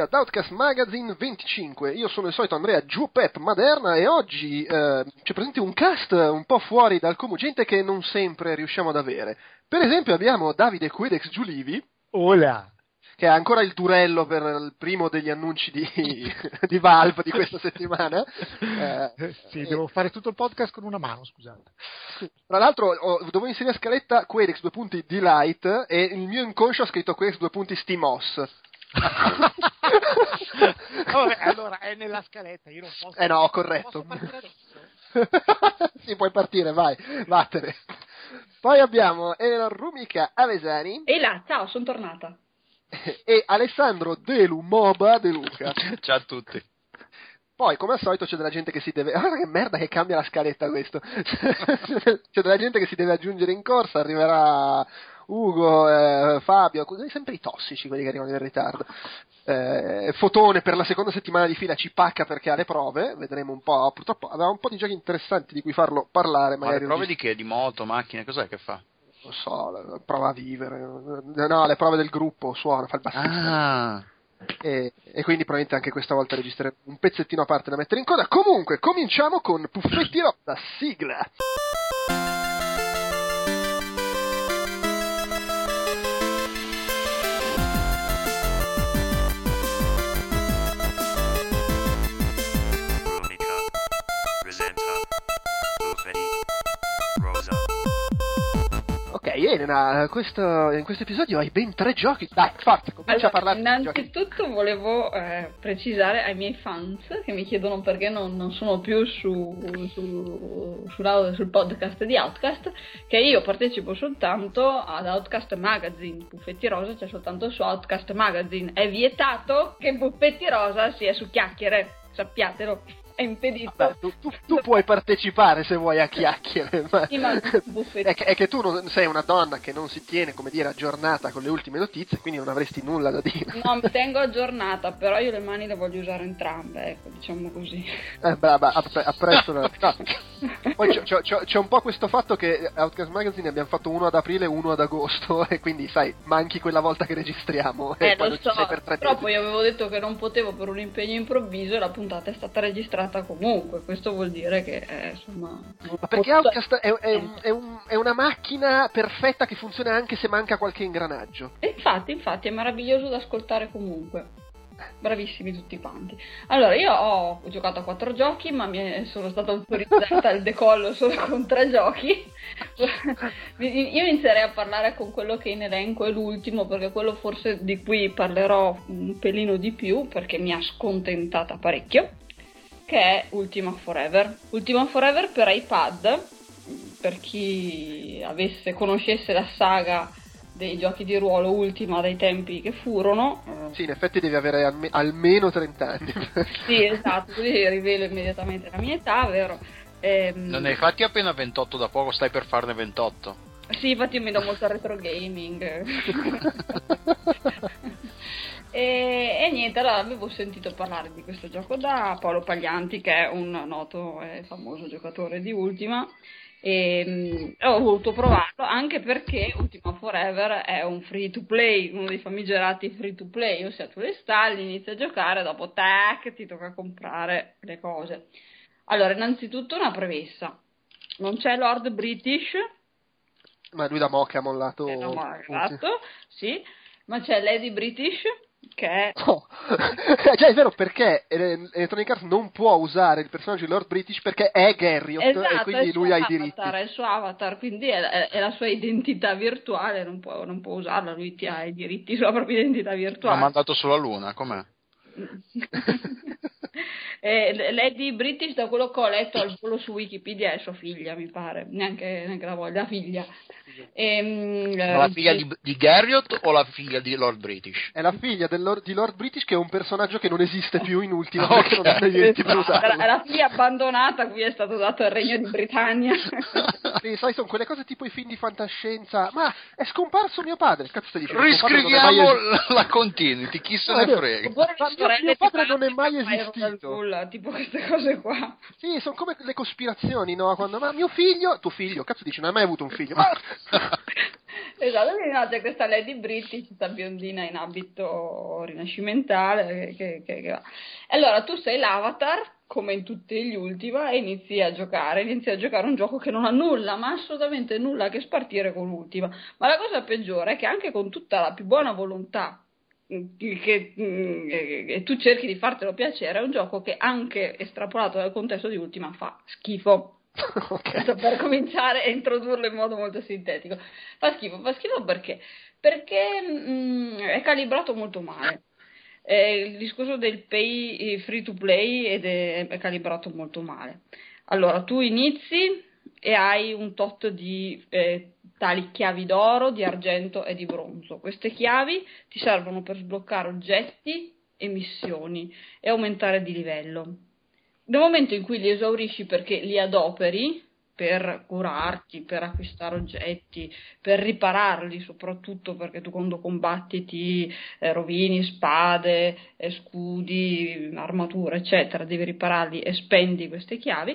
benvenuti ad Outcast Magazine 25. Io sono il solito Andrea Giupep Maderna e oggi eh, c'è presente un cast un po' fuori dal comune, gente che non sempre riusciamo ad avere. Per esempio abbiamo Davide Quedex Giulivi, Hola. che ha ancora il durello per il primo degli annunci di, di Valve di questa settimana. Eh, Sì, devo fare tutto il podcast con una mano, scusate. Tra l'altro ho- dovevo inserire a scaletta Quedex due punti Delight e il mio inconscio ha scritto Quedex due punti Steamos. Vabbè, allora è nella scaletta, io non posso. Eh no, corretto. Sì, puoi partire, vai, vattene. Poi abbiamo Elena Rumica Avesani E là, ciao, sono tornata. e Alessandro Delu Moba De Luca. Ciao a tutti. Poi, come al solito, c'è della gente che si deve. Ah, che merda che cambia la scaletta questo! c'è della gente che si deve aggiungere in corsa, arriverà Ugo, eh, Fabio, sempre i tossici quelli che arrivano in ritardo. Eh, Fotone per la seconda settimana di fila ci pacca perché ha le prove, vedremo un po'. Purtroppo aveva un po' di giochi interessanti di cui farlo parlare. Ma le prove di che? Di moto, macchine, cos'è che fa? non so, prova a vivere, no, le prove del gruppo, suona, fa il bassista. Ah, E, e quindi probabilmente anche questa volta registreremo un pezzettino a parte da mettere in coda. Comunque, cominciamo con Puffetti Rotta, sigla. Elena, questo- in questo episodio hai ben tre giochi. Dai, forza, comincia a parlare innanzitutto volevo eh, precisare ai miei fans che mi chiedono perché non, non sono più su, su- sulla- sul podcast di Outcast che io partecipo soltanto ad Outcast Magazine. Buffetti Rosa c'è soltanto su Outcast Magazine. È vietato che Buffetti Rosa sia su chiacchiere, sappiatelo. È impedito. Vabbè, tu, tu- tu puoi partecipare se vuoi a chiacchiere, ma, Sì, ma Buffetti- è, che, è che tu non- sei una donna che non si tiene, come dire, aggiornata con le ultime notizie, quindi non avresti nulla da dire. No, mi tengo aggiornata, però io le mani le voglio usare entrambe, ecco, diciamo così. Eh, brava, app- apprezzo. la- no. Poi c'è, c'è- c'è- un po' questo fatto che Outcast Magazine abbiamo fatto uno ad aprile e uno ad agosto, e quindi sai, manchi quella volta che registriamo. Eh, lo so, però poi avevo detto che non potevo per un impegno improvviso e la puntata è stata registrata comunque, questo vuol dire che, eh, insomma... Ma perché Outcast è, è un- è un- è una macchina perfetta che funziona anche se manca qualche ingranaggio. E infatti, infatti, è meraviglioso da ascoltare comunque. Bravissimi tutti quanti. Allora, io ho giocato a quattro giochi, ma mi sono stata autorizzata al decollo solo con tre giochi. Io inizierei a parlare con quello che in elenco è l'ultimo, perché quello forse di cui parlerò un pelino di più, perché mi ha scontentata parecchio, che è Ultima Forever. Ultima Forever per iPad, per chi avesse, conoscesse la saga dei giochi di ruolo Ultima dai tempi che furono. eh, Sì, in effetti devi avere alme- almeno 30 anni. sì, esatto, così rivelo immediatamente la mia età, vero? Ehm, non ne hai fatti appena 28 da poco, stai per farne 28. Sì, infatti io mi do molto al retro gaming. e, e niente, allora avevo sentito parlare di questo gioco da Paolo Paglianti, che è un noto e famoso giocatore di Ultima. E mm, ho voluto provarlo anche perché Ultima Forever è un free to play, uno dei famigerati free to play, ossia tu le installi, inizi a giocare, dopo tac ti tocca comprare le cose. Allora, innanzitutto una premessa: non c'è Lord British, Ma lui da mo' che ha mollato. eh, no, ma esatto, sì, ma c'è Lady British che è Oh. Già è vero perché eh, Electronic Arts non può usare il personaggio di Lord British perché è Garriott Esatto, e quindi lui ha i avatar, diritti. È il suo avatar, quindi è, è- è la sua identità virtuale, non può, non può usarla, lui ti ha i diritti sulla propria identità L'ha virtuale. mandato sulla Luna, com'è? Eh, Lady British, da quello che ho letto al volo su Wikipedia, è sua figlia, mi pare, neanche, neanche la voglia, la figlia. Ehm, Ma la eh, figlia di, di Garriott o la figlia di Lord British? È la figlia del Lord- di Lord British che è un personaggio che non esiste più in ultima Ok. perché non hanno i diritti per Era usarlo. è la figlia abbandonata, a cui è stato dato il regno di Britannia. Sì, sai, sono quelle cose tipo i film di fantascienza. Ma è scomparso mio padre. Cazzo stai dicendo? Mai Riscriviamo la, continuity, chi se ne frega. Oppure Ma mio- mio padre non è mai esistito. Nulla, tipo queste cose qua. Sì, sono come le cospirazioni, no? Quando, ma mio figlio, tuo figlio, cazzo dici, non hai mai avuto un figlio? Ma... Esatto, quindi no, c'è questa Lady British, questa biondina in abito rinascimentale. Che, che- che va. Allora tu sei l'avatar, come in tutti gli Ultima, e inizi a giocare. Inizi a giocare un gioco che non ha nulla, ma assolutamente nulla a che spartire con l'Ultima. Ma la cosa peggiore è che anche con tutta la più buona volontà mm, che, mm, tu cerchi di fartelo piacere, è un gioco che anche estrapolato dal contesto di Ultima fa schifo. ok. Questo per cominciare a introdurlo in modo molto sintetico. Fa schifo, fa schifo perché? Perché mm, è calibrato molto male. Eh, il discorso del pay free to play ed è, è calibrato molto male. Allora, tu inizi e hai un tot di eh, tali chiavi d'oro, di argento e di bronzo. Queste chiavi ti servono per sbloccare oggetti e missioni e aumentare di livello. Nel momento in cui li esaurisci perché li adoperi per curarti, per acquistare oggetti, per ripararli soprattutto perché tu quando combatti ti eh, rovini spade, eh, scudi, armature, eccetera, devi ripararli e spendi queste chiavi,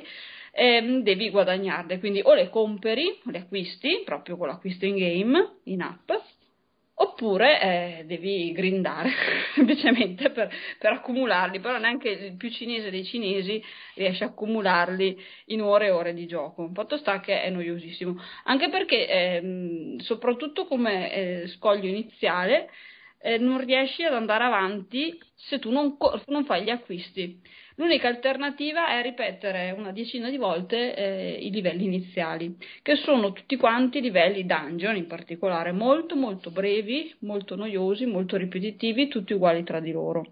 ehm, devi guadagnarle, quindi o le compri, le acquisti, proprio con l'acquisto in game, in app, oppure eh, devi grindare semplicemente per, per accumularli, però neanche il più cinese dei cinesi riesce a accumularli in ore e ore di gioco. Fatto sta che è noiosissimo, anche perché ehm, soprattutto come eh, scoglio iniziale eh, non riesci ad andare avanti se tu non, non fai gli acquisti. L'unica alternativa è ripetere una decina di volte eh, i livelli iniziali, che sono tutti quanti livelli dungeon in particolare, molto molto brevi, molto noiosi, molto ripetitivi, tutti uguali tra di loro.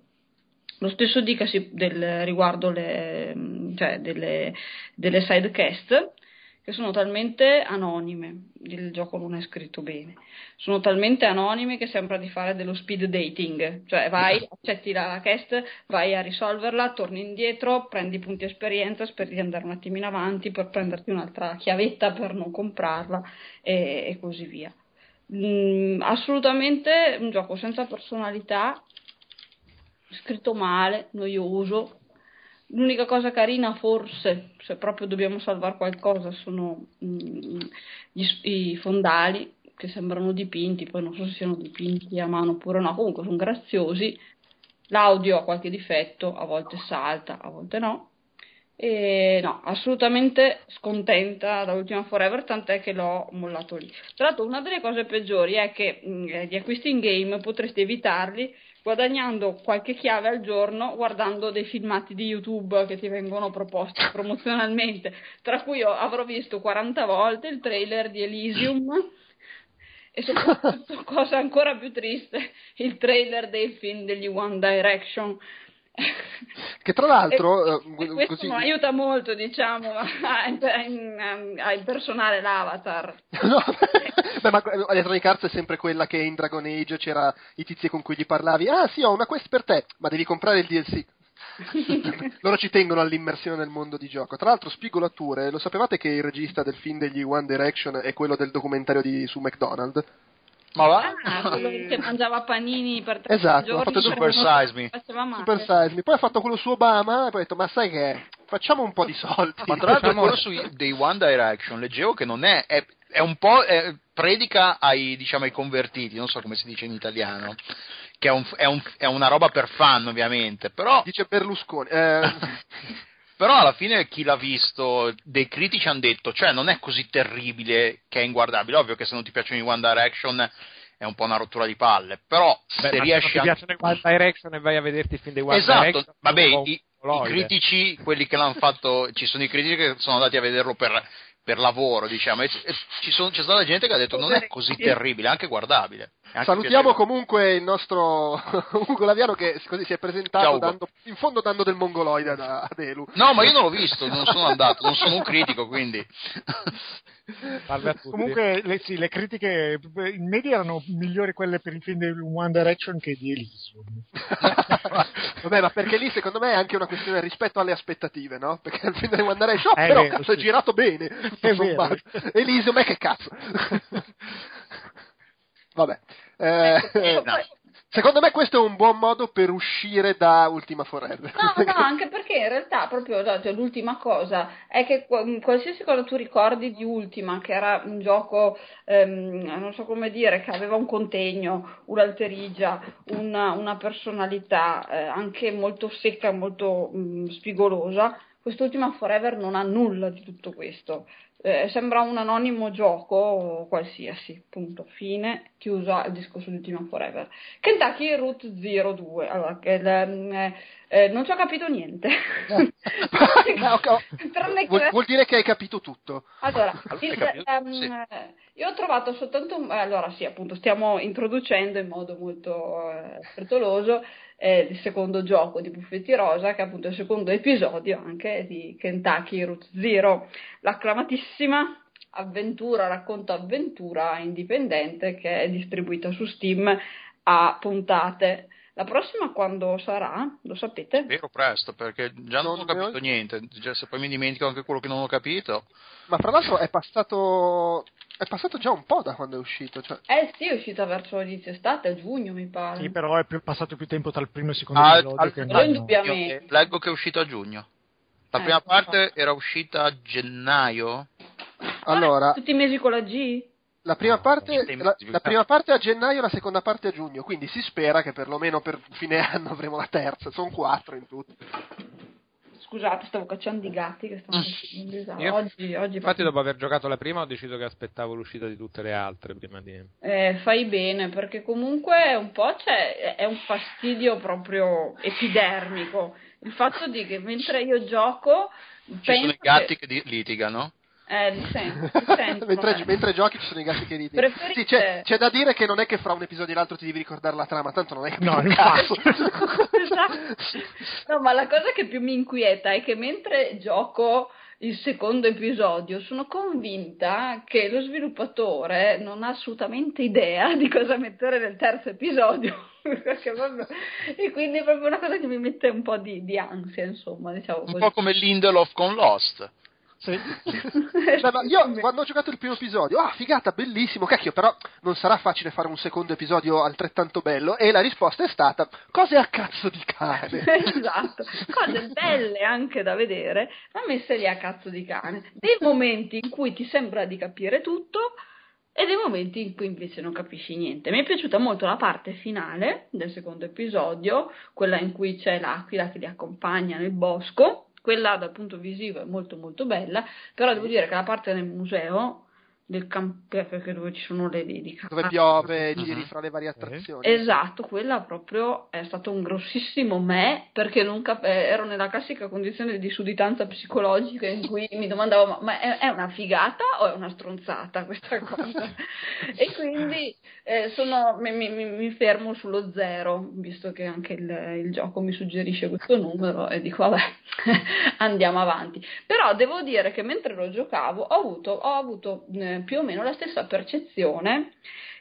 Lo stesso dicasi del, riguardo le, mm, cioè delle, delle side quest, che sono talmente anonime, il gioco non è scritto bene, sono talmente anonime che sembra di fare dello speed dating, cioè vai, accetti la quest, vai a risolverla, torni indietro, prendi punti esperienza, speri di andare un attimino avanti per prenderti un'altra chiavetta per non comprarla e, e così via. Mm, assolutamente un gioco senza personalità, scritto male, noioso. L'unica cosa carina, forse, se proprio dobbiamo salvare qualcosa, sono mm, gli i fondali che sembrano dipinti, poi non so se siano dipinti a mano oppure no, comunque sono graziosi. L'audio ha qualche difetto, a volte salta, a volte no. E no, assolutamente scontenta da Ultima Forever, tant'è che l'ho mollato lì. Tra l'altro, una delle cose peggiori è che mh, eh, gli acquisti in game potresti evitarli guadagnando qualche chiave al giorno guardando dei filmati di YouTube che ti vengono proposti promozionalmente, tra cui io avrò visto 40 volte il trailer di Elysium e soprattutto, cosa ancora più triste, il trailer del film degli One Direction. Che tra l'altro, eh, questo così- non aiuta molto, diciamo, a, impersonare l'avatar. No, beh, ma que- Electronic Arts è sempre quella che in Dragon Age c'era i tizi con cui gli parlavi. Ah, sì, ho una quest per te, ma devi comprare il DLC. Loro ci tengono all'immersione nel mondo di gioco. Tra l'altro, spigolature, lo sapevate che il regista del film degli One Direction è quello del documentario di, su McDonald's? Ma va? Ah, quello che mangiava panini per tre Esatto, ha giorni. fatto il Super Size Me. Super Size Me. Poi ha fatto quello su Obama e poi ha detto, ma sai che? Facciamo un po' di soldi. Ma tra l'altro quello sui, dei One Direction leggevo che non è, è, è un po' è- predica ai, diciamo, ai convertiti, non so come si dice in italiano, che è, un- è un- è una roba per fan ovviamente, però, Dice Berlusconi. Eh, però alla fine chi l'ha visto, dei critici hanno detto, cioè non è così terribile che è inguardabile, ovvio che se non ti piacciono i One Direction è un po' una rottura di palle. Però Beh, se riesci ti a... piacciono i One Direction e vai a vederti il film dei One Esatto, Direction vabbè, è un po' i, i critici, quelli che l'hanno fatto, ci sono i critici che sono andati a vederlo per, per lavoro, diciamo, e, e ci sono- c'è stata gente che ha detto non è così terribile, è anche guardabile. È anche Salutiamo comunque il nostro Ugo Laviano che così si è presentato dando, in fondo dando del mongoloide ad, Elu. No, ma io non l'ho visto, non sono andato, non sono un critico, quindi... Salve a tutti. Comunque, le, sì, le critiche in media erano migliori quelle per il film di One Direction che di Elysium. Vabbè, ma perché lì secondo me è anche una questione rispetto alle aspettative, no? Perché il film di One Direction, oh, È però vero, cazzo, è sì. girato bene. È. Elysium, ma che cazzo? Vabbè. Eh, Ecco, no. poi- Secondo me questo è un buon modo per uscire da Ultima Forever. No, no, anche perché in realtà proprio cioè, l'ultima cosa è che qua- qualsiasi cosa tu ricordi di Ultima, che era un gioco, ehm, non so come dire, che aveva un contegno, un'alterigia, una, una personalità eh, anche molto secca, molto mh, spigolosa, quest'Ultima Forever non ha nulla di tutto questo. Eh, sembra un anonimo gioco qualsiasi, punto, fine, chiusa il discorso di Ultima Forever. Kentucky Route 02, allora, che il, eh, non ci ho capito niente. Ah, ok. Tranne Vuol, vuol dire che hai capito tutto. allora, il- capito? ehm, Sì. io ho trovato soltanto un... Allora sì, appunto, stiamo introducendo in modo molto eh, frettoloso eh, il secondo gioco di Buffetti Rosa, che è appunto il secondo episodio anche di Kentucky Route Zero, l'acclamatissima avventura, racconto avventura indipendente che è distribuita su Steam a puntate. La prossima quando sarà? Lo sapete? Spero presto, perché già non, Non ho ne ho- capito niente, già se poi mi dimentico anche quello che non ho capito. Ma fra l'altro è passato. È passato già un po' da quando è uscito. Cioè, Eh sì, è uscita verso inizio estate, a giugno mi pare. Sì, però è più- passato più tempo tra il primo e il secondo Ah, episodio al- che non- indubbiamente. Io leggo che è uscito a giugno. La Eh, prima non so. parte era uscita a gennaio. allora, Tutti i mesi con la G? La prima, parte, la, la prima parte a gennaio, la seconda parte a giugno. Quindi si spera che perlomeno per fine anno avremo la terza. Sono quattro in tutto. Scusate, stavo cacciando i gatti che stanno facendo un disastro. Io- Oggi, oggi Infatti, dopo aver giocato la prima, ho deciso che aspettavo l'uscita di tutte le altre prima di. Eh, fai bene, perché comunque un po' c'è, è un fastidio proprio epidermico. Il fatto di che mentre io gioco, Ci sono i che- gatti che di- litigano. Eh, li sento, li sento, mentre, mentre giochi ci sono i gatti che ridi. Preferite- Sì, c'è, c'è da dire che non è che fra un episodio e l'altro ti devi ricordare la trama, tanto non è capito No, un cazzo. Esatto. No, ma la cosa che più mi inquieta è che mentre gioco il secondo episodio sono convinta che lo sviluppatore non ha assolutamente idea di cosa mettere nel terzo episodio. E quindi è proprio una cosa che mi mette un po' di, di ansia, insomma, diciamo Un po' come Lindelof con Lost. Sì. Beh, ma io quando ho giocato il primo episodio, ah figata, bellissimo, cacchio, però non sarà facile fare un secondo episodio altrettanto bello e la risposta è stata cose a cazzo di cane. esatto, cose belle anche da vedere, ma messe lì a cazzo di cane. Dei momenti in cui ti sembra di capire tutto e dei momenti in cui invece non capisci niente. Mi è piaciuta molto la parte finale del secondo episodio, quella in cui c'è l'aquila che li accompagna nel bosco. Quella dal punto visivo è molto molto bella, però devo dire che la parte nel museo del campo dove ci sono le di Dove piove, giri fra le varie attrazioni. Esatto, quella proprio è stato un grossissimo me perché non cap- eh, ero nella classica condizione di sudditanza psicologica in cui mi domandavo ma, ma è, è una figata o è una stronzata questa cosa? e quindi eh, sono- mi, mi- mi- mi fermo sullo zero, visto che anche il, il gioco mi suggerisce questo numero e dico vabbè andiamo avanti. Però devo dire che mentre lo giocavo ho avuto, ho avuto eh, più o meno la stessa percezione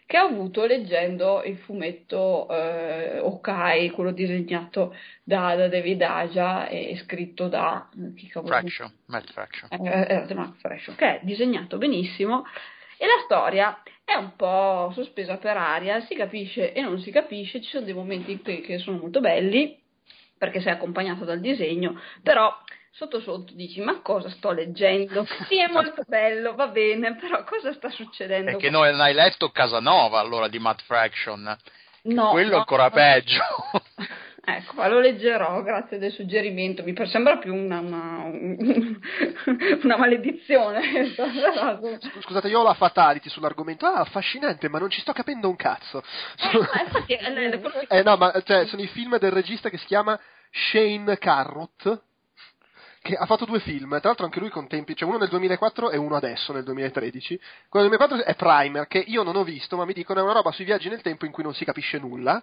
che ho avuto leggendo il fumetto eh, Okai, quello disegnato da, da David Aja e scritto da eh, Fraction, Matt Fraction. eh, eh, Mark Fraction, che è disegnato benissimo e la storia è un po' sospesa per aria, si capisce e non si capisce, ci sono dei momenti che, che sono molto belli perché sei accompagnato dal disegno, però sotto sotto dici ma cosa sto leggendo? Sì, è molto bello, va bene, però cosa sta succedendo? Perché non hai letto Casanova allora di Matt Fraction. No, Quello no, è ancora no. peggio. Ecco, ma lo leggerò, grazie del suggerimento. Mi sembra più una, una- un, una maledizione. Scusate, io ho la fatality sull'argomento. Ah, affascinante, ma non ci sto capendo un cazzo. Eh, Eh no, ma cioè, sono i film del regista che si chiama Shane Carrot. Che ha fatto due film, tra l'altro anche lui con tempi, cioè uno nel 2004 e uno adesso nel 2013. Quello del 2004 è Primer, che io non ho visto, ma mi dicono è una roba sui viaggi nel tempo in cui non si capisce nulla.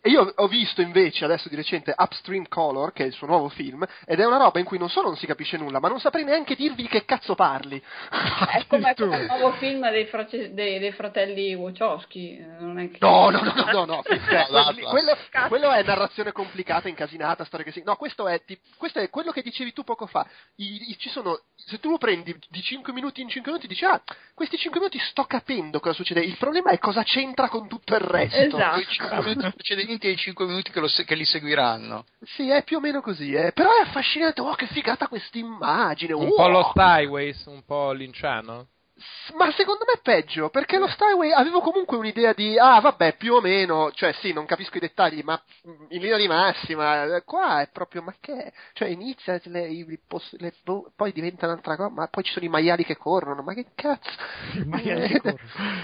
E io ho visto invece adesso di recente Upstream Color, che è il suo nuovo film, ed è una roba in cui non solo non si capisce nulla, ma non saprei neanche dirvi che cazzo parli. È come, come il nuovo film dei, frace- dei- dei fratelli Wachowski. Non è che... No, no, no, no, no, no. cioè, quello, quello è narrazione complicata, incasinata, storia che si... No, questo è, questo è quello che dicevi tu poco fa. I- i- ci sono, se tu lo prendi di 5 minuti in 5 minuti, dici, ah, questi 5 minuti sto capendo cosa succede. Il problema è cosa c'entra con tutto il resto. Esatto. I 5 minuti precedenti e i 5 minuti che, lo che li seguiranno. Sì, è più o meno così, eh. però è affascinante. Oh, che figata questa immagine. Un oh. po' lo Styways, un po' linciano. Ma secondo me è peggio, perché lo Styway avevo comunque un'idea di, ah vabbè, più o meno, cioè sì, non capisco i dettagli, ma mm, in linea di massima, eh, qua è proprio, ma che? Cioè inizia, le, pos- le- boh, poi diventa un'altra cosa, ma poi ci sono i maiali che corrono, ma che cazzo? I maiali che corrono.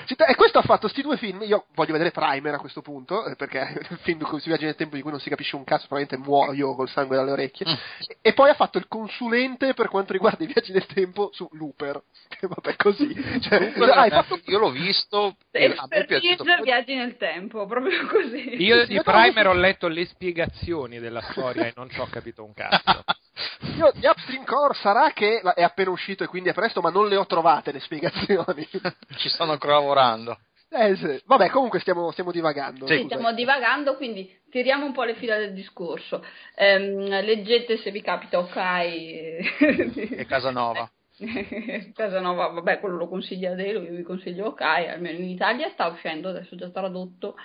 E questo ha fatto sti due film, io voglio vedere Primer a questo punto, eh, perché è un film con si viaggia nel tempo di cui non si capisce un cazzo, probabilmente muoio col sangue dalle orecchie, e, e poi ha fatto il consulente per quanto riguarda i viaggi nel tempo su Looper, vabbè così, cioè, ah, hai fatto Io l'ho visto e a me è piaciuto. Viaggi nel tempo, proprio così. Io di Primer ho letto le spiegazioni della storia e non ci ho capito un cazzo. Io di Upstream Core sarà che è appena uscito e quindi è presto, ma non le ho trovate le spiegazioni. Ci stanno ancora lavorando. Eh, sì. Vabbè, comunque stiamo, stiamo divagando. Sì, stiamo divagando, quindi tiriamo un po' le fila del discorso. Ehm, leggete se vi capita Okai. E Casanova. Casanova, vabbè, quello lo consiglia Delo, io vi consiglio Okai, almeno in Italia sta uscendo, adesso già tradotto,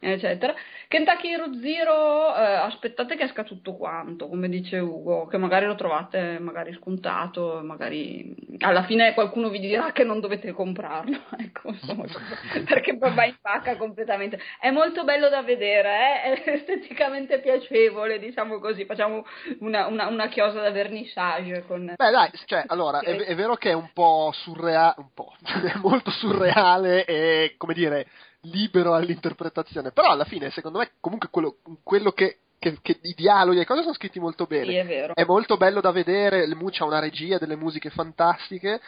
eccetera. Kentucky Road Zero, eh, aspettate che esca tutto quanto, come dice Ugo, che magari lo trovate magari scontato, magari alla fine qualcuno vi dirà che non dovete comprarlo, ecco, insomma, perché poi va in pacca completamente. È molto bello da vedere, eh, è esteticamente piacevole, diciamo così, facciamo una, una, una chiosa da vernissage con... Beh, dai, cioè, allora, è, è vero che è un po' surreale, un po', è molto surreale e, come dire, libero all'interpretazione, però alla fine, secondo me, comunque quello, quello che, che, che i dialoghi e cose sono scritti molto bene. Sì, è vero. È molto bello da vedere, il Mu c'ha una regia, delle musiche fantastiche.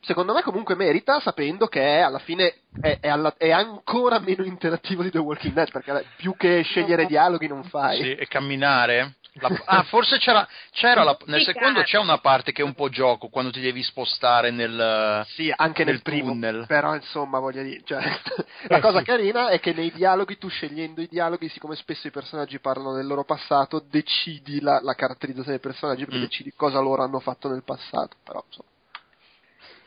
Secondo me comunque merita, sapendo che è, alla fine è, è alla- è ancora meno interattivo di The Walking Dead, perché più che scegliere dialoghi non fai. Sì, e camminare. La- ah, forse c'era, c'era la- nel Sì, secondo c'è una parte che è un po' gioco quando ti devi spostare nel. Sì, anche nel, nel primo, tunnel. però insomma voglio dire, cioè, la cosa carina è che nei dialoghi tu scegliendo i dialoghi, siccome spesso i personaggi parlano del loro passato, decidi la, la caratterizzazione dei personaggi perché Mm. decidi cosa loro hanno fatto nel passato, però insomma.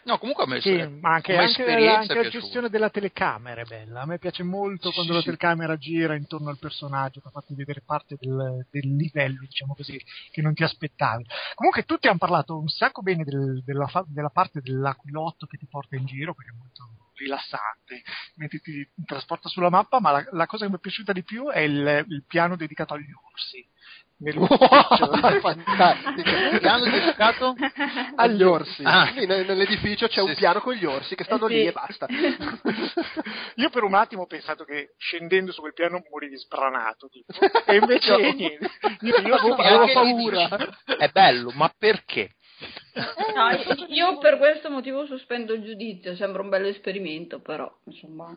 No, comunque a me Sì, ma anche, anche, la, anche la gestione della telecamera è bella. A me piace molto Sì, quando sì, la telecamera gira intorno al personaggio, per farti vedere parte del, del livello, diciamo così, che non ti aspettavi. Comunque tutti hanno parlato un sacco bene del- della, della parte dell'aquilotto che ti porta in giro, perché è molto rilassante, mentre ti trasporta sulla mappa, ma la, la cosa che mi è piaciuta di più è il, il piano dedicato agli orsi. Nell'ufficio. Fantastico. Piano dedicato? agli orsi. Ah. Nell'edificio c'è Sì, un sì. piano con gli orsi che stanno Eh, lì sì. e basta. Io per un attimo ho pensato che scendendo su quel piano morivi sbranato, tipo. e invece niente. Io, io Avevo- paura. È bello, ma perché? No, io- io per questo motivo sospendo il giudizio, sembra un bello esperimento, però insomma.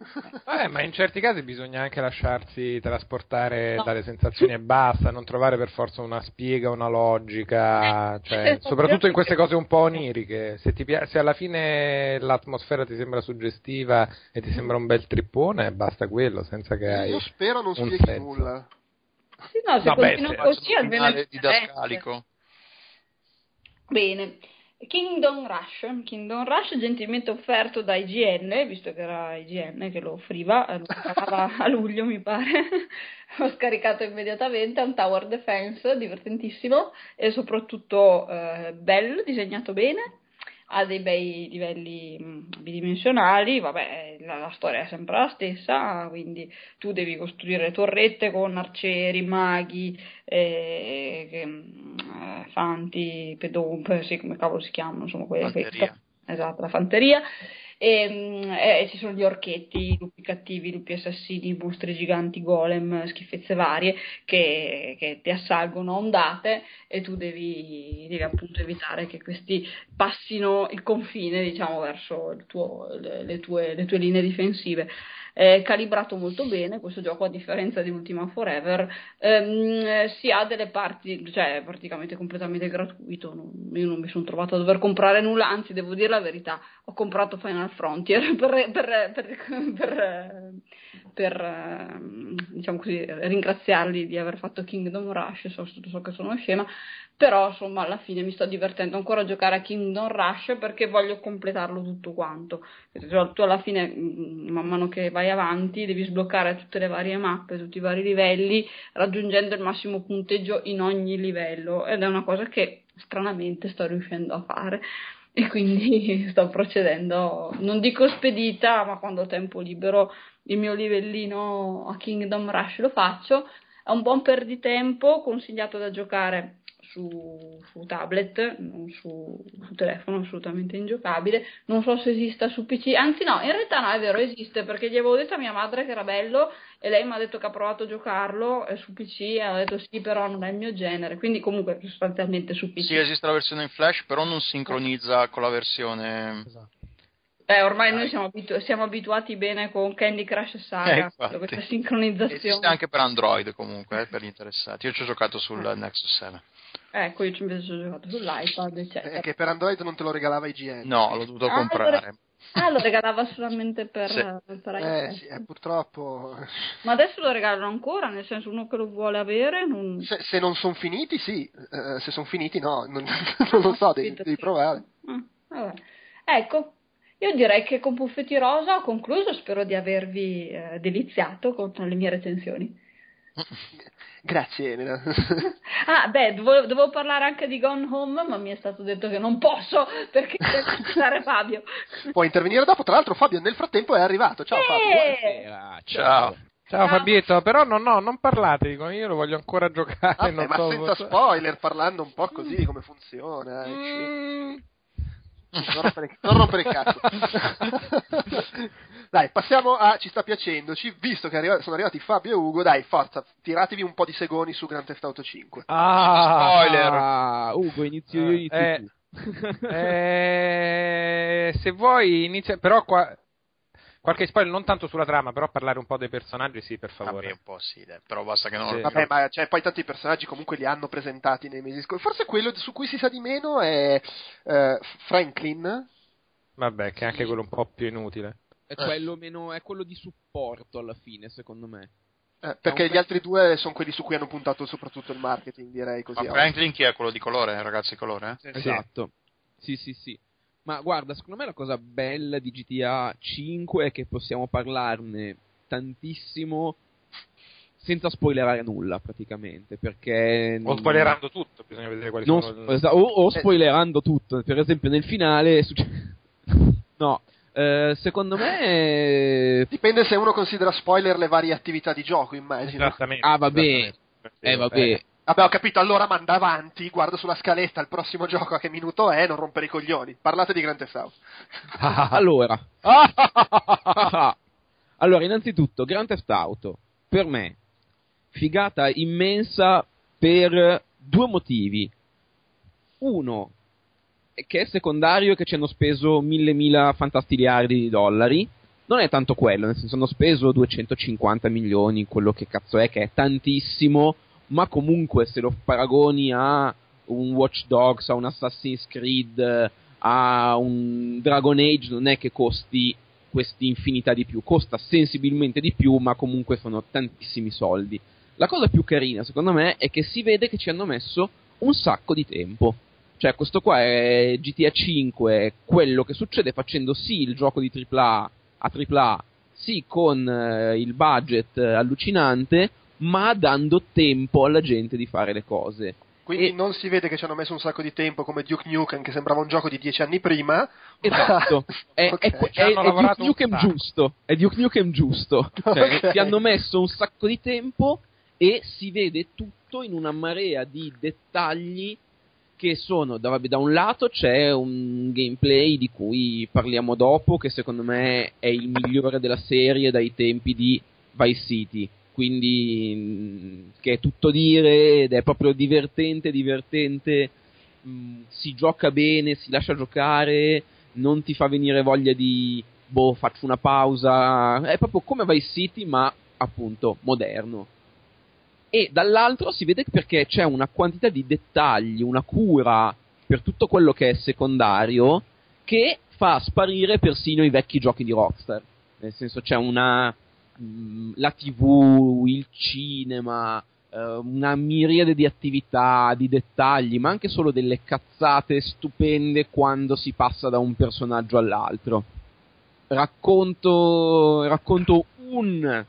Eh, ma in certi casi bisogna anche lasciarsi trasportare No. dalle sensazioni e basta, non trovare per forza una spiega, una logica, cioè, soprattutto in queste cose un po' oniriche. Se, ti pia- se alla fine l'atmosfera ti sembra suggestiva e ti sembra un bel trippone, basta quello, senza che hai... Io spero non spieghi senso. nulla. Sì, no, se Vabbè, continua se così almeno finale è didascalico. Bene. Kingdom Rush, Kingdom Rush gentilmente offerto da IGN, visto che era IGN che lo offriva, eh, lo pagava a luglio mi pare, ho scaricato immediatamente, è un tower defense divertentissimo e soprattutto eh, bello, disegnato bene, ha dei bei livelli mh, bidimensionali, vabbè la, la storia è sempre la stessa, quindi tu devi costruire torrette con arcieri, maghi, eh, che, mh, eh, fanti, pedomp, sì, come cavolo si chiamano, insomma, quelle Fanteria. Esatto, la fanteria. E, mm, e ci sono gli orchetti, i lupi cattivi, i lupi assassini, i mostri giganti, golem, schifezze varie che, che ti assalgono a ondate e tu devi, devi appunto evitare che questi passino il confine, diciamo, verso tuo- le, le tue, le tue linee difensive. È calibrato molto bene questo gioco, a differenza di Ultima Forever, ehm, eh, si ha delle parti, cioè praticamente completamente gratuito. non- io non mi sono trovato a dover comprare nulla, anzi, devo dire la verità, ho comprato Final Frontier per, per- per- per- per, ehm, diciamo così, ringraziarli di aver fatto Kingdom Rush. So, so che sono scema, però insomma alla fine mi sto divertendo ancora a giocare a Kingdom Rush perché voglio completarlo tutto quanto. Cioè, tu alla fine, mm, man mano che vai avanti, devi sbloccare tutte le varie mappe, tutti i vari livelli, raggiungendo il massimo punteggio in ogni livello ed è una cosa che stranamente sto riuscendo a fare. E quindi sto procedendo, non dico spedita, ma quando ho tempo libero il mio livellino a Kingdom Rush lo faccio. È un buon perditempo, consigliato da giocare su, su tablet, non su, su telefono, assolutamente ingiocabile. Non so se esista su PC, anzi no, in realtà no, è vero, esiste perché gli avevo detto a mia madre che era bello e lei mi ha detto che ha provato a giocarlo eh, su PC e ha detto sì, però non è il mio genere, quindi comunque sostanzialmente su PC. Sì, esiste la versione in flash, però non sincronizza con la versione... Eh, ormai noi siamo, abitu- siamo abituati bene con Candy Crush Eh, Saga, infatti. questa sincronizzazione. Esiste anche per Android comunque, eh, per gli interessati. Io ci ho giocato sul Nexus 7. Ecco, io ci invece ho giocato sull'iPad, eccetera. Eh, che per Android non te lo regalava IGN. No, l'ho dovuto Ah, comprare. Ah, lo regalava solamente per, Sì. per Eh, iPad. sì, eh, purtroppo. Ma adesso lo regalano ancora, nel senso uno che lo vuole avere non... Se, se non sono finiti, sì. Eh, se sono finiti, no. Non, non lo so, devi, devi provare. Ah. Ecco, io direi che con Puffetti Rosa ho concluso, spero di avervi eh, deliziato con le mie recensioni. Grazie, Elena. Ah, beh, dovevo, dovevo parlare anche di Gone Home, ma mi è stato detto che non posso perché deve aspettare Fabio. Puoi intervenire dopo. Tra l'altro, Fabio nel frattempo è arrivato. Ciao, Fabio. Eh, Buonasera, Ciao. Ciao. Fabietto, però no, no, non parlate, dico, io lo voglio ancora giocare. Vabbè, non ma so senza spoiler, parlando un po' così di come funziona. Mm. Non rompere, non rompere il cazzo. dai, passiamo a ci sta piacendoci. Visto che arriva- sono arrivati Fabio e Ugo, dai, forza, tiratevi un po' di segoni su Grand Theft Auto 5. Ah, Spoiler. Ah, Ugo, inizio io, inizio Eh, tu. Eh, se vuoi inizia, però qua qualche spoiler non tanto sulla trama, però parlare un po' dei personaggi, sì, per Vabbè, favore. un po' sì, dai, però basta che non Sì. Vabbè, ma cioè, poi tanti personaggi comunque li hanno presentati nei mesi scorsi. Forse quello su cui si sa di meno è eh, Franklin. Vabbè, che è anche quello un po' più inutile. È quello, meno, è quello di supporto alla fine, secondo me. eh, perché gli altri due sono quelli su cui hanno puntato soprattutto il marketing, direi così. Ma Franklin chi è quello di colore, ragazzi colore? eh? Esatto. Sì, sì, sì. Ma guarda, secondo me la cosa bella di GTA 5 è che possiamo parlarne tantissimo senza spoilerare nulla praticamente, perché... O spoilerando tutto, bisogna vedere quali non sono. sp- esa- o, o Eh. spoilerando tutto, per esempio nel finale... succe- no, eh, secondo me... Dipende se uno considera spoiler le varie attività di gioco, immagino. Esattamente. Ah, vabbè. esattamente. Eh, vabbè. Vabbè, ho capito, allora manda avanti, guardo sulla scaletta il prossimo gioco a che minuto è, non rompere i coglioni. Parlate di Grand Theft Auto. Allora, allora, innanzitutto, Grand Theft Auto, per me, figata immensa per due motivi. Uno, che è secondario che ci hanno speso mille mila fantastiliardi di dollari. Non è tanto quello, nel senso hanno speso 250 milioni, quello che cazzo è, che è tantissimo, ma comunque se lo paragoni a un Watch Dogs, a un Assassin's Creed, a un Dragon Age, non è che costi questi infinità di più, costa sensibilmente di più, ma comunque sono tantissimi soldi. La cosa più carina, secondo me, è che si vede che ci hanno messo un sacco di tempo. Cioè, questo qua è GTA 5, è quello che succede facendo sì il gioco di AAA a AAA, sì con eh, il budget eh, allucinante, ma dando tempo alla gente di fare le cose. Quindi E- non si vede che ci hanno messo un sacco di tempo come Duke Nukem, che sembrava un gioco di dieci anni prima. Esatto, è, Ok. è, Ci è- è Duke Nukem giusto, è Duke Nukem giusto, cioè, Ok. ti hanno messo un sacco di tempo e si vede tutto in una marea di dettagli che sono, da, da un lato c'è un gameplay di cui parliamo dopo, che secondo me è il migliore della serie dai tempi di Vice City, quindi che è tutto dire ed è proprio divertente, divertente, mh, si gioca bene, si lascia giocare, non ti fa venire voglia di, boh, faccio una pausa, è proprio come Vice City ma appunto moderno e dall'altro si vede perché c'è una quantità di dettagli, una cura per tutto quello che è secondario che fa sparire persino i vecchi giochi di Rockstar. Nel senso c'è una mh, la TV, il cinema, eh, una miriade di attività, di dettagli, ma anche solo delle cazzate stupende quando si passa da un personaggio all'altro. Racconto, racconto un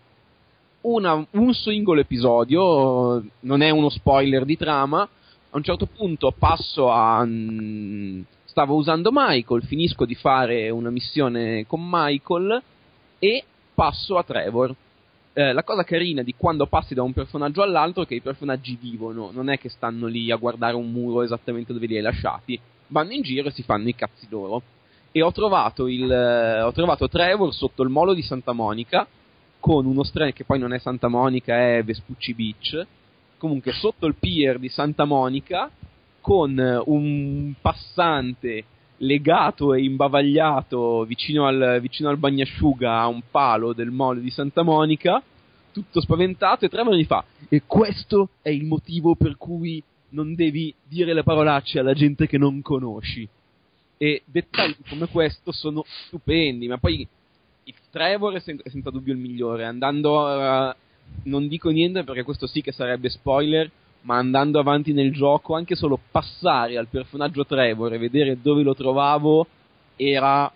una, un singolo episodio, non è uno spoiler di trama, a un certo punto passo a... mm, stavo usando Michael, finisco di fare una missione con Michael e passo a Trevor. Eh, la cosa carina di quando passi da un personaggio all'altro è che i personaggi vivono, non è che stanno lì a guardare un muro esattamente dove li hai lasciati, vanno in giro e si fanno i cazzi loro. E ho trovato, il, eh, ho trovato Trevor sotto il molo di Santa Monica, con uno strano che poi non è Santa Monica, è Vespucci Beach, comunque sotto il pier di Santa Monica, con eh, un passante legato e imbavagliato vicino al, vicino al bagnasciuga a un palo del mall di Santa Monica, tutto spaventato, e Trevor gli fa: E questo è il motivo per cui non devi dire le parolacce alla gente che non conosci. E dettagli come questo sono stupendi, ma poi il Trevor è, sen- è senza dubbio il migliore. Andando a- non dico niente perché questo sì che sarebbe spoiler, ma andando avanti nel gioco, anche solo passare al personaggio Trevor e vedere dove lo trovavo era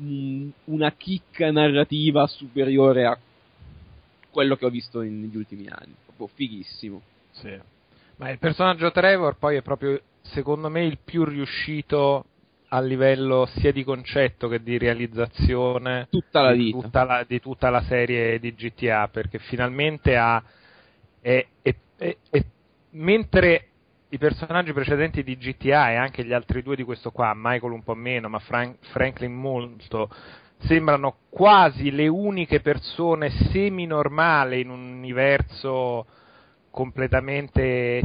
mm, una chicca narrativa superiore a quello che ho visto in- negli ultimi anni. Proprio fighissimo. Sì. Ma il personaggio Trevor poi è proprio, secondo me, il più riuscito a livello sia di concetto che di realizzazione Tutta la di, tutta la, di tutta la serie di GTA, perché finalmente ha... è- è- è- è- mentre i personaggi precedenti di GTA e anche gli altri due di questo qua, Michael un po' meno, ma Frank- Franklin molto, sembrano quasi le uniche persone semi-normali in un universo completamente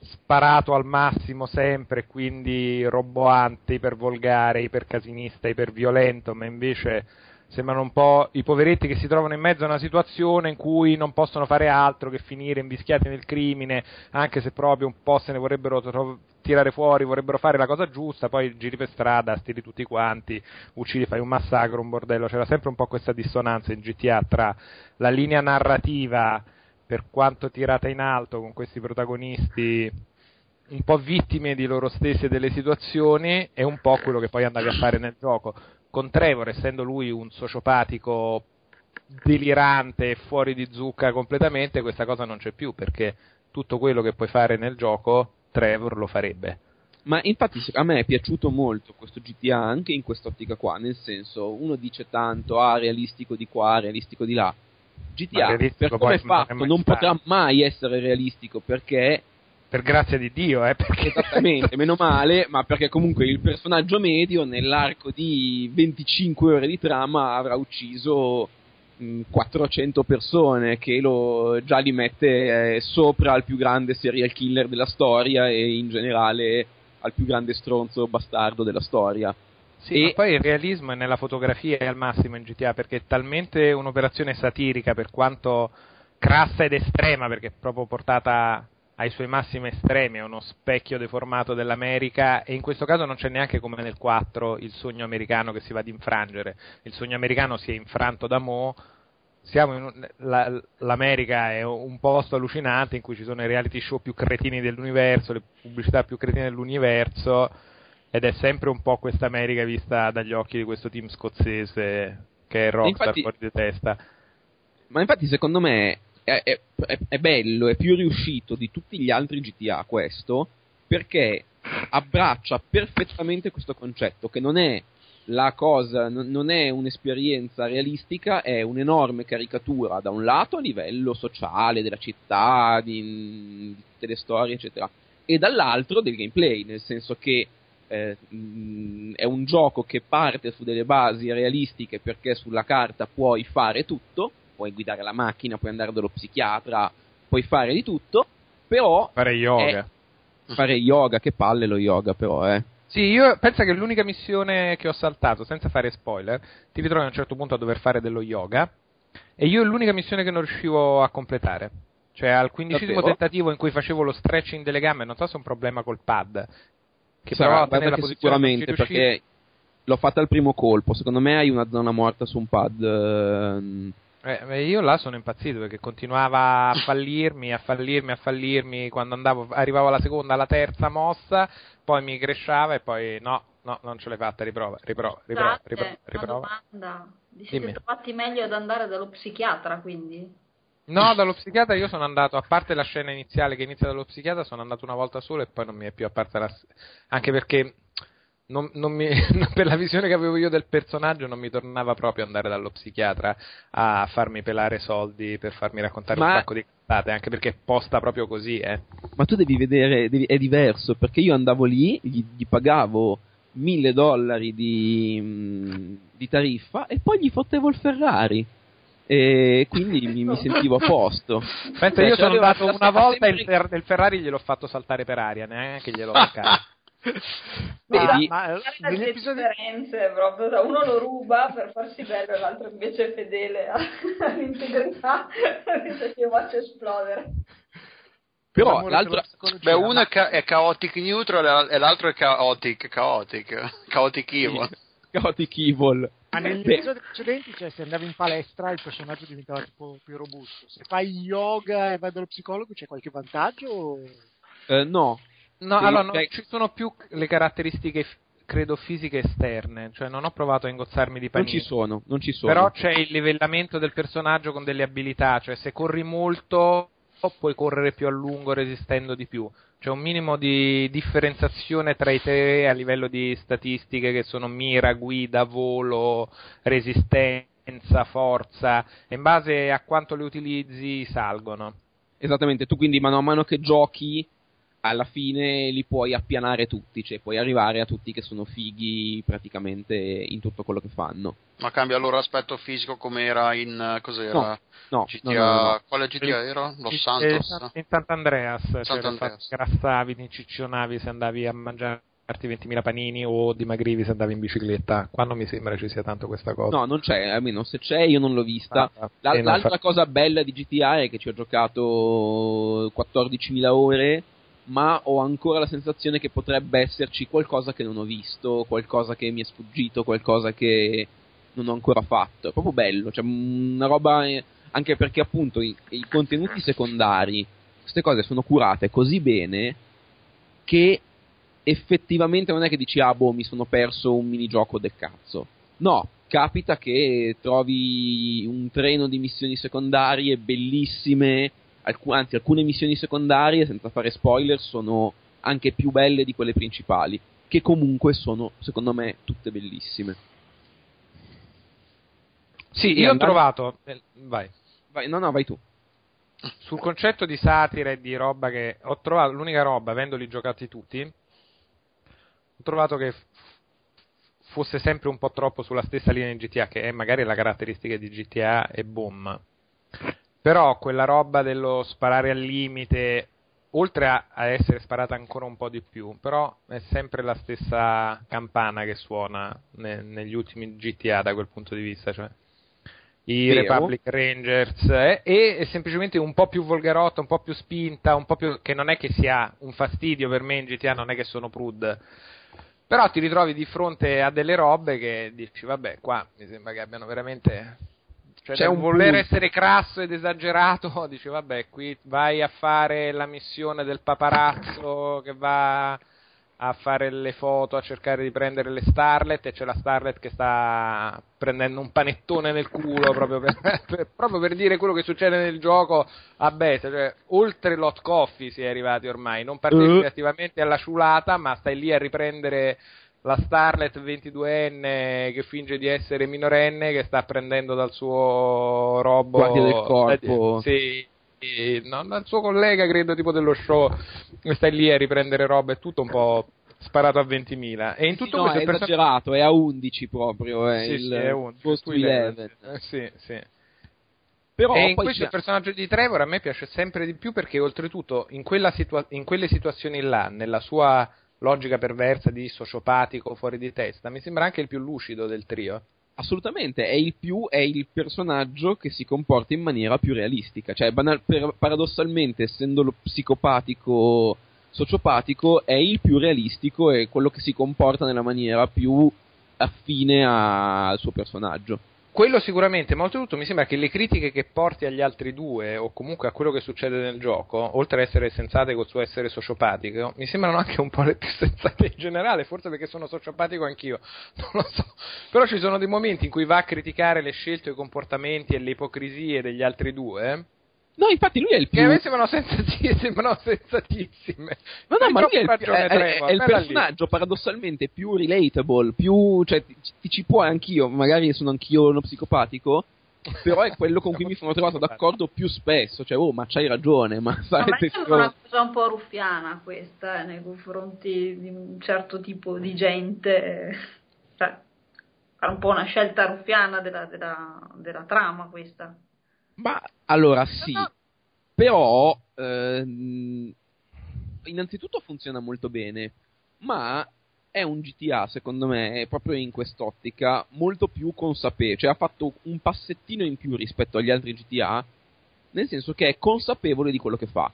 sparato al massimo sempre, quindi roboante, ipervolgare, ipercasinista, iperviolento, ma invece sembrano un po' i poveretti che si trovano in mezzo a una situazione in cui non possono fare altro che finire invischiati nel crimine, anche se proprio un po' se ne vorrebbero tro- tirare fuori, vorrebbero fare la cosa giusta, poi giri per strada, stiri tutti quanti, uccidi, fai un massacro, un bordello, c'era sempre un po' questa dissonanza in GTA tra la linea narrativa per quanto tirata in alto con questi protagonisti un po' vittime di loro stessi e delle situazioni e un po' quello che poi andavi a fare nel gioco. Con Trevor, essendo lui un sociopatico delirante e fuori di zucca completamente, questa cosa non c'è più perché tutto quello che puoi fare nel gioco Trevor lo farebbe. Ma infatti a me è piaciuto molto questo GTA anche in quest'ottica qua, nel senso uno dice tanto, ah, realistico di qua, realistico di là. GTA per come è fatto non potrà mai essere realistico perché Per grazia di Dio, eh, perché esattamente, meno male, ma perché comunque il personaggio medio nell'arco di 25 ore di trama avrà ucciso mh, 400 persone che lo già li mette eh, sopra al più grande serial killer della storia e in generale al più grande stronzo bastardo della storia. Sì, E- poi il realismo è nella fotografia è al massimo in GTA perché è talmente un'operazione satirica per quanto crassa ed estrema perché è proprio portata ai suoi massimi estremi, è uno specchio deformato dell'America e in questo caso non c'è neanche come nel 4 il sogno americano che si va ad infrangere, il sogno americano si è infranto da Mo', un- la- l'America è un posto allucinante in cui ci sono i reality show più cretini dell'universo, le pubblicità più cretine dell'universo ed è sempre un po' questa America vista dagli occhi di questo team scozzese che è Rockstar Infatti- fuori di testa. Ma infatti secondo me è, è- è- bello, è più riuscito di tutti gli altri GTA questo, perché abbraccia perfettamente questo concetto, che non è la cosa, non non è un'esperienza realistica, è un'enorme caricatura da un lato a livello sociale, della città, di, di tutte le storie, eccetera, e dall'altro del gameplay, nel senso che eh, è un gioco che parte su delle basi realistiche perché sulla carta puoi fare tutto, puoi guidare la macchina, puoi andare dallo psichiatra, puoi fare di tutto, però Fare yoga. fare yoga, che palle lo yoga però, eh. Sì, io penso che l'unica missione che ho saltato, senza fare spoiler, ti ritrovi a un certo punto a dover fare dello yoga. E io è l'unica missione che non riuscivo a completare. Cioè, al quindicesimo tentativo in cui facevo lo stretching delle gambe, non so se è un problema col pad. Che Sarà, non ci sicuramente perché l'ho fatta al primo colpo, secondo me hai una zona morta su un pad. ehm, Eh, io là sono impazzito perché continuava a fallirmi, a fallirmi, a fallirmi. Quando andavo, arrivavo alla seconda, alla terza mossa, poi mi cresciava e poi no, no, non ce l'hai fatta, riprova, riprova, riprova, Scusate, riprova. una riprova. domanda. Vi siete Dimmi. trovati meglio ad andare dallo psichiatra, quindi? No, dallo psichiatra io sono andato, a parte la scena iniziale che inizia dallo psichiatra, sono andato una volta solo e poi non mi è più apparsa la... Anche perché non, non mi- per la visione che avevo io del personaggio non mi tornava proprio andare dallo psichiatra a farmi pelare soldi per farmi raccontare un Ma- sacco di cazzate, anche perché è posta proprio così, eh. Ma tu devi vedere, devi- è diverso perché io andavo lì, gli, gli pagavo mille dollari di, mm, di tariffa e poi gli fottevo il Ferrari. E quindi mi, mi sentivo a posto. Pensa, Cioè, io sono andato una volta e il, sempre- il Ferrari gliel'ho fatto saltare per aria, neanche gliel'ho toccato. Vedi? ma eh, Guarda negli le episodi differenze proprio, cioè, uno lo ruba per farsi bello e l'altro invece è fedele all'integrità, io faccio esplodere. Però l'amore l'altro, Beh, uno ma- è, ca- è chaotic neutral e l'altro è chaotic, chaotic, chaotic evil. Chaotic Evil. Ma episodi precedenti, cioè, se andavi in palestra il personaggio diventava tipo più robusto. Se fai yoga e vai dallo psicologo c'è qualche vantaggio? o- eh, no, No, allora non cioè- ci sono più le caratteristiche, credo, fisiche esterne, cioè non ho provato a ingozzarmi di non panini. ci sono, non ci sono. Però c'è il livellamento del personaggio con delle abilità, cioè se corri molto puoi correre più a lungo resistendo di più. C'è un minimo di differenziazione tra i tre a livello di statistiche che sono mira, guida, volo, resistenza, forza, e in base a quanto le utilizzi salgono. Esattamente, tu quindi mano a mano che giochi, alla fine li puoi appianare tutti, cioè puoi arrivare a tutti che sono fighi praticamente in tutto quello che fanno. Ma cambia il loro aspetto fisico come era in eh, cos'era? No, GTA, no, no, no, no. quale GTA era? Los Eh, Santos? in Sant'Andreas, cioè Sant'Andreas. grassavi, ti inciccionavi se andavi a mangiarti 20.000 panini o dimagrivi se andavi in bicicletta. Qua non mi sembra ci sia tanto questa cosa. No, non c'è, almeno se c'è io non l'ho vista. Ah, La- eh, non l'altra fa- cosa bella di GTA è che ci ho giocato 14.000 ore, ma ho ancora la sensazione che potrebbe esserci qualcosa che non ho visto, qualcosa che mi è sfuggito, qualcosa che non ho ancora fatto. È proprio bello, cioè una roba eh, anche perché appunto i, i contenuti secondari, queste cose sono curate così bene che effettivamente non è che dici ah boh mi sono perso un minigioco del cazzo. No, capita che trovi un treno di missioni secondarie bellissime, alcu- anzi alcune missioni secondarie, senza fare spoiler, sono anche più belle di quelle principali, che comunque sono, secondo me, tutte bellissime. Sì, io ho andando- trovato. eh, Vai. Vai, no, no, vai tu. Sul concetto di satira e di roba che ho trovato, l'unica roba, avendoli giocati tutti, ho trovato che fosse sempre un po' troppo sulla stessa linea di GTA, che è magari la caratteristica di GTA e boom. Però quella roba dello sparare al limite, oltre a, a essere sparata ancora un po' di più, però è sempre la stessa campana che suona ne- negli ultimi GTA da quel punto di vista, cioè i Vero. Republic Rangers eh, e è semplicemente un po' più volgarotta, un po' più spinta, un po' più che non è che sia un fastidio per me in GTA, non è che sono prud. Però ti ritrovi di fronte a delle robe che dici, vabbè, qua mi sembra che abbiano veramente cioè C'è un voler punto. essere crasso ed esagerato, dici, vabbè, qui vai a fare la missione del paparazzo che va a fare le foto, a cercare di prendere le starlet e c'è la starlet che sta prendendo un panettone nel culo proprio per, per- proprio per dire quello che succede nel gioco a beta, cioè oltre l'hot coffee si è arrivati ormai, non partecipi Eh. attivamente alla ciulata ma stai lì a riprendere la starlet 22enne che finge di essere minorenne che sta prendendo dal suo robot Guardia del corpo. sì, e non al suo collega, credo, tipo dello show, stai lì a riprendere roba, è tutto un po' sparato a 20.000. E in tutto no, questo è il person- esagerato, è a 11 proprio, è Sì, il sì, è un- Ghost su 11. 11. Eh, sì, sì. Però e in questo c'è- il personaggio di Trevor a me piace sempre di più perché oltretutto in, quella situa- in quelle situazioni là, nella sua logica perversa di sociopatico fuori di testa, mi sembra anche il più lucido del trio. Assolutamente, è il più, è il personaggio che si comporta in maniera più realistica. Cioè, banal- per- paradossalmente, essendo lo psicopatico sociopatico, è il più realistico e quello che si comporta nella maniera più affine al suo personaggio. Quello sicuramente, ma oltretutto mi sembra che le critiche che porti agli altri due, o comunque a quello che succede nel gioco, oltre ad essere sensate col suo essere sociopatico, mi sembrano anche un po' le più sensate in generale, forse perché sono sociopatico anch'io, non lo so. Però ci sono dei momenti in cui va a criticare le scelte, i comportamenti e le ipocrisie degli altri due, No, infatti lui è il che più... a me sembrano, sensati- sembrano sensatissime. No, no, ma lui è il, ragione, è- è- Trevor, è il bella lì. personaggio paradossalmente più relatable, più, cioè, ti, ti ci può anch'io, magari sono anch'io uno psicopatico, però è quello con cui mi sono trovato d'accordo più spesso, cioè, oh, ma c'hai ragione, ma No, ma sarete sembra stronzi. una cosa un po' ruffiana questa eh, nei confronti di un certo tipo di gente. eh, Cioè, è un po' una scelta ruffiana della, della- della trama questa. Ma allora sì, però ehm, innanzitutto funziona molto bene, ma è un GTA secondo me, proprio in quest'ottica, molto più consapevole, cioè ha fatto un passettino in più rispetto agli altri GTA, nel senso che è consapevole di quello che fa.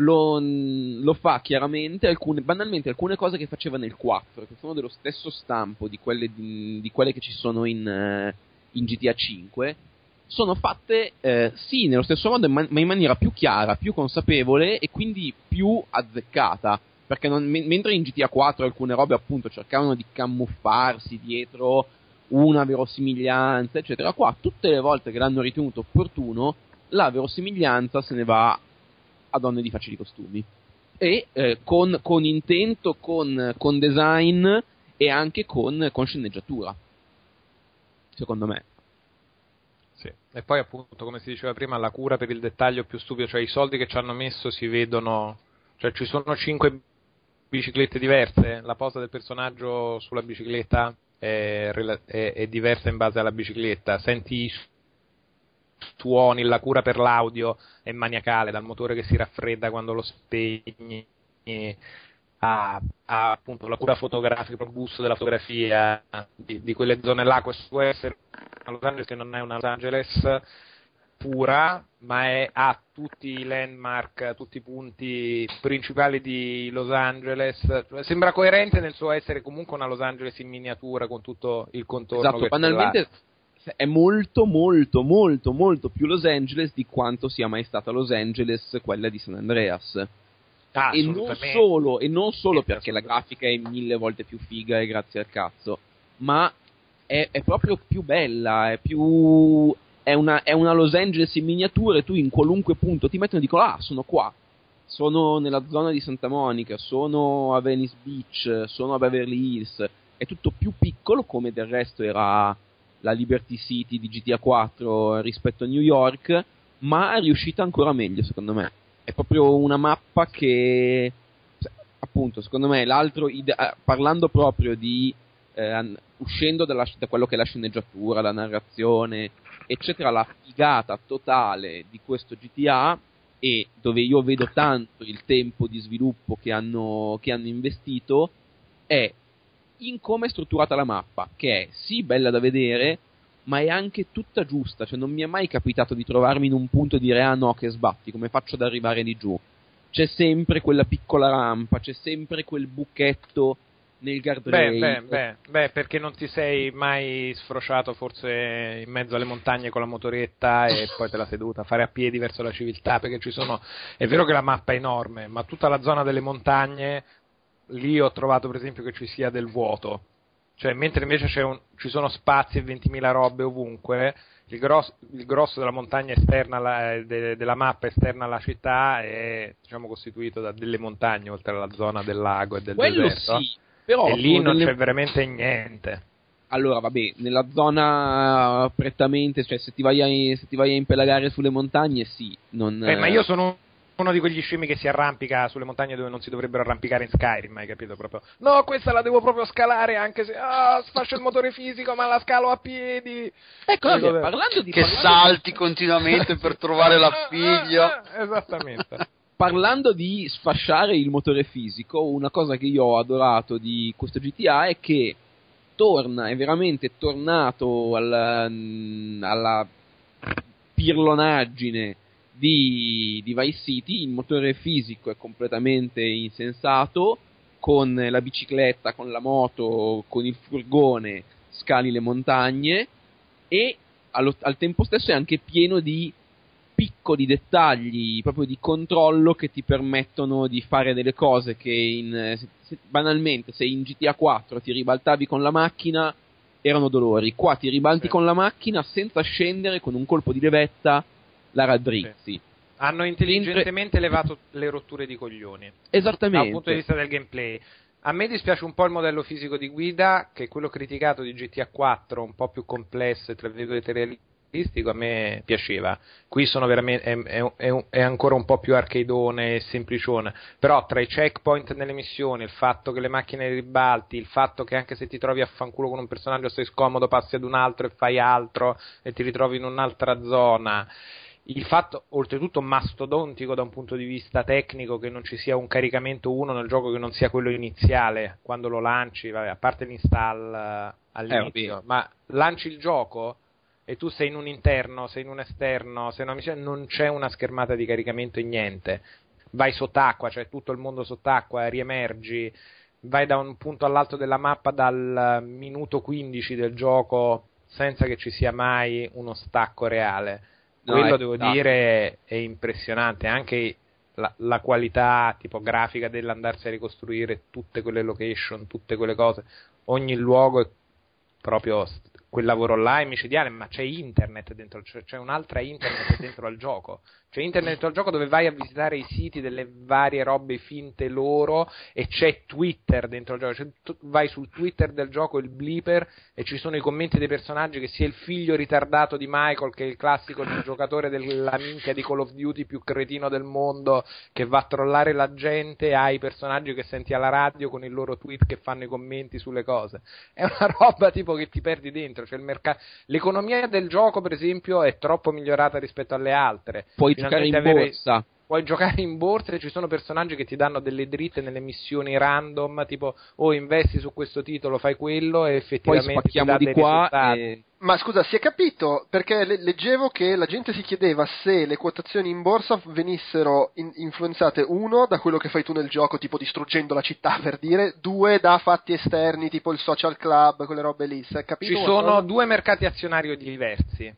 Lo, lo fa chiaramente, alcune, banalmente alcune cose che faceva nel 4, che sono dello stesso stampo di quelle, di, di quelle che ci sono in, eh, in GTA 5, sono fatte eh, sì nello stesso modo, ma in maniera più chiara, più consapevole e quindi più azzeccata. Perché non- men- mentre in GTA 4 alcune robe appunto cercavano di camuffarsi dietro una verosimiglianza, eccetera, qua tutte le volte che l'hanno ritenuto opportuno, la verosimiglianza se ne va a donne di facili costumi. E eh, con, con intento, con, con design e anche con, con sceneggiatura. Secondo me. E poi appunto, come si diceva prima, la cura per il dettaglio più stupido, cioè i soldi che ci hanno messo si vedono, cioè ci sono cinque biciclette diverse, la posa del personaggio sulla bicicletta è, è- è diversa in base alla bicicletta, senti i suoni, la cura per l'audio è maniacale, dal motore che si raffredda quando lo spegni a, a, appunto la cura fotografica, il gusto della fotografia di, di quelle zone là, questo può essere a Los Angeles che non è una Los Angeles pura, ma è, ha tutti i landmark, tutti i punti principali di Los Angeles. Sembra coerente nel suo essere comunque una Los Angeles in miniatura con tutto il contorno. Esatto, banalmente è molto molto molto molto più Los Angeles di quanto sia mai stata Los Angeles quella di San Andreas. Ah, e, non solo, e non solo perché la grafica è mille volte più figa e grazie al cazzo, ma è, è proprio più bella, è più... È una, è una Los Angeles in miniatura e tu in qualunque punto ti mettono e dicono ah sono qua, sono nella zona di Santa Monica, sono a Venice Beach, sono a Beverly Hills, è tutto più piccolo come del resto era la Liberty City di GTA 4 rispetto a New York, ma è riuscita ancora meglio secondo me. È proprio una mappa che, appunto, secondo me l'altro, ide- eh, parlando proprio di, eh, uscendo dalla- da quello che è la sceneggiatura, la narrazione, eccetera, la figata totale di questo GTA e dove io vedo tanto il tempo di sviluppo che hanno, che hanno investito è in come è strutturata la mappa, che è sì bella da vedere, ma è anche tutta giusta, cioè non mi è mai capitato di trovarmi in un punto e dire ah no che sbatti, come faccio ad arrivare di giù. C'è sempre quella piccola rampa, c'è sempre quel buchetto nel Beh, guardrail. beh, beh, beh, perché non ti sei mai sfrociato forse in mezzo alle montagne con la motoretta e poi te la seduta a fare a piedi verso la civiltà, perché ci sono, è vero che la mappa è enorme, ma tutta la zona delle montagne, lì ho trovato per esempio che ci sia del vuoto, cioè mentre invece c'è un- ci sono spazi e 20.000 robe ovunque, il grosso, il grosso della montagna esterna alla- de- della mappa esterna alla città è diciamo costituito da delle montagne oltre alla zona del lago e del Quello deserto sì, però e lì non delle- c'è veramente niente. Allora, vabbè, nella zona prettamente, cioè se ti vai a, se ti vai a impelagare sulle montagne, sì. Non, Eh, ma io sono uno di quegli scemi che si arrampica sulle montagne dove non si dovrebbero arrampicare in Skyrim, hai capito? Proprio, no, questa la devo proprio scalare anche se ah, sfascio il motore fisico, ma la scalo a piedi. Ecco, Eh, parlando di... Che parlando- salti continuamente per trovare l'appiglio. Eh, eh, Esattamente. Parlando di sfasciare il motore fisico, una cosa che io ho adorato di questo GTA è che torna, è veramente tornato alla, alla pirlonaggine di, di Vice City, il motore fisico è completamente insensato, con la bicicletta, con la moto, con il furgone scali le montagne e allo- al tempo stesso è anche pieno di piccoli dettagli proprio di controllo che ti permettono di fare delle cose che in, se- se- banalmente se in GTA 4 ti ribaltavi con la macchina erano dolori, qua ti ribalti Sì. con la macchina senza scendere con un colpo di levetta la raddrizzi. Hanno intelligentemente levato le rotture di coglioni. Esattamente. dal punto di vista del gameplay. A me dispiace un po' il modello fisico di guida, che è quello criticato di GTA 4, un po' più complesso e tra virgolette realistico, a me piaceva. Qui sono veramente, è, è- è- è ancora un po' più arcadeone e semplicione, però tra i checkpoint nelle missioni, il fatto che le macchine ribalti, il fatto che anche se ti trovi a fanculo con un personaggio sei scomodo, passi ad un altro e fai altro e ti ritrovi in un'altra zona, il fatto, oltretutto mastodontico da un punto di vista tecnico, che non ci sia un caricamento 1 nel gioco che non sia quello iniziale, quando lo lanci, vabbè, a parte l'install eh, all'inizio, vabbè. ma lanci il gioco e tu sei in un interno, sei in un esterno, sei in una missione, non c'è una schermata di caricamento e niente. Vai sott'acqua, cioè tutto il mondo sott'acqua, riemergi, vai da un punto all'altro della mappa dal minuto 15 del gioco senza che ci sia mai uno stacco reale. No, Quello è- devo no. dire è impressionante, anche la, la qualità tipo grafica dell'andarsi a ricostruire tutte quelle location, tutte quelle cose, ogni luogo è proprio quel lavoro là è micidiale, ma c'è internet dentro, c'è un'altra internet dentro al gioco. C'è internet al gioco dove vai a visitare i siti delle varie robe finte loro e c'è Twitter dentro il gioco. Cioè, tu vai sul Twitter del gioco, il bleeper, e ci sono i commenti dei personaggi che sia il figlio ritardato di Michael, che è il classico giocatore della minchia di Call of Duty più cretino del mondo, che va a trollare la gente, hai i personaggi che senti alla radio con i loro tweet che fanno i commenti sulle cose. È una roba tipo che ti perdi dentro. Cioè mercato... L'economia del gioco, per esempio, è troppo migliorata rispetto alle altre. Puoi giocare in avere- borsa. Puoi giocare in borsa e ci sono personaggi che ti danno delle dritte nelle missioni random, tipo o investi su questo titolo, fai quello e Poi effettivamente ti spacchiamo dà di dei qua risultati. e... Ma scusa, si è capito? Perché le- leggevo che la gente si chiedeva se le quotazioni in borsa venissero in- influenzate, uno, da quello che fai tu nel gioco, tipo distruggendo la città per dire, due, da fatti esterni, tipo il social club, quelle robe lì. Si è capito? Ci sono due mercati azionario diversi.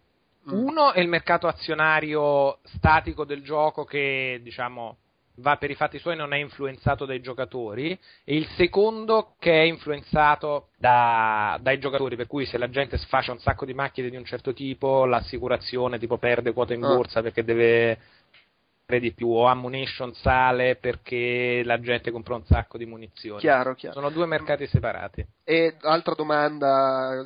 Mm. Uno è il mercato azionario statico del gioco che, diciamo, va per i fatti suoi, non è influenzato dai giocatori, e il secondo che è influenzato da- dai giocatori, per cui se la gente sfascia un sacco di macchine di un certo tipo, l'assicurazione tipo perde quota in Ah. borsa perché deve di più, o ammunition sale perché la gente compra un sacco di munizioni. Chiaro, chiaro. Sono due mercati separati. E altra domanda,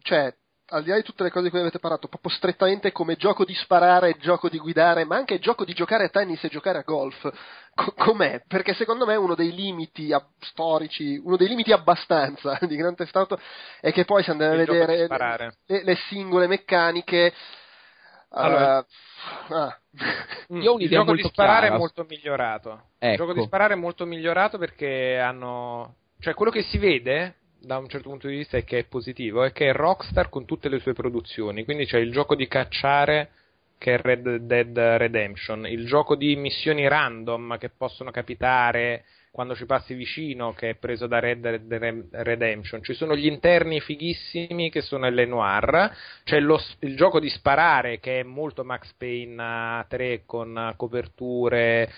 cioè, al di là di tutte le cose di cui avete parlato, proprio strettamente come gioco di sparare, gioco di guidare, ma anche gioco di giocare a tennis e giocare a golf, co- com'è? Perché secondo me uno dei limiti ab- storici, uno dei limiti abbastanza di Grand Theft Auto è che poi si andava a Il vedere le, le singole meccaniche. Allora, eh, ah. Io ho il un'idea gioco di sparare chiara. è molto migliorato. Il Ecco. gioco di sparare è molto migliorato perché hanno. Cioè, quello che si vede da un certo punto di vista e che è positivo è che è Rockstar con tutte le sue produzioni. Quindi c'è il gioco di cacciare che è Red Dead Redemption, il gioco di missioni random che possono capitare quando ci passi vicino che è preso da Red Dead Redemption. Ci sono gli interni fighissimi che sono le noir, c'è lo il gioco di sparare che è molto Max Payne 3 con coperture,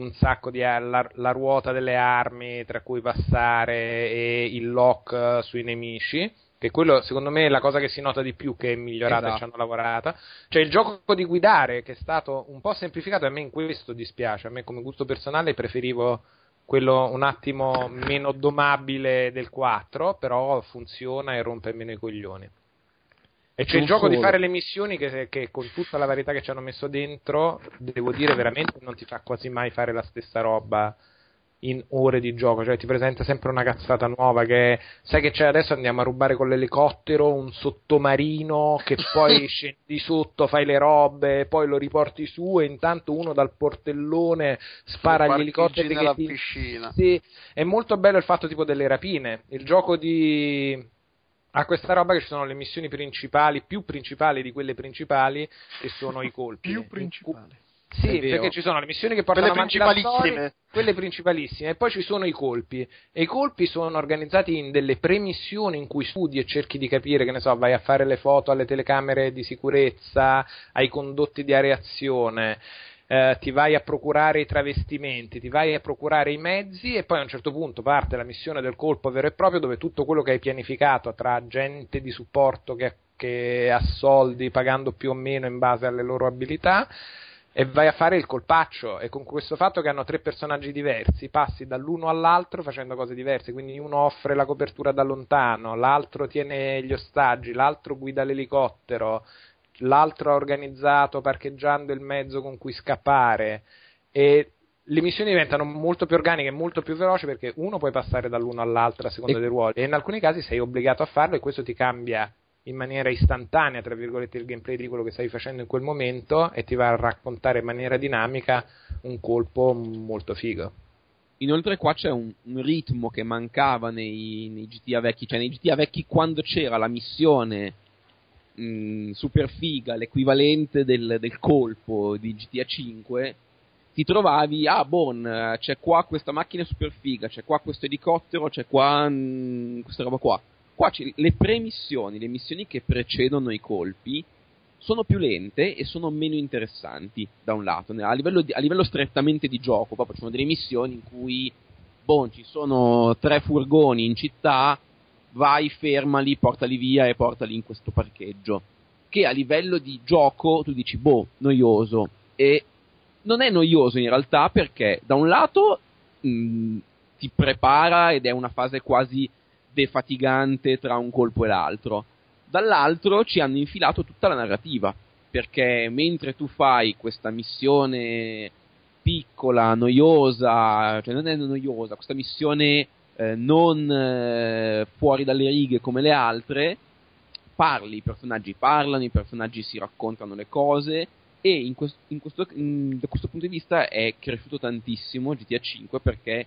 un sacco di a- la, la ruota delle armi tra cui passare e il lock eh, sui nemici. Che quello secondo me è la cosa che si nota di più che è migliorata e Esatto. ci hanno lavorata. C'è il gioco di guidare che è stato un po' semplificato e a me in questo dispiace. A me come gusto personale preferivo quello un attimo meno domabile del 4, però funziona e rompe meno i coglioni. E c'è il gioco di solo. fare le missioni che, che con tutta la varietà che ci hanno messo dentro, devo dire veramente non ti fa quasi mai fare la stessa roba in ore di gioco, cioè ti presenta sempre una cazzata nuova che sai che c'è adesso andiamo a rubare con l'elicottero un sottomarino che poi scendi sotto, fai le robe, poi lo riporti su e intanto uno dal portellone spara agli elicotteri nella ti... piscina. Sì, è molto bello il fatto tipo delle rapine, il gioco di ha questa roba che ci sono le missioni principali, più principali di quelle principali, che sono i colpi. Più principale. Sì, perché ci sono le missioni che portano Quelle avanti la storia, principalissime. quelle principalissime, e poi ci sono i colpi. E i colpi sono organizzati in delle premissioni in cui studi e cerchi di capire, che ne so, vai a fare le foto alle telecamere di sicurezza, ai condotti di areazione. Eh, ti vai a procurare i travestimenti, ti vai a procurare i mezzi e poi a un certo punto parte la missione del colpo vero e proprio dove tutto quello che hai pianificato tra gente di supporto che, che ha soldi pagando più o meno in base alle loro abilità e vai a fare il colpaccio. E con questo fatto che hanno tre personaggi diversi passi dall'uno all'altro facendo cose diverse. Quindi uno offre la copertura da lontano l'altro tiene gli ostaggi l'altro guida l'elicottero l'altro ha organizzato parcheggiando il mezzo con cui scappare e le missioni diventano molto più organiche e molto più veloci perché uno puoi passare dall'uno all'altro a seconda E- dei ruoli e in alcuni casi sei obbligato a farlo e questo ti cambia in maniera istantanea, tra virgolette, il gameplay di quello che stai facendo in quel momento e ti va a raccontare in maniera dinamica un colpo molto figo. Inoltre qua c'è un, un ritmo che mancava nei, nei GTA vecchi, cioè nei GTA vecchi quando c'era la missione mh, super figa, l'equivalente del, del colpo di GTA 5, ti trovavi, ah bon, c'è qua questa macchina super figa, c'è qua questo elicottero, c'è qua mh, questa roba qua. Qua le premissioni, le missioni che precedono i colpi, sono più lente e sono meno interessanti da un lato, a livello, di- a livello strettamente di gioco, proprio ci sono delle missioni in cui boh, ci sono tre furgoni in città, vai, fermali, portali via e portali in questo parcheggio. Che a livello di gioco tu dici, boh, noioso. E non è noioso in realtà perché da un lato mh, ti prepara ed è una fase quasi defatigante tra un colpo e l'altro. Dall'altro ci hanno infilato tutta la narrativa, perché mentre tu fai questa missione piccola, noiosa, cioè non è noiosa, questa missione eh, non eh, fuori dalle righe come le altre, parli, i personaggi parlano, i personaggi si raccontano le cose e in quest- in questo- in- da questo punto di vista è cresciuto tantissimo GTA 5 perché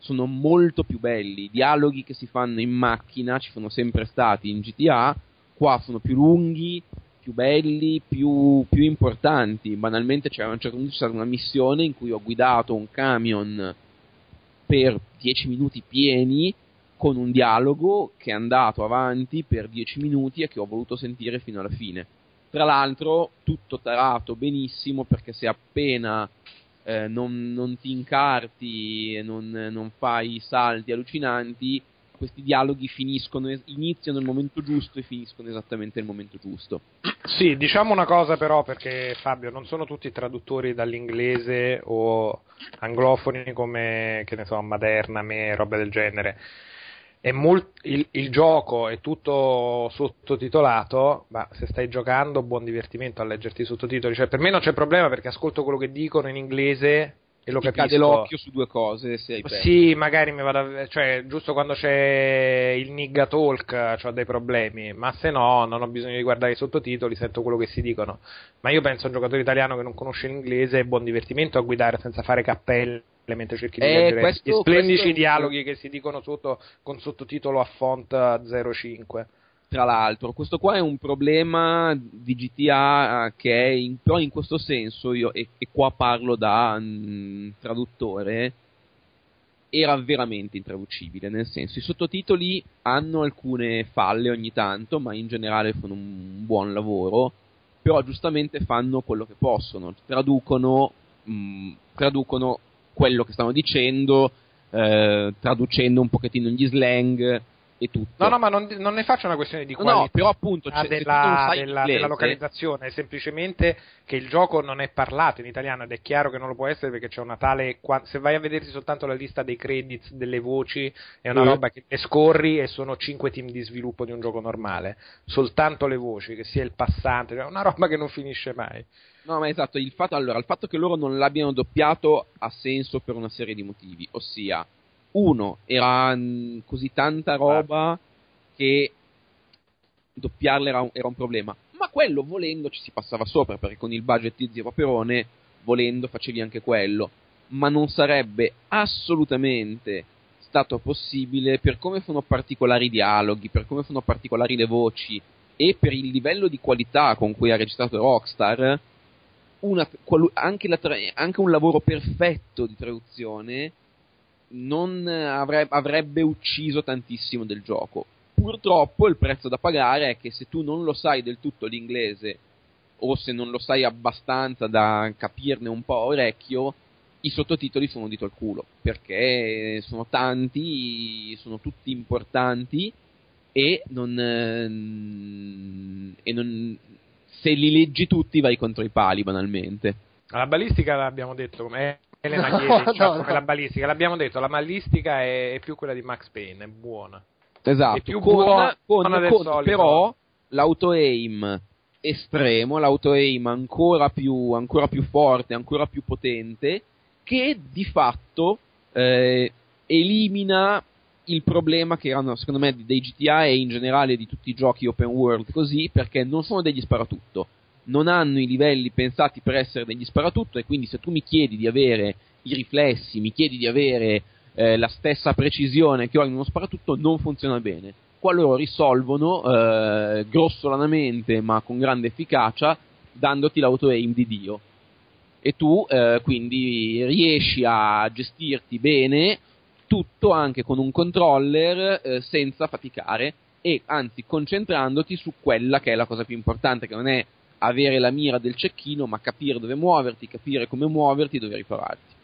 sono molto più belli. I dialoghi che si fanno in macchina ci sono sempre stati in GTA, qua sono più lunghi, più belli, più, più importanti. Banalmente c'era a un certo punto c'è stata una missione in cui ho guidato un camion per 10 minuti pieni con un dialogo che è andato avanti per 10 minuti e che ho voluto sentire fino alla fine. Tra l'altro, tutto tarato benissimo perché se appena eh, non, non ti incarti e non, non fai salti allucinanti, questi dialoghi finiscono, iniziano nel momento giusto e finiscono esattamente nel momento giusto. Sì, diciamo una cosa però perché Fabio, non sono tutti traduttori dall'inglese o anglofoni come, che ne so, Maderna, me, robe del genere. È mol- il, il gioco è tutto sottotitolato, ma se stai giocando buon divertimento a leggerti i sottotitoli. Cioè, per me non c'è problema perché ascolto quello che dicono in inglese e lo capisco. cade l'occhio su due cose se. Sì, magari mi vado a... cioè, giusto quando c'è il nigga talk ho dei problemi, ma se no non ho bisogno di guardare i sottotitoli, sento quello che si dicono. Ma io penso a un giocatore italiano che non conosce l'inglese, buon divertimento a guidare senza fare cappelle mentre cerchi di Eh, leggere questo- gli splendici questo- dialoghi che si dicono sotto con sottotitolo a font 05. Tra l'altro. Questo qua è un problema di GTA eh, che è in, però in questo senso, io, e, e qua parlo da mm, traduttore, era veramente intraducibile, nel senso i sottotitoli hanno alcune falle ogni tanto, ma in generale fanno un buon lavoro, però giustamente fanno quello che possono, traducono, mm, traducono quello che stanno dicendo, eh, traducendo un pochettino gli slang, e tutto. No, no, ma non, non ne faccio una questione di qualità no, però appunto ah, c'è- non della, della- della localizzazione, è semplicemente che il gioco non è parlato in italiano ed è chiaro che non lo può essere perché c'è una tale... Se vai a vederti soltanto la lista dei credits, delle voci, è una Mm. roba che ne scorri e sono 5 team di sviluppo di un gioco normale. Soltanto le voci, che sia il passante, è una roba che non finisce mai. No, ma esatto, il fatto, allora, il fatto che loro non l'abbiano doppiato ha senso per una serie di motivi, ossia, uno, era mh, così tanta roba che doppiarla era un, era un problema, ma quello volendo ci si passava sopra, perché con il budget di Zio Paperone, volendo facevi anche quello, ma non sarebbe assolutamente stato possibile per come sono particolari i dialoghi, per come sono particolari le voci e per il livello di qualità con cui ha registrato Rockstar, una- anche, la anche un lavoro perfetto di traduzione non avre- avrebbe ucciso tantissimo del gioco. Purtroppo il prezzo da pagare è che se tu non lo sai del tutto l'inglese o se non lo sai abbastanza da capirne un po' orecchio, i sottotitoli sono dito al culo, perché sono tanti, sono tutti importanti e non, ehm, e non se li leggi tutti vai contro i pali banalmente. La balistica l'abbiamo detto come Elena No, chat no, no. la balistica, l'abbiamo detto, la balistica è, è più quella di Max Payne, è buona. Esatto, È più con, buona con- del con però l'auto-aim estremo, l'auto-aim ancora più, ancora più forte, ancora più potente, che di fatto eh, elimina il problema che hanno secondo me dei GTA e in generale di tutti i giochi open world così, perché non sono degli sparatutto, non hanno i livelli pensati per essere degli sparatutto e quindi se tu mi chiedi di avere i riflessi, mi chiedi di avere eh, la stessa precisione che ho in uno sparatutto, non funziona bene. Qua loro risolvono eh, grossolanamente ma con grande efficacia dandoti l'auto-aim di Dio. E tu eh, quindi riesci a gestirti bene tutto anche con un controller eh, senza faticare e anzi concentrandoti su quella che è la cosa più importante, che non è avere la mira del cecchino, ma capire dove muoverti, capire come muoverti e dove ripararti.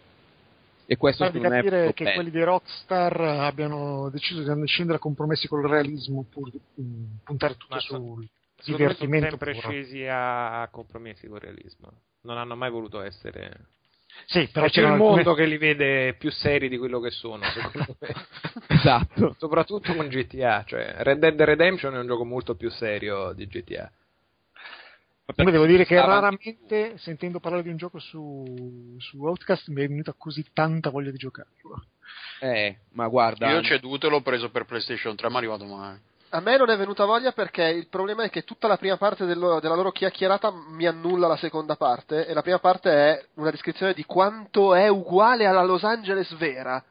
E questo Farvi me è capire che bello. quelli di Rockstar abbiano deciso di non scendere a compromessi col realismo pur di mm, puntare tutto Ma sul sono divertimento sempre puro. scesi a, compromessi con il realismo. Non hanno mai voluto essere. Sì, Però c'è il mondo alcune- che li vede più seri di quello che sono, secondo me. Esatto. Soprattutto con GTA. Cioè, Red Dead Redemption è un gioco molto più serio di GTA. Comunque devo dire che raramente sentendo parlare di un gioco su, su Outcast mi è venuta così tanta voglia di giocarlo. Eh, ma guarda, Io ho ceduto e l'ho preso per PlayStation 3, ma è arrivato mai. A me non è venuta voglia perché il problema è che tutta la prima parte dello- della loro chiacchierata mi annulla la seconda parte e la prima parte è una descrizione di quanto è uguale alla Los Angeles vera.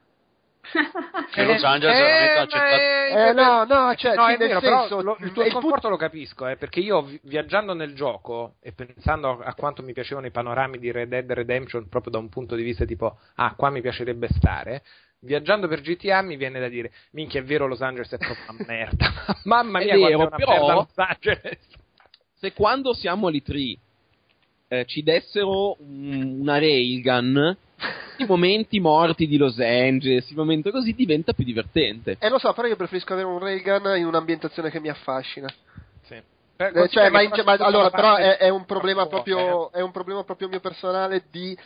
Che Los Angeles veramente ha accettato. Eh, no, no, cioè, no, sì, è nel vero, senso, lo- il tuo è punto- lo capisco, eh, perché io vi- viaggiando nel gioco e pensando a quanto mi piacevano i panorami di Red Dead Redemption proprio da un punto di vista tipo, ah, qua mi piacerebbe stare, viaggiando per GTA mi viene da dire, minchia è vero Los Angeles è proprio una merda, mamma È mia quanto vero, è una però- merda Los Angeles. se quando siamo all'E3 eh, ci dessero un- una railgun, i momenti morti di Los Angeles, i momenti così diventa più divertente. Eh lo so, però io preferisco avere un railgun in un'ambientazione che mi affascina. Sì. Eh, cioè, che ma, in- ma allora, però è, è un problema proprio, eh. è un problema proprio mio personale di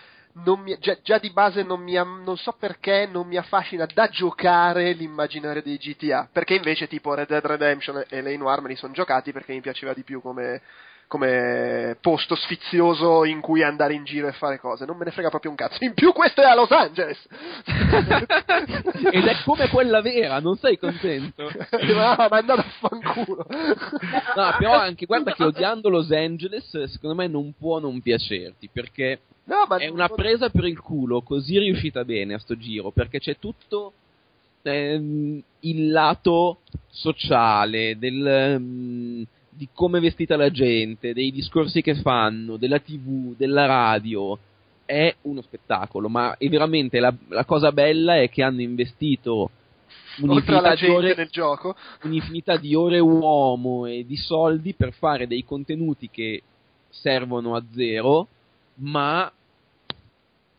non mi- già, già di base non, mi non so perché non mi affascina da giocare l'immaginario dei GTA, perché invece tipo Red Dead Redemption e Lane Noir me li sono giocati perché mi piaceva di più come, come posto sfizioso in cui andare in giro e fare cose, non me ne frega proprio un cazzo, in più questo è a Los Angeles! Ed è come quella vera, non sei contento? ma, ma andate a fanculo! No, però anche guarda che odiando Los Angeles, secondo me non può non piacerti, perché No, è una presa per il culo così riuscita bene a sto giro, perché c'è tutto ehm, il lato sociale, del, ehm, di come è vestita la gente, dei discorsi che fanno, della tv, della radio. È uno spettacolo, ma è veramente la, la cosa bella è che hanno investito un'infinità di ore nel gioco. un'infinità di ore uomo e di soldi per fare dei contenuti che servono a zero, ma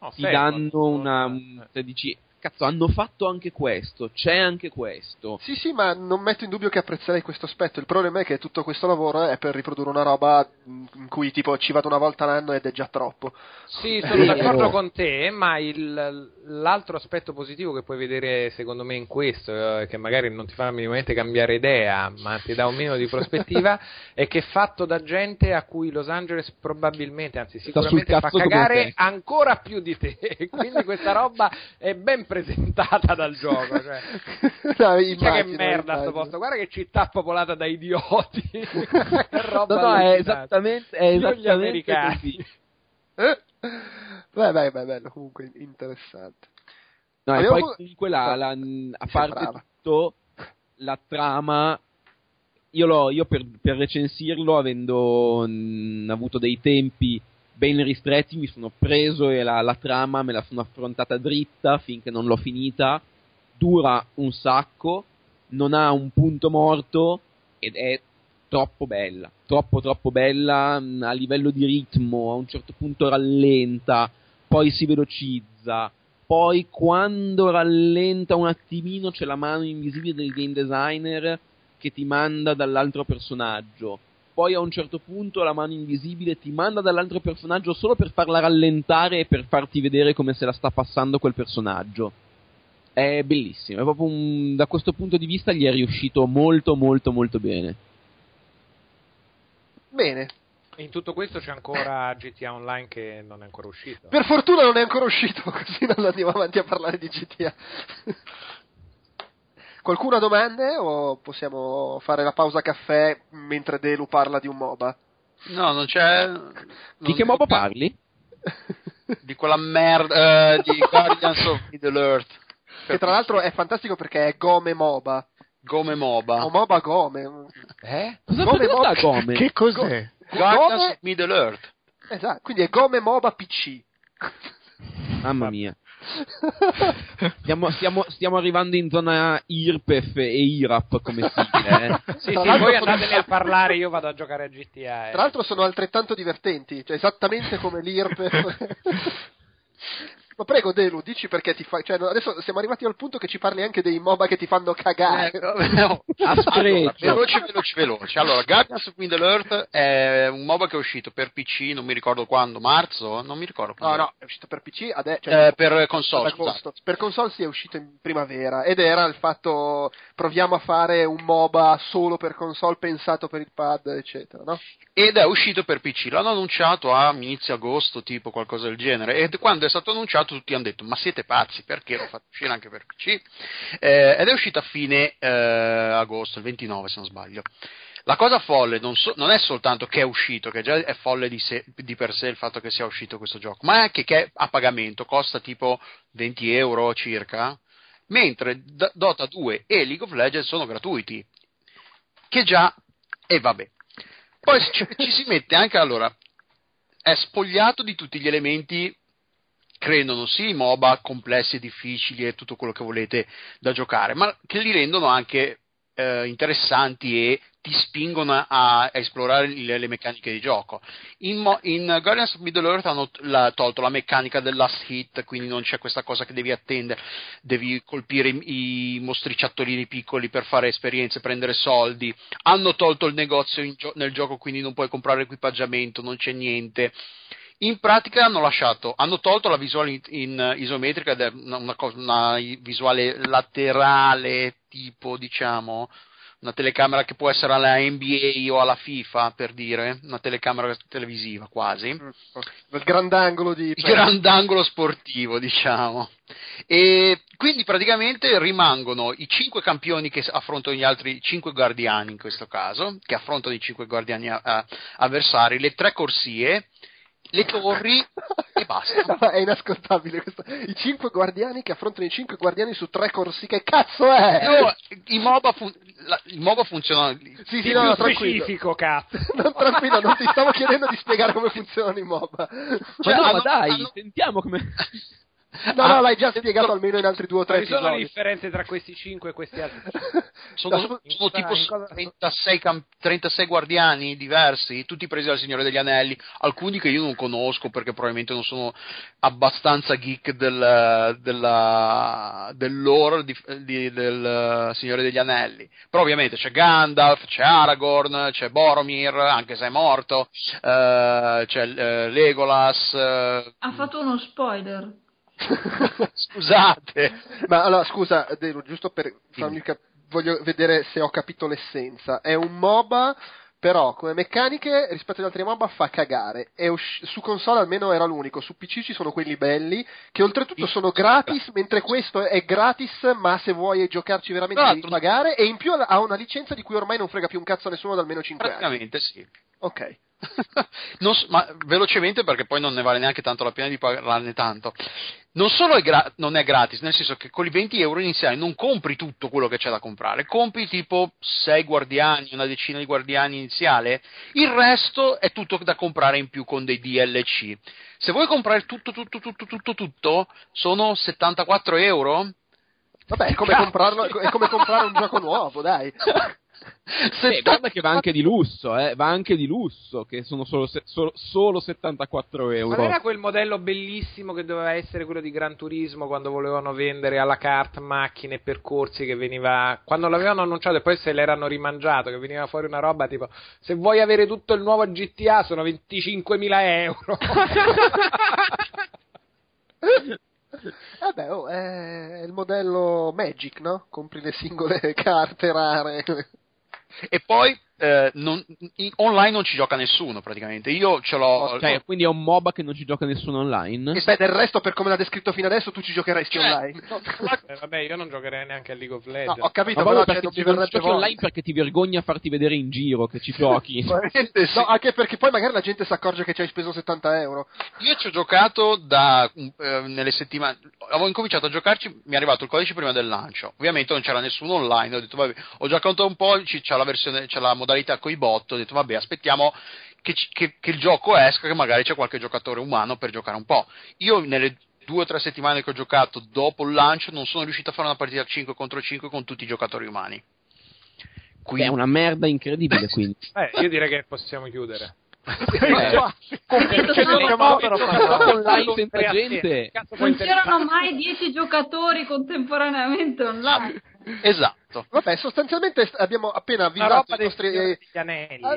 No, ti danno una. se dici, cazzo, hanno fatto anche questo, c'è anche questo. Sì, sì, ma non metto in dubbio che apprezzerei questo aspetto. Il problema è che tutto questo lavoro è per riprodurre una roba in cui tipo ci vado una volta all'anno ed è già troppo. Sì, sono d'accordo con te, ma il- l'altro aspetto positivo che puoi vedere secondo me in questo, eh, che magari non ti fa minimamente cambiare idea, ma ti dà un minimo di prospettiva, è che è fatto da gente a cui Los Angeles probabilmente, anzi sicuramente fa cagare ancora più di te. Quindi questa roba è ben presentata dal gioco. Cioè. No, Minchia che immagino, merda sto immagino. posto, guarda che città popolata da idioti. roba No, no, è esattamente, è esattamente americani. così. Eh? Beh, beh, beh, bello, comunque interessante. No, e Abbiamo- poi comunque la, la- a parte tutto, la trama, io, l'ho, io per, per recensirlo, avendo mh, avuto dei tempi ben ristretti, mi sono preso e la, la trama me la sono affrontata dritta finché non l'ho finita. Dura un sacco, non ha un punto morto ed è troppo bella, troppo troppo bella mh, a livello di ritmo, a un certo punto rallenta, poi si velocizza, poi quando rallenta un attimino c'è la mano invisibile del game designer che ti manda dall'altro personaggio. Poi a un certo punto la mano invisibile ti manda dall'altro personaggio solo per farla rallentare e per farti vedere come se la sta passando quel personaggio. È bellissimo, è proprio un- da questo punto di vista gli è riuscito molto molto molto bene. Bene, In tutto questo c'è ancora GTA Online che non è ancora uscito. per fortuna non è ancora uscito, così non andiamo avanti a parlare di GTA. Qualcuno ha domande o possiamo fare la pausa caffè mentre Delu parla di un MOBA? No, non c'è. Di non- che modo parli? Di quella merda eh, di Guardians of Middle Earth. che tra l'altro è fantastico perché è Gome MOBA. Come MOBA. O MOBA Gome. Eh? Cosa Come cosa mo- sta come? Che cos'è? Guardians Gome- of Middle Earth. Esatto, quindi è Gome MOBA PC. Mamma mia. Stiamo, stiamo- stiamo arrivando in zona IRPEF e IRAP come sigle, eh. Sì, sì, voi sono- andatene a parlare, io vado a giocare a GTA. eh. Tra l'altro sono altrettanto divertenti, cioè esattamente come l'IRP. Ma prego Delu, dici perché ti fai... Cioè, adesso siamo arrivati al punto che ci parli anche dei MOBA che ti fanno cagare. Eh, no. Allora, veloce, veloce, veloce. Allora, Guardians of Middle Earth è un MOBA che è uscito per PC, non mi ricordo quando, marzo? Non mi ricordo No, quando. no, è uscito per PC, adesso... Cioè, Eh, per console, scusate. Per console si è uscito in primavera ed era il fatto proviamo a fare un MOBA solo per console pensato per il pad, eccetera, no? Ed è uscito per PC. L'hanno annunciato a inizio agosto, tipo qualcosa del genere. E quando è stato annunciato, tutti hanno detto: Ma siete pazzi? Perché l'ho fatto uscire anche per PC? Eh, ed è uscito a fine eh, agosto, il 29 se non sbaglio. La cosa folle non, so- non è soltanto che è uscito, che già è folle di, sé- di per sé il fatto che sia uscito questo gioco, ma è anche che è a pagamento, costa tipo 20 euro circa, mentre D- Dota 2 e League of Legends sono gratuiti. Che già, e vabbè. Poi ci, ci si mette anche, allora, è spogliato di tutti gli elementi che rendono sì MOBA complessi e difficili e tutto quello che volete da giocare, ma che li rendono anche eh, interessanti e ti spingono a, a esplorare le, le meccaniche di gioco. In, Mo- in Guardians of Middle Earth hanno la- tolto la meccanica del last hit, quindi non c'è questa cosa che devi attendere, devi colpire i, i mostriciattolini piccoli per fare esperienze, prendere soldi. Hanno tolto il negozio in nel gioco, quindi non puoi comprare equipaggiamento, non c'è niente. In pratica hanno lasciato, hanno tolto la visuale in, in isometrica ed è una, una una visuale laterale, tipo diciamo una telecamera che può essere alla NBA o alla FIFA, per dire, una telecamera televisiva quasi Il grandangolo di... il grandangolo sportivo, diciamo. E quindi praticamente rimangono i cinque campioni che affrontano gli altri cinque guardiani in questo caso, che affrontano i cinque guardiani a- a- avversari, le tre corsie, le torri e basta. È inascoltabile questo. I cinque guardiani che affrontano i cinque guardiani su tre corsi. Che cazzo è? No, i MOBA, fun- la- il MOBA funziona. Sì, sì, no, no, specifico, cazzo. Non, tranquillo, non ti stavo chiedendo di spiegare come funzionano i MOBA. Ma no, hanno- ma dai, hanno- sentiamo come... No, Ah, no, l'hai già spiegato almeno in altri due o tre Quali sono le episodi. differenze tra questi 5 e questi altri? Sono, No, sono tipo in cosa- 36, cam- 36 guardiani diversi, tutti presi dal Signore degli Anelli, alcuni che io non conosco perché probabilmente non sono abbastanza geek del, della, del lore di- di- del Signore degli Anelli. Però ovviamente c'è Gandalf, c'è Aragorn, c'è Boromir, anche se è morto, eh, c'è eh, Legolas. eh, Ha fatto uno spoiler. scusate. Ma allora, scusa, Delu, giusto per farmi cap- voglio vedere se ho capito l'essenza. È un MOBA, però come meccaniche rispetto agli altri MOBA fa cagare. È usci- su console almeno era l'unico, su PC ci sono quelli belli, che oltretutto sono gratis, mentre questo è gratis, ma se vuoi giocarci veramente devi pagare, e in più ha una licenza di cui ormai non frega più un cazzo a nessuno da almeno 5 anni. Praticamente sì. Ok. Non ma velocemente perché poi non ne vale neanche tanto la pena di parlarne tanto. Non solo è gra- non è gratis, nel senso che con i 20 euro iniziali non compri tutto quello che c'è da comprare, compri tipo 6 guardiani, una decina di guardiani iniziale, il resto è tutto da comprare in più con dei DLC. Se vuoi comprare tutto, tutto, tutto, tutto, tutto, sono 74 euro? Vabbè, è come, è come comprare un gioco nuovo, dai. Eh, guarda che va anche di lusso, eh, va anche di lusso, che sono solo, se- solo, solo 74 euro. Non era quel modello bellissimo che doveva essere quello di Gran Turismo quando volevano vendere alla carte macchine e percorsi che veniva quando l'avevano annunciato e poi se l'erano rimangiato che veniva fuori una roba tipo se vuoi avere tutto il nuovo GTA sono 25.000 euro Vabbè, oh, è il modello Magic, no? Compri le singole carte rare. E poi eh, non- in- online non ci gioca nessuno praticamente. Io ce l'ho. Cioè, quindi è un MOBA che non ci gioca nessuno online? E beh, del resto, per come l'ha descritto fino adesso, tu ci giocheresti Cioè, online. Eh, vabbè io non giocherei neanche a League of No, Legends ho capito, Ma però cioè, perché non non verrebbe giochi voglia. online perché ti vergogni a farti vedere in giro che ci giochi. No, anche perché poi magari la gente si accorge che ci hai speso 70 euro. Io ci ho giocato da eh, nelle settimane. Avevo incominciato a giocarci, mi è arrivato il codice prima del lancio. Ovviamente non c'era nessuno online. Ho detto, vabbè, ho giocato un po', ci- c'è la versione, c'è la modalità coi bot. Ho detto, vabbè, aspettiamo che, che- che il gioco esca, che magari c'è qualche giocatore umano per giocare un po'. Io nelle due o tre settimane che ho giocato dopo il lancio non sono riuscito a fare una partita 5 contro 5 con tutti i giocatori umani. È Quindi, una merda incredibile, quindi. eh, io direi che possiamo chiudere non c'erano mai 10 giocatori contemporaneamente online. esatto. Vabbè, sostanzialmente st- abbiamo appena avvisato i nostri... eh,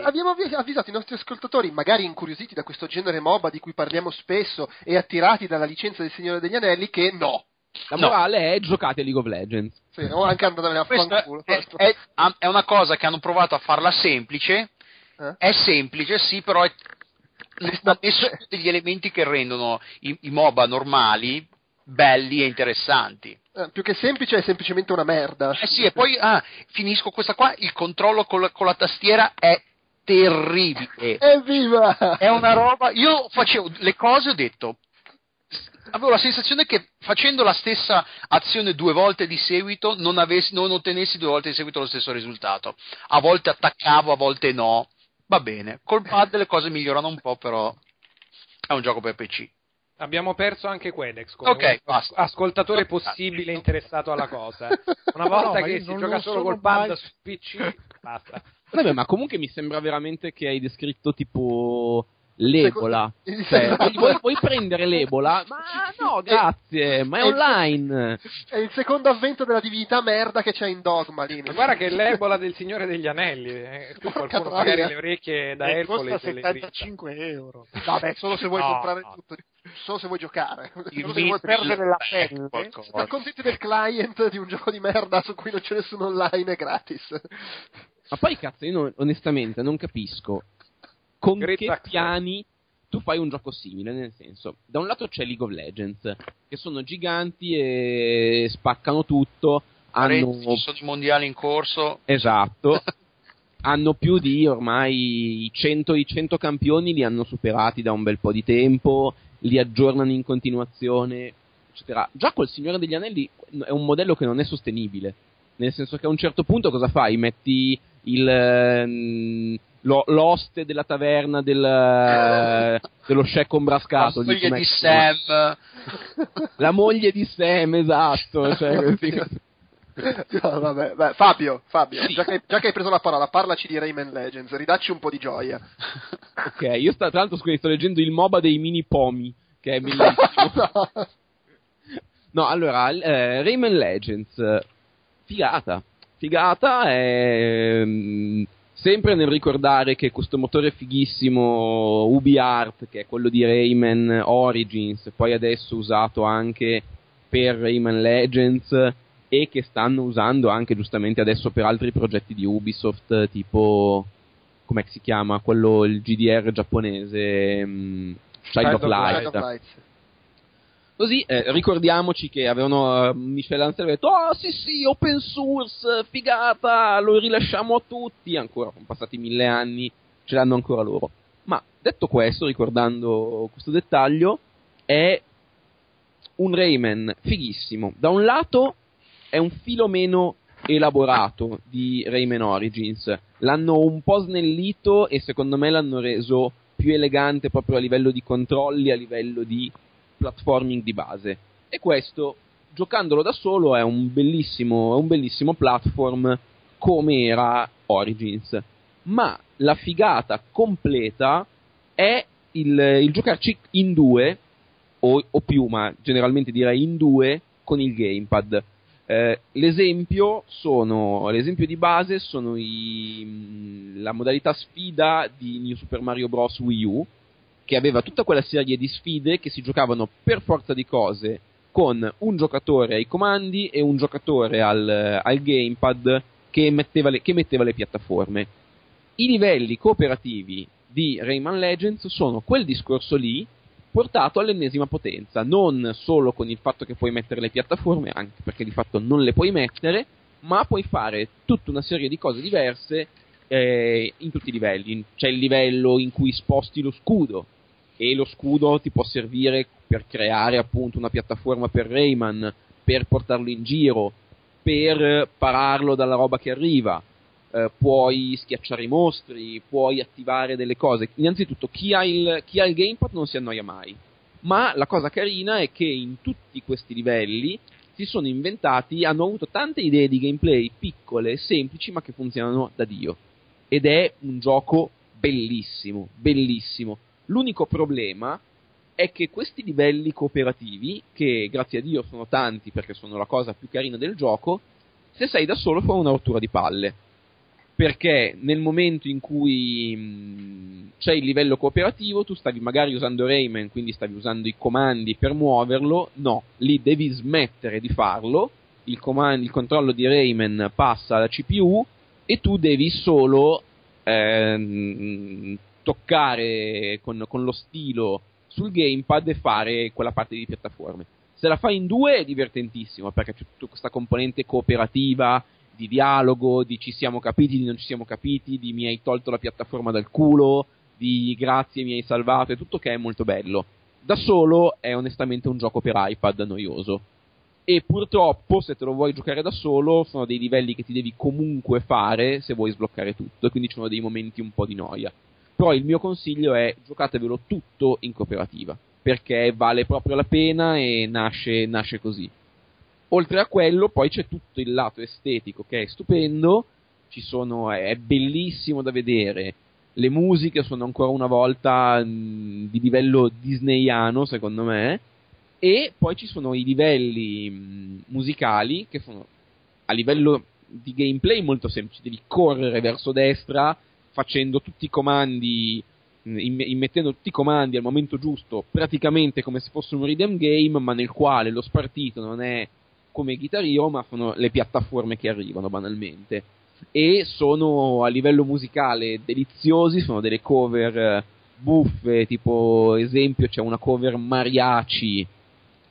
Abbiamo avvi- avvisato i nostri ascoltatori, magari incuriositi da questo genere MOBA di cui parliamo spesso e attirati dalla licenza del Signore degli Anelli, che no. La No. morale è giocate League of Legends. Sì, o anche andatevene a fanculo. è, è- è una cosa che hanno provato a farla semplice. Eh? È semplice, sì, però è, ha nessuno degli elementi che rendono i, i MOBA normali belli e interessanti. Eh, più che semplice è semplicemente una merda. Eh sì, e poi ah, finisco questa qua, il controllo con la, con la tastiera è terribile. Evviva! È una roba. Io facevo le cose, ho detto. Avevo la sensazione che facendo la stessa azione due volte di seguito non, avessi, non ottenessi due volte di seguito lo stesso risultato. A volte attaccavo, a volte no. Va bene. Col pad le cose migliorano un po', però è un gioco per PC. Abbiamo perso anche Quedex come Ok, unico basta. ascoltatore possibile interessato alla cosa. Una volta No, che si gioca lo solo col pad mai. su PC, basta. Vabbè, ma comunque mi sembra veramente che hai descritto tipo l'Ebola. Secondo- Cioè, Esatto. vuoi, vuoi prendere l'Ebola? Ma no, grazie, ma è online. È il secondo avvento della divinità merda che c'è in Dogma lì. Ma guarda che è l'ebola del Signore degli Anelli. Eh. Tu qualcuno troia. magari le orecchie da E Ercole costa se le drizza. 75 euro. Vabbè, solo se vuoi No, comprare no. tutto. Solo se vuoi giocare. Il Solo se vuoi perdere la è pelle. Ti accontenti del client di un gioco di merda su cui non c'è nessuno online è gratis. Ma poi cazzo, io non- onestamente non capisco con Great che piani tu fai un gioco simile, nel senso, da un lato c'è League of Legends, che sono giganti e spaccano tutto, hanno... Ci sono i mondiali in corso. Esatto. hanno più di ormai i 100, i 100 campioni li hanno superati da un bel po' di tempo, li aggiornano in continuazione, eccetera. Già col Signore degli Anelli è un modello che non è sostenibile. Nel senso che a un certo punto cosa fai? Metti il, ehm, lo- l'oste della taverna del, dello scecco La ombrascato. moglie lì, com'è di? Sam. La moglie di Sam, esatto. Cioè, No, vabbè, beh, Fabio, Fabio Sì. già, che, già che hai preso la parola, parlaci di Rayman Legends, ridacci un po' di gioia. ok, io sta- tra l'altro scusi, sto leggendo il MOBA dei mini pomi, che è bellissimo. No, allora, eh, Rayman Legends, eh, figata. Figata è mm, sempre nel ricordare che questo motore fighissimo UbiArt, che è quello di Rayman Origins, poi adesso usato anche per Rayman Legends e che stanno usando anche giustamente adesso per altri progetti di Ubisoft, tipo come si chiama quello il GDR giapponese mm, Child Child of Light. Of Lights. Così eh, ricordiamoci che avevano eh, Michel Ansel ha detto "Oh, sì, sì, open source, figata, lo rilasciamo a tutti". Ancora sono passati mille anni, ce l'hanno ancora loro. Ma detto questo, ricordando questo dettaglio, è un Rayman fighissimo. Da un lato è un filo meno elaborato di Rayman Origins. L'hanno un po' snellito e secondo me l'hanno reso più elegante proprio a livello di controlli, a livello di platforming di base. E questo, giocandolo da solo, è un bellissimo, è un bellissimo platform come era Origins. Ma la figata completa è il, il giocarci in due, o, o più, ma generalmente direi in due, con il gamepad. Eh, l'esempio, sono, l'esempio di base sono i, la modalità sfida di New Super Mario Bros. Wii U, che aveva tutta quella serie di sfide che si giocavano per forza di cose con un giocatore ai comandi e un giocatore al, al gamepad che metteva, le, che metteva le piattaforme. I livelli cooperativi di Rayman Legends sono quel discorso lì portato all'ennesima potenza, non solo con il fatto che puoi mettere le piattaforme, anche perché di fatto non le puoi mettere, ma puoi fare tutta una serie di cose diverse eh, in tutti i livelli. C'è il livello in cui sposti lo scudo e lo scudo ti può servire per creare appunto una piattaforma per Rayman, per portarlo in giro, per pararlo dalla roba che arriva. Eh, puoi schiacciare i mostri, puoi attivare delle cose. Innanzitutto, chi ha, il, chi ha il gamepad non si annoia mai. Ma la cosa carina è che in tutti questi livelli si sono inventati, hanno avuto tante idee di gameplay piccole semplici, ma che funzionano da Dio. Ed è un gioco bellissimo, bellissimo. L'unico problema è che questi livelli cooperativi, che grazie a Dio sono tanti perché sono la cosa più carina del gioco, se sei da solo fa una rottura di palle. Perché nel momento in cui mh, c'è il livello cooperativo, tu stavi magari usando Rayman, quindi stavi usando i comandi per muoverlo, no, lì devi smettere di farlo, il, comand- il controllo di Rayman passa alla CPU e tu devi solo ehm, toccare con, con lo stilo sul gamepad e fare quella parte di piattaforme. Se la fai in due è divertentissimo perché c'è tutta questa componente cooperativa di dialogo, di ci siamo capiti, di non ci siamo capiti, di mi hai tolto la piattaforma dal culo, di grazie mi hai salvato, è tutto che è molto bello. Da solo è onestamente un gioco per iPad noioso. E purtroppo, se te lo vuoi giocare da solo, sono dei livelli che ti devi comunque fare se vuoi sbloccare tutto, e quindi ci sono dei momenti un po' di noia. Però il mio consiglio è giocatevelo tutto in cooperativa, perché vale proprio la pena e nasce, nasce così. Oltre a quello, poi c'è tutto il lato estetico che è stupendo, sono, è bellissimo da vedere. Le musiche sono ancora una volta mh, di livello disneyano, secondo me. E poi ci sono i livelli mh, musicali che sono a livello di gameplay molto semplici. Devi correre verso destra facendo tutti i comandi, immettendo tutti i comandi al momento giusto, praticamente come se fosse un rhythm game, ma nel quale lo spartito non è come Guitar Hero, ma sono le piattaforme che arrivano banalmente. E sono a livello musicale deliziosi, sono delle cover eh, buffe, tipo esempio c'è una cover mariachi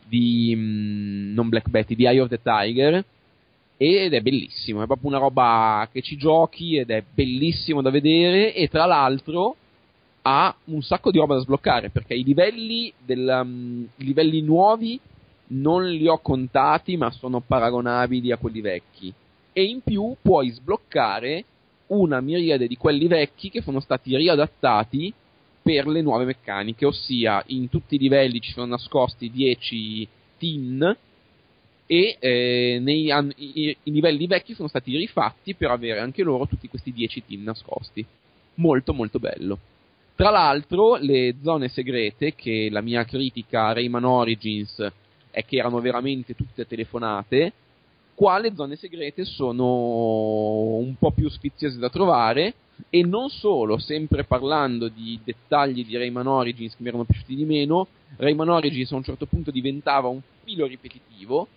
di mm, non Black Betty, di Eye of the Tiger ed è bellissimo, è proprio una roba che ci giochi ed è bellissimo da vedere e tra l'altro ha un sacco di roba da sbloccare perché i livelli, del, um, i livelli nuovi non li ho contati ma sono paragonabili a quelli vecchi. E in più puoi sbloccare una miriade di quelli vecchi che sono stati riadattati per le nuove meccaniche, ossia in tutti i livelli ci sono nascosti 10 tin e eh, nei, an- i, i livelli vecchi sono stati rifatti per avere anche loro tutti questi 10 tin nascosti. Molto molto bello. Tra l'altro le zone segrete, che la mia critica a Rayman Origins è che erano veramente tutte telefonate, qua le zone segrete sono un po' più sfiziose da trovare e non solo, sempre parlando di dettagli di Rayman Origins che mi erano piaciuti di meno, Rayman Origins a un certo punto diventava un filo ripetitivo,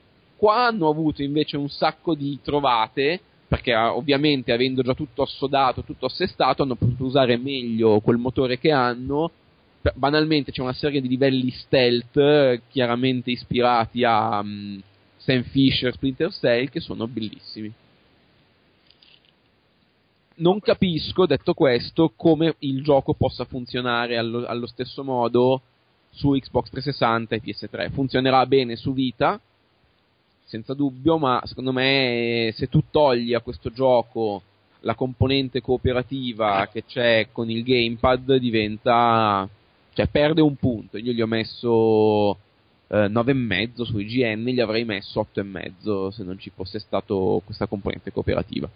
qua hanno avuto invece un sacco di trovate perché ah, ovviamente avendo già tutto assodato, tutto assestato, hanno potuto usare meglio quel motore che hanno. Banalmente c'è una serie di livelli stealth, chiaramente ispirati a um, Sam Fisher, Splinter Cell, che sono bellissimi. Non capisco, detto questo, come il gioco possa funzionare allo, allo stesso modo su Xbox 360 e PS3. Funzionerà bene su Vita, senza dubbio, ma secondo me se tu togli a questo gioco la componente cooperativa che c'è con il gamepad diventa cioè perde un punto. Io gli ho messo eh, 9,5 su IGN, gli avrei messo 8,5 se non ci fosse stato questa componente cooperativa.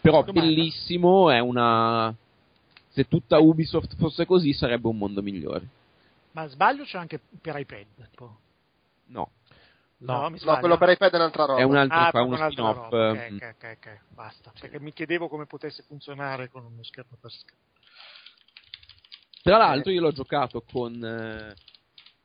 Però Domanda. bellissimo, è una se tutta Ubisoft fosse così sarebbe un mondo migliore. Ma sbaglio c'è anche per iPad? Tipo. No, No, mi No, sbaglio. quello per iPad è un'altra roba. è un altro Ah, fa uno un'altra spin-off. roba. Ok, mm. ok, basta. Perché mi chiedevo come potesse funzionare con uno schermo per schermo. Tra l'altro io l'ho giocato con... eh,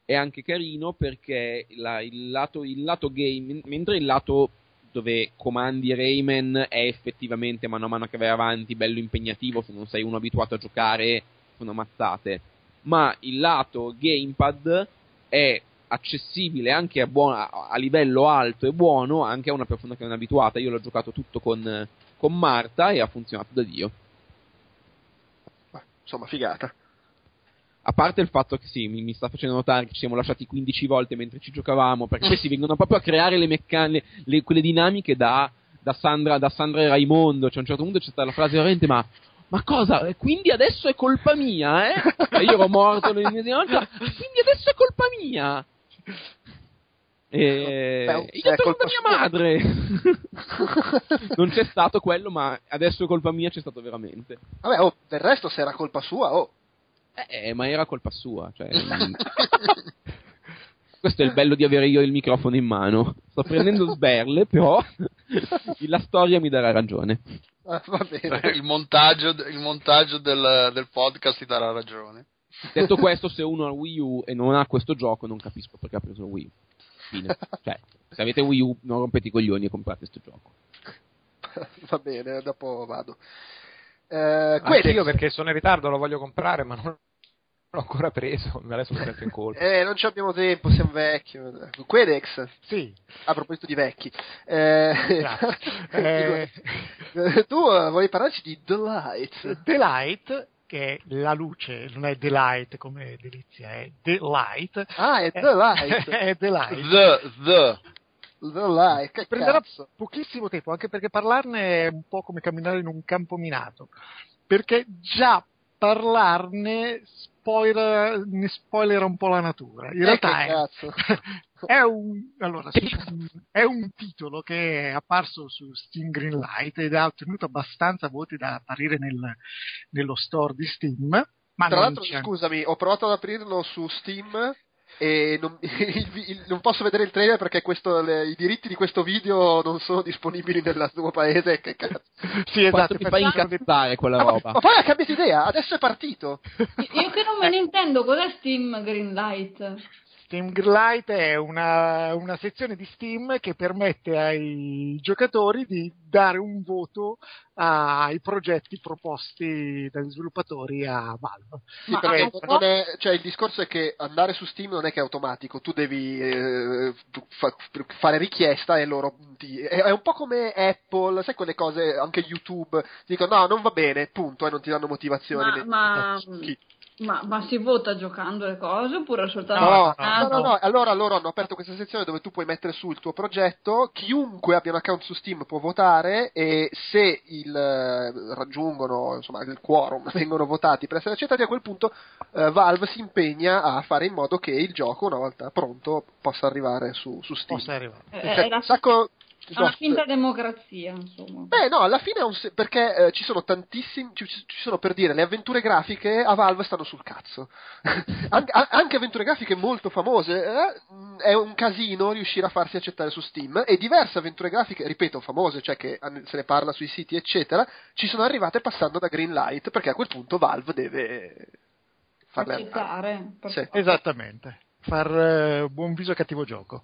è anche carino perché la- il, lato, il lato game, mentre il lato dove comandi Rayman è effettivamente mano a mano che vai avanti bello impegnativo se non sei uno abituato a giocare sono mazzate ma il lato gamepad è accessibile anche a, buon- a- livello alto e buono anche a una persona che non è abituata io l'ho giocato tutto con, con Marta e ha funzionato da Dio Insomma, figata. A parte il fatto che sì, mi, mi sta facendo notare che ci siamo lasciati 15 volte mentre ci giocavamo, perché questi vengono proprio a creare le meccaniche, le- quelle dinamiche da, da Sandra, da Sandra e Raimondo. Cioè, a un certo punto c'è stata la frase veramente, ma, ma cosa? E Quindi adesso è colpa mia, eh? E io ero morto l'ennesima volta, quindi adesso è colpa mia! E Beh, io è colpa mia madre! non c'è stato quello, ma adesso è colpa mia, c'è stato veramente. Vabbè, oh, del resto se era colpa sua, oh. Eh, ma era colpa sua. Cioè, questo è il bello di avere io il microfono in mano. Sto prendendo sberle, però la storia mi darà ragione. Ah, va bene. il montaggio, il montaggio del, del podcast ti darà ragione. Detto questo, se uno ha Wii U e non ha questo gioco, non capisco perché ha preso Wii U. Fine. Cioè, se avete Wii U, non rompete i coglioni e comprate questo gioco. va bene, dopo vado. Eh, io perché sono in ritardo lo voglio comprare, ma non l'ho ancora preso. Adesso mi sento in colpa. Eh, non ci abbiamo tempo, siamo vecchi. Quedex, Sì, a proposito di vecchi. Eh, dico, tu eh, vuoi parlarci di The Light? Delight, che è la luce, non è Delight come delizia, è Delight. Ah, è The Light. è Delight. The, the. The Light, che Prenderà cazzo. pochissimo tempo, anche perché parlarne è un po' come camminare in un campo minato. Perché già parlarne spoiler, ne spoilera un po' la natura. In Eh, realtà che è. è un, allora, è un titolo che è apparso su Steam Greenlight ed ha ottenuto abbastanza voti da apparire nel- nello store di Steam. Ma Tra l'altro, c'è- scusami, ho provato ad aprirlo su Steam e non, il- il- non posso vedere il trailer perché questo- le- i diritti di questo video non sono disponibili nel tuo paese. Che cazzo. Sì, esatto. ti fa perché- incazzare quella Ah, ma, roba? ma poi ha cambiato idea, adesso è partito. Io che non me ne intendo, cos'è Steam Greenlight? Steam Greenlight è una, una sezione di Steam che permette ai giocatori di dare un voto ai progetti proposti dagli sviluppatori a Valve. Sì, adesso- non è- cioè, il discorso è che andare su Steam non è che è automatico, tu devi eh, fa- fare richiesta e loro ti- è, è un po' come Apple, sai quelle cose, anche YouTube, ti dicono no, non va bene, punto, e non ti danno motivazioni. Ma, ma, Ma, ma si vota giocando le cose oppure soltanto No, no, no, no, allora loro hanno aperto questa sezione dove tu puoi mettere su il tuo progetto, chiunque abbia un account su Steam può votare e se il, eh, raggiungono insomma, il quorum, vengono votati per essere accettati, a quel punto eh, Valve si impegna a fare in modo che il gioco, una volta pronto, possa arrivare su, su Steam. Possa arrivare. È, Cioè, la, sacco- è una soft- finta democrazia, insomma. Beh, no, alla fine è un se- perché eh, ci sono tantissimi, ci, ci sono per dire, le avventure grafiche a Valve stanno sul cazzo. An- a- anche avventure grafiche molto famose, eh, è un casino riuscire a farsi accettare su Steam e diverse avventure grafiche, ripeto, famose, cioè che an- se ne parla sui siti, eccetera, ci sono arrivate passando da Greenlight perché a quel punto Valve deve farle. Accettare. per Sì. Esattamente, far eh, buon viso a cattivo gioco.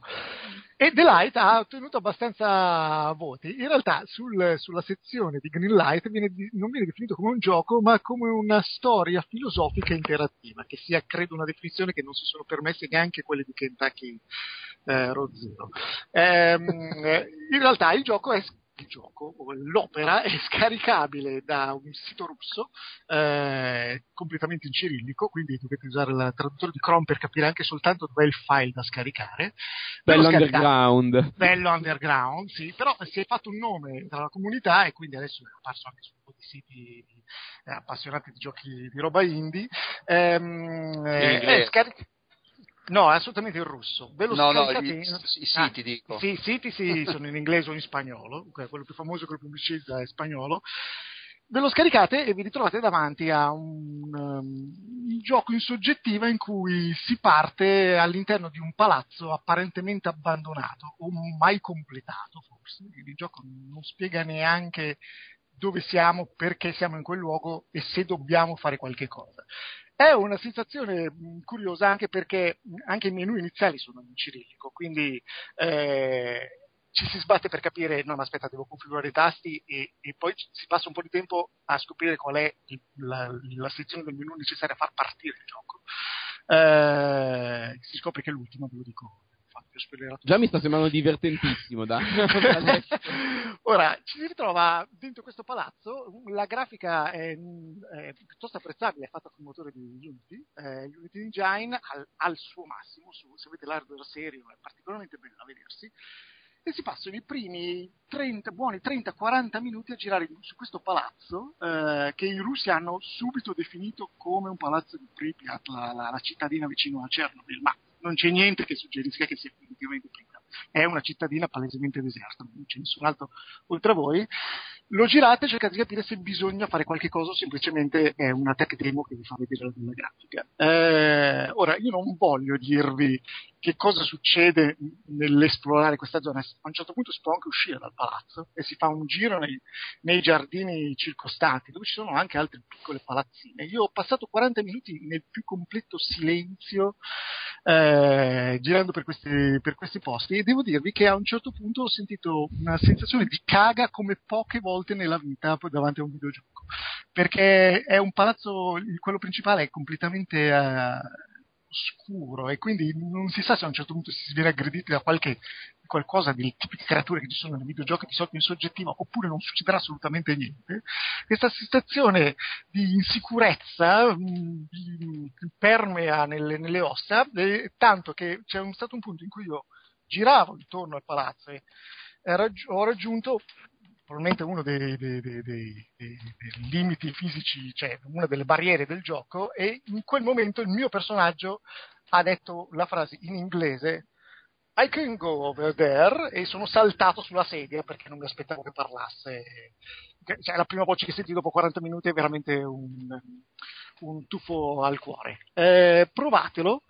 E Delight ha ottenuto abbastanza voti. In realtà sul- sulla sezione di Greenlight viene di- non viene definito come un gioco, ma come una storia filosofica interattiva, che sia, credo, una definizione che non si sono permesse neanche quelle di Kentucky eh, Road Zero. Ehm, eh, in realtà il gioco è il gioco, l'opera è scaricabile da un sito russo eh, completamente in cirillico, quindi dovete usare il traduttore di Chrome per capire anche soltanto dove è il file da scaricare. Bello underground. Bello underground, sì, però si è fatto un nome tra la comunità e quindi adesso è apparso anche su un po' di siti eh, appassionati di giochi di roba indie. Ehm, eh, inglese? è scaric- No, è assolutamente in russo. Ve lo No, no, scaricate i, in- i Ah, siti dico. sì, i siti sì, sono in inglese o in spagnolo, que- quello più famoso che lo pubblicizza è spagnolo. Ve lo scaricate e vi ritrovate davanti a un, um, un gioco in soggettiva in cui si parte all'interno di un palazzo apparentemente abbandonato o mai completato forse. Il gioco non spiega neanche dove siamo, perché siamo in quel luogo e se dobbiamo fare qualche cosa. È una sensazione mh, curiosa anche perché mh, anche i menu iniziali sono in cirillico, quindi eh, ci si sbatte per capire, no ma aspetta, devo configurare i tasti e, e poi si passa un po' di tempo a scoprire qual è la, la sezione del menu necessaria a far partire il gioco. Eh, si scopre che è l'ultima, ve lo dico. Ho spoilerato. Già mi sta sembrando divertentissimo da. Ora, ci si ritrova dentro questo palazzo, la grafica è, è piuttosto apprezzabile, è fatta con il motore di Unity, eh, Unity Engine al, al suo massimo, su- se avete l'hardware serio è particolarmente bello a vedersi, e si passano i primi 30, buoni 30-40 minuti a girare su questo palazzo eh, che i russi hanno subito definito come un palazzo di Pripyat, la, la- la cittadina vicino a Chernobyl, ma non c'è niente che suggerisca che sia effettivamente Pripyat. È una cittadina palesemente deserta, non c'è nessun altro oltre a voi. Lo girate e cercate di capire se bisogna fare qualche cosa o semplicemente è una tech demo che vi fa vedere la grafica. Eh, ora, io non voglio dirvi che cosa succede nell'esplorare questa zona. A un certo punto si può anche uscire dal palazzo e si fa un giro nei, nei giardini circostanti, dove ci sono anche altre piccole palazzine. Io ho passato 40 minuti nel più completo silenzio eh, girando per questi, per questi posti e devo dirvi che a un certo punto ho sentito una sensazione di caga come poche volte nella vita davanti a un videogioco perché è un palazzo, quello principale è completamente eh, scuro e quindi non si sa se a un certo punto si viene aggrediti da qualche qualcosa delle tipiche creature che ci sono nei videogiochi di solito in soggettiva oppure non succederà assolutamente niente. Questa sensazione di insicurezza mh, di- che permea nelle, nelle ossa eh, tanto che c'è stato un punto in cui io giravo intorno al palazzo e e raggi- ho raggiunto probabilmente uno dei, dei- dei- dei- limiti fisici, cioè una delle barriere del gioco, e in quel momento il mio personaggio ha detto la frase in inglese I can go over there e sono saltato sulla sedia perché non mi aspettavo che parlasse. Cioè, la prima voce che senti dopo 40 minuti è veramente un, un tuffo al cuore. Eh, provatelo.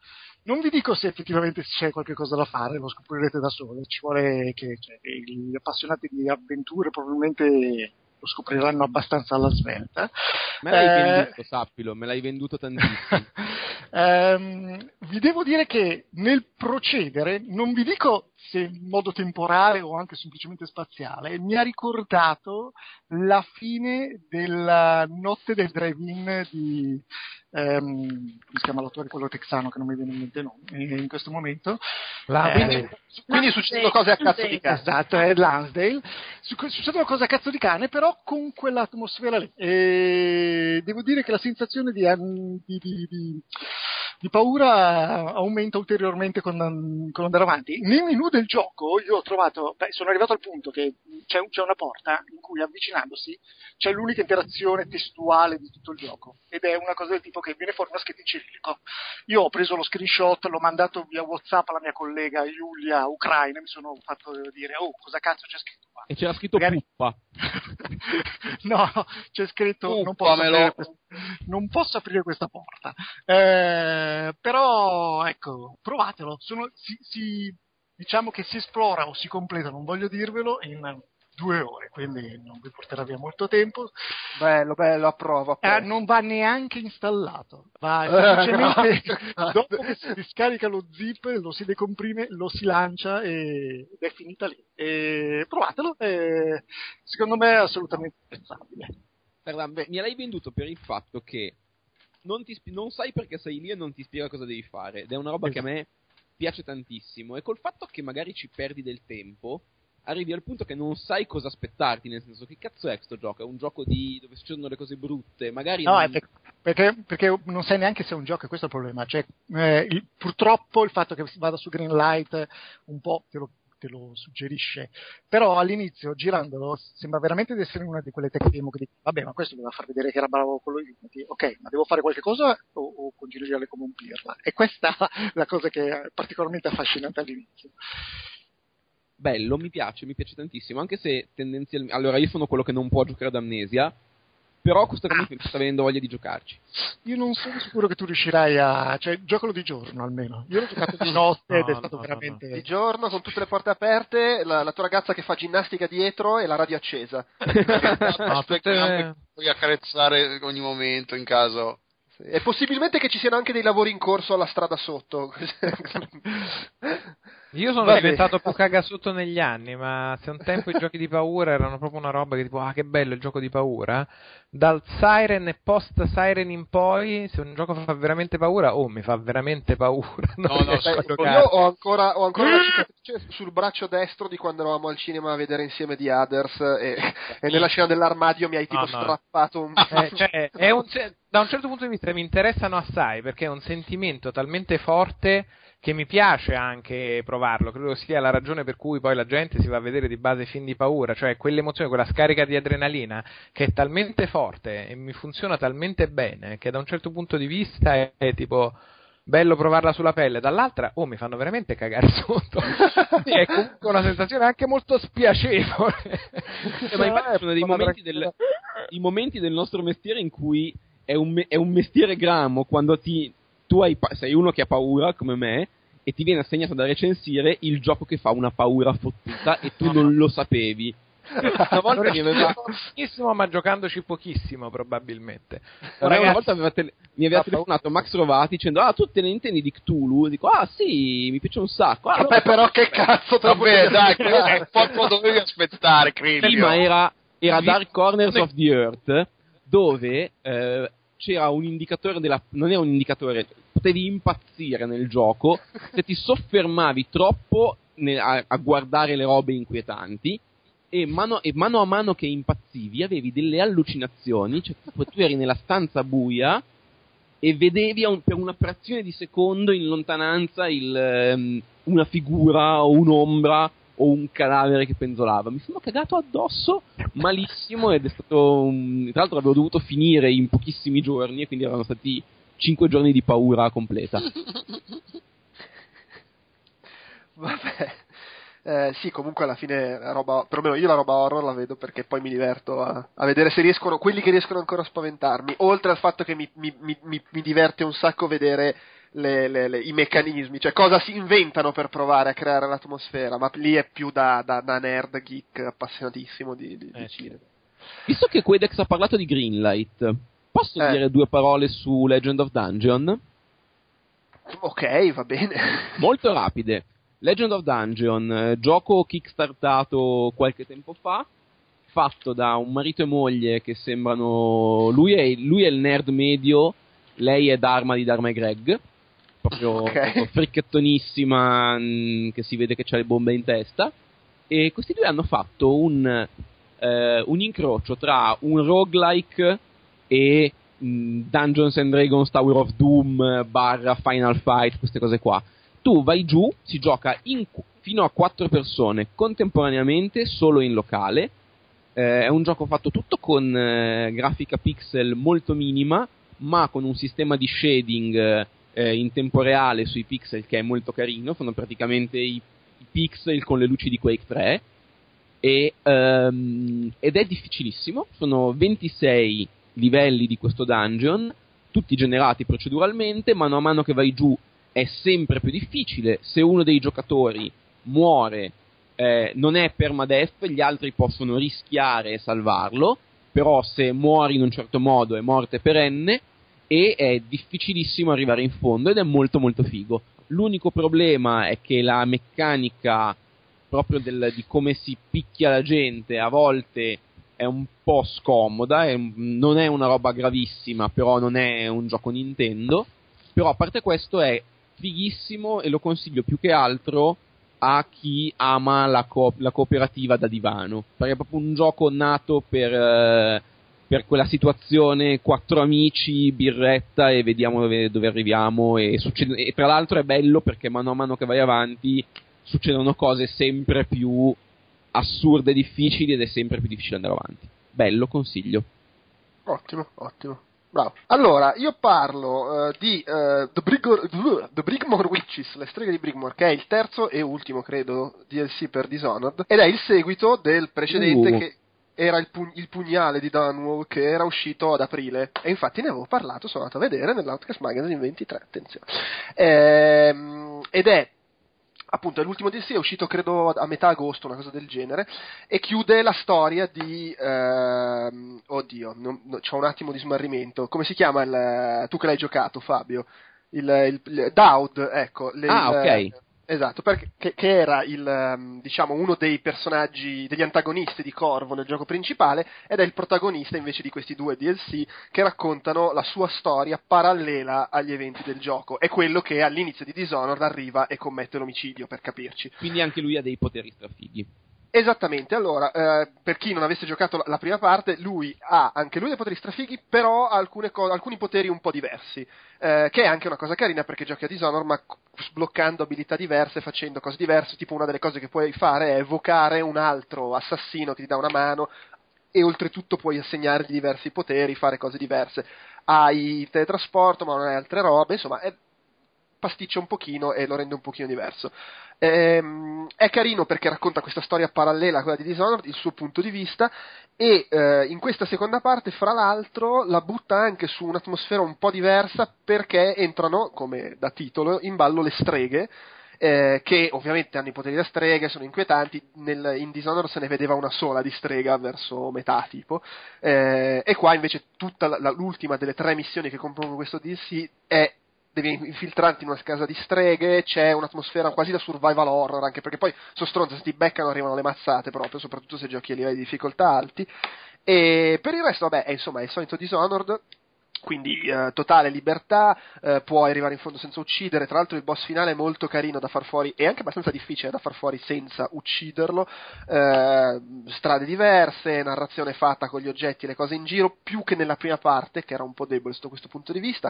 Non vi dico se effettivamente c'è qualche cosa da fare, lo scoprirete da soli. Ci vuole che cioè, gli appassionati di avventure probabilmente lo scopriranno abbastanza alla svelta. Me l'hai Eh, venduto, sappilo, me l'hai venduto tantissimo. Ehm, vi devo dire che nel procedere, non vi dico se in modo temporale o anche semplicemente spaziale, mi ha ricordato la fine della notte del drive-in di ehm, come si chiama l'attore quello texano che non mi viene in mente nome in questo momento La- Eh, Quindi, quindi succedono cose a cazzo di cazzo. Esatto, è Lansdale. Su- Succede una cosa a cazzo di cane, però con quell'atmosfera lì. Ed devo dire che la sensazione di, ehm, di, di, di, di paura aumenta ulteriormente con, con andare avanti. Nel menu del gioco io ho trovato, beh, sono arrivato al punto che c'è, c'è una porta in cui avvicinandosi c'è l'unica interazione testuale di tutto il gioco ed è una cosa del tipo che viene fuori una scheda in cirillico. Io ho preso lo screenshot, l'ho mandato via WhatsApp alla mia collega Giulia Ucraina mi sono fatto dire "Oh, cosa cazzo c'è scritto qua?" E c'era scritto Magari- puppa. no, c'è scritto non posso, aprire questa, non posso aprire questa porta. Eh, però ecco, provatelo. Sono- si- si- diciamo che si esplora o si completa, non voglio dirvelo, in due ore, quindi non vi porterà via molto tempo. Bello, bello, approvo. Eh, non va neanche installato, va Eh, semplicemente dopo che si scarica lo zip, lo si decomprime, lo si lancia e, ed è finita lì. E provatelo, e secondo me è assolutamente beh, mi l'hai venduto per il fatto che non, ti non sai perché sei lì e non ti spiega cosa devi fare. Ed è una roba che a me piace tantissimo. E col fatto che magari ci perdi del tempo, arrivi al punto che non sai cosa aspettarti. Nel senso, che cazzo è questo gioco? È un gioco di dove succedono le cose brutte. Magari. No, non- perché, perché non sai neanche se è un gioco, e questo è il problema. Cioè, eh, il- purtroppo il fatto che vada su Greenlight un po' te lo, te lo suggerisce. Però all'inizio, girandolo, sembra veramente di essere una di quelle tech demo che dici, vabbè, ma questo doveva far vedere che era bravo quello lì. Dici, Ok, ma devo fare qualche cosa o, o girare come un pirla? E questa è la cosa che è particolarmente affascinante all'inizio. bello, mi piace, mi piace tantissimo, anche se tendenzialmente... Allora, io sono quello che non può giocare ad Amnesia, però questo qua mi sta venendo voglia di giocarci. Io non sono sicuro che tu riuscirai a... cioè, giocalo di giorno almeno. Io l'ho giocato di notte ed è No, stato no, no, veramente... Di giorno, con tutte le porte aperte, la, la tua ragazza che fa ginnastica dietro e la radio accesa. No, Aspetta, tutte- puoi accarezzare ogni momento in caso. Sì. E possibilmente che ci siano anche dei lavori in corso alla strada sotto. Io sono Vabbè. diventato più cagasotto negli anni, ma se un tempo i giochi di paura erano proprio una roba che tipo, ah che bello il gioco di paura, dal Siren e post Siren in poi, se un gioco fa veramente paura, oh mi fa veramente paura. No, no, giocare. io ho ancora, ho ancora la cicatrice sul braccio destro di quando eravamo al cinema a vedere insieme The Others e, e nella scena dell'armadio mi hai tipo No, no. strappato un... Eh, cioè, è un da un certo punto di vista mi interessano assai perché è un sentimento talmente forte che mi piace anche provarlo. Credo sia la ragione per cui poi la gente si va a vedere di base film di paura, cioè quell'emozione, quella scarica di adrenalina che è talmente forte e mi funziona talmente bene che da un certo punto di vista è, è tipo bello provarla sulla pelle, dall'altra, oh, mi fanno veramente cagare sotto. Sì, è comunque una sensazione anche molto spiacevole. Eh, ma infatti sono dei momenti del, i momenti del nostro mestiere in cui è un, è un mestiere gramo quando ti, tu hai sei uno che ha paura come me e ti viene assegnato da recensire il gioco che fa una paura fottuta e tu non lo sapevi. Una volta mi aveva, pochissimo, ma giocandoci pochissimo probabilmente. Ora, una Ragazzi, volta aveva tele- mi aveva telefonato Max Rovati dicendo ah tu te ne intendi di Cthulhu? E dico ah sì mi piace un sacco Ah, Vabbè, però che cazzo Vabbè, dai, un po' dovevi aspettare, Sì, Crilio. ma era, era. Dark Corners of the Earth, dove eh, c'era un indicatore della. non era un indicatore, potevi impazzire nel gioco se ti soffermavi troppo ne- a, a guardare le robe inquietanti. E mano, e mano a mano che impazzivi avevi delle allucinazioni, cioè tu eri nella stanza buia e vedevi un- per una frazione di secondo in lontananza il, ehm, una figura o un'ombra o un cadavere che penzolava. Mi sono cagato addosso malissimo ed è stato. un- Tra l'altro avevo dovuto finire in pochissimi giorni e quindi erano stati 5 giorni di paura completa. Vabbè. Eh, sì, comunque alla fine la roba, perlomeno io la roba horror la vedo perché poi mi diverto a, a vedere se riescono, quelli che riescono ancora a spaventarmi, oltre al fatto che mi, mi- mi- mi- mi diverte un sacco vedere le- le- le- i meccanismi, cioè cosa si inventano per provare a creare l'atmosfera, ma lì è più da, da- da nerd geek appassionatissimo di, di- di Eh, cinema. Visto che Quedex ha parlato di Greenlight, posso Eh. dire due parole su Legend of Dungeon? Ok, va bene. Molto rapide. Legend of Dungeon, eh, gioco kickstartato qualche tempo fa, fatto da un marito e moglie che sembrano. Lui è, lui è il nerd medio, lei è Dharma di Dharma e Greg. Proprio, Ok. proprio fricchettonissima, mm, che si vede che ha le bombe in testa. E questi due hanno fatto un, eh, un incrocio tra un roguelike e mh, Dungeons and Dragons Tower of Doom barra Final Fight, queste cose qua. Tu vai giù, si gioca in, fino a quattro persone contemporaneamente, solo in locale. Eh, è un gioco fatto tutto con eh, grafica pixel molto minima, ma con un sistema di shading eh, in tempo reale sui pixel che è molto carino. Sono praticamente i, i pixel con le luci di Quake 3. E, ehm, ed è difficilissimo. Sono 26 livelli di questo dungeon, tutti generati proceduralmente. Mano a mano che vai giù è sempre più difficile. Se uno dei giocatori muore, eh, non è permadeath, gli altri possono rischiare e salvarlo, però se muori in un certo modo è morte perenne e è difficilissimo arrivare in fondo ed è molto molto figo. L'unico problema è che la meccanica proprio del, di come si picchia la gente a volte è un po' scomoda, è, non è una roba gravissima, però non è un gioco Nintendo. Però a parte questo è fighissimo e lo consiglio più che altro a chi ama la, co- la cooperativa da divano, perché è proprio un gioco nato per, eh, per quella situazione, quattro amici, birretta e vediamo dove, dove arriviamo e, succede- e tra l'altro è bello perché mano a mano che vai avanti succedono cose sempre più assurde e difficili ed è sempre più difficile andare avanti. Bello, consiglio. Ottimo, ottimo. Bravo. Allora, io parlo eh, di eh, The, Brigor- The Brigmore Witches, le streghe di Brigmore, che è il terzo e ultimo, credo, DLC per Dishonored, ed è il seguito del precedente Uh. che era il, pug- il pugnale di Dunwall che era uscito ad aprile e infatti ne avevo parlato, sono andato a vedere nell'Outcast Magazine 23, attenzione. Ehm, ed è appunto è l'ultimo DLC, è uscito credo a metà agosto, una cosa del genere, e chiude la storia di... ehm, oddio, non, no, c'ho un attimo di smarrimento. Come si chiama il... tu che l'hai giocato Fabio? Il, il, il Daud, ecco. le- Ah, ok. Esatto, perché, che, era il, ehm, diciamo, uno dei personaggi, degli antagonisti di Corvo nel gioco principale, ed è il protagonista invece di questi due DLC che raccontano la sua storia parallela agli eventi del gioco. È quello che all'inizio di Dishonored arriva e commette l'omicidio, per capirci. Quindi anche lui ha dei poteri strafighi. Esattamente, allora, eh, per chi non avesse giocato la, prima parte, lui ha anche lui dei poteri strafighi, però ha co- alcuni poteri un po' diversi, eh, che è anche una cosa carina perché giochi a Dishonored, ma sbloccando abilità diverse, facendo cose diverse, tipo una delle cose che puoi fare è evocare un altro assassino che ti dà una mano, e oltretutto puoi assegnargli diversi poteri, fare cose diverse. Hai il teletrasporto, ma non hai altre robe, insomma, è pasticcia un pochino e lo rende un pochino diverso. Ehm, è carino perché racconta questa storia parallela a quella di Dishonored, il suo punto di vista, e eh, in questa seconda parte, fra l'altro, la butta anche su un'atmosfera un po' diversa perché entrano, come da titolo, in ballo le streghe. eh, che ovviamente hanno i poteri da streghe, sono inquietanti. Nel, in Dishonored se ne vedeva una sola di strega verso metà tipo, eh, e qua invece tutta la- l'ultima delle tre missioni che compongono questo DLC è devi infiltrarti in una casa di streghe, c'è un'atmosfera quasi da survival horror, anche perché poi sono stronze, se ti beccano arrivano le mazzate proprio, soprattutto se giochi a livelli di difficoltà alti. E per il resto, vabbè, è, insomma, è il solito Dishonored. Quindi eh, totale libertà, eh, puoi arrivare in fondo senza uccidere, tra l'altro il boss finale è molto carino da far fuori e anche abbastanza difficile da far fuori senza ucciderlo, eh, strade diverse, narrazione fatta con gli oggetti e le cose in giro, più che nella prima parte, che era un po' debole sotto questo punto di vista.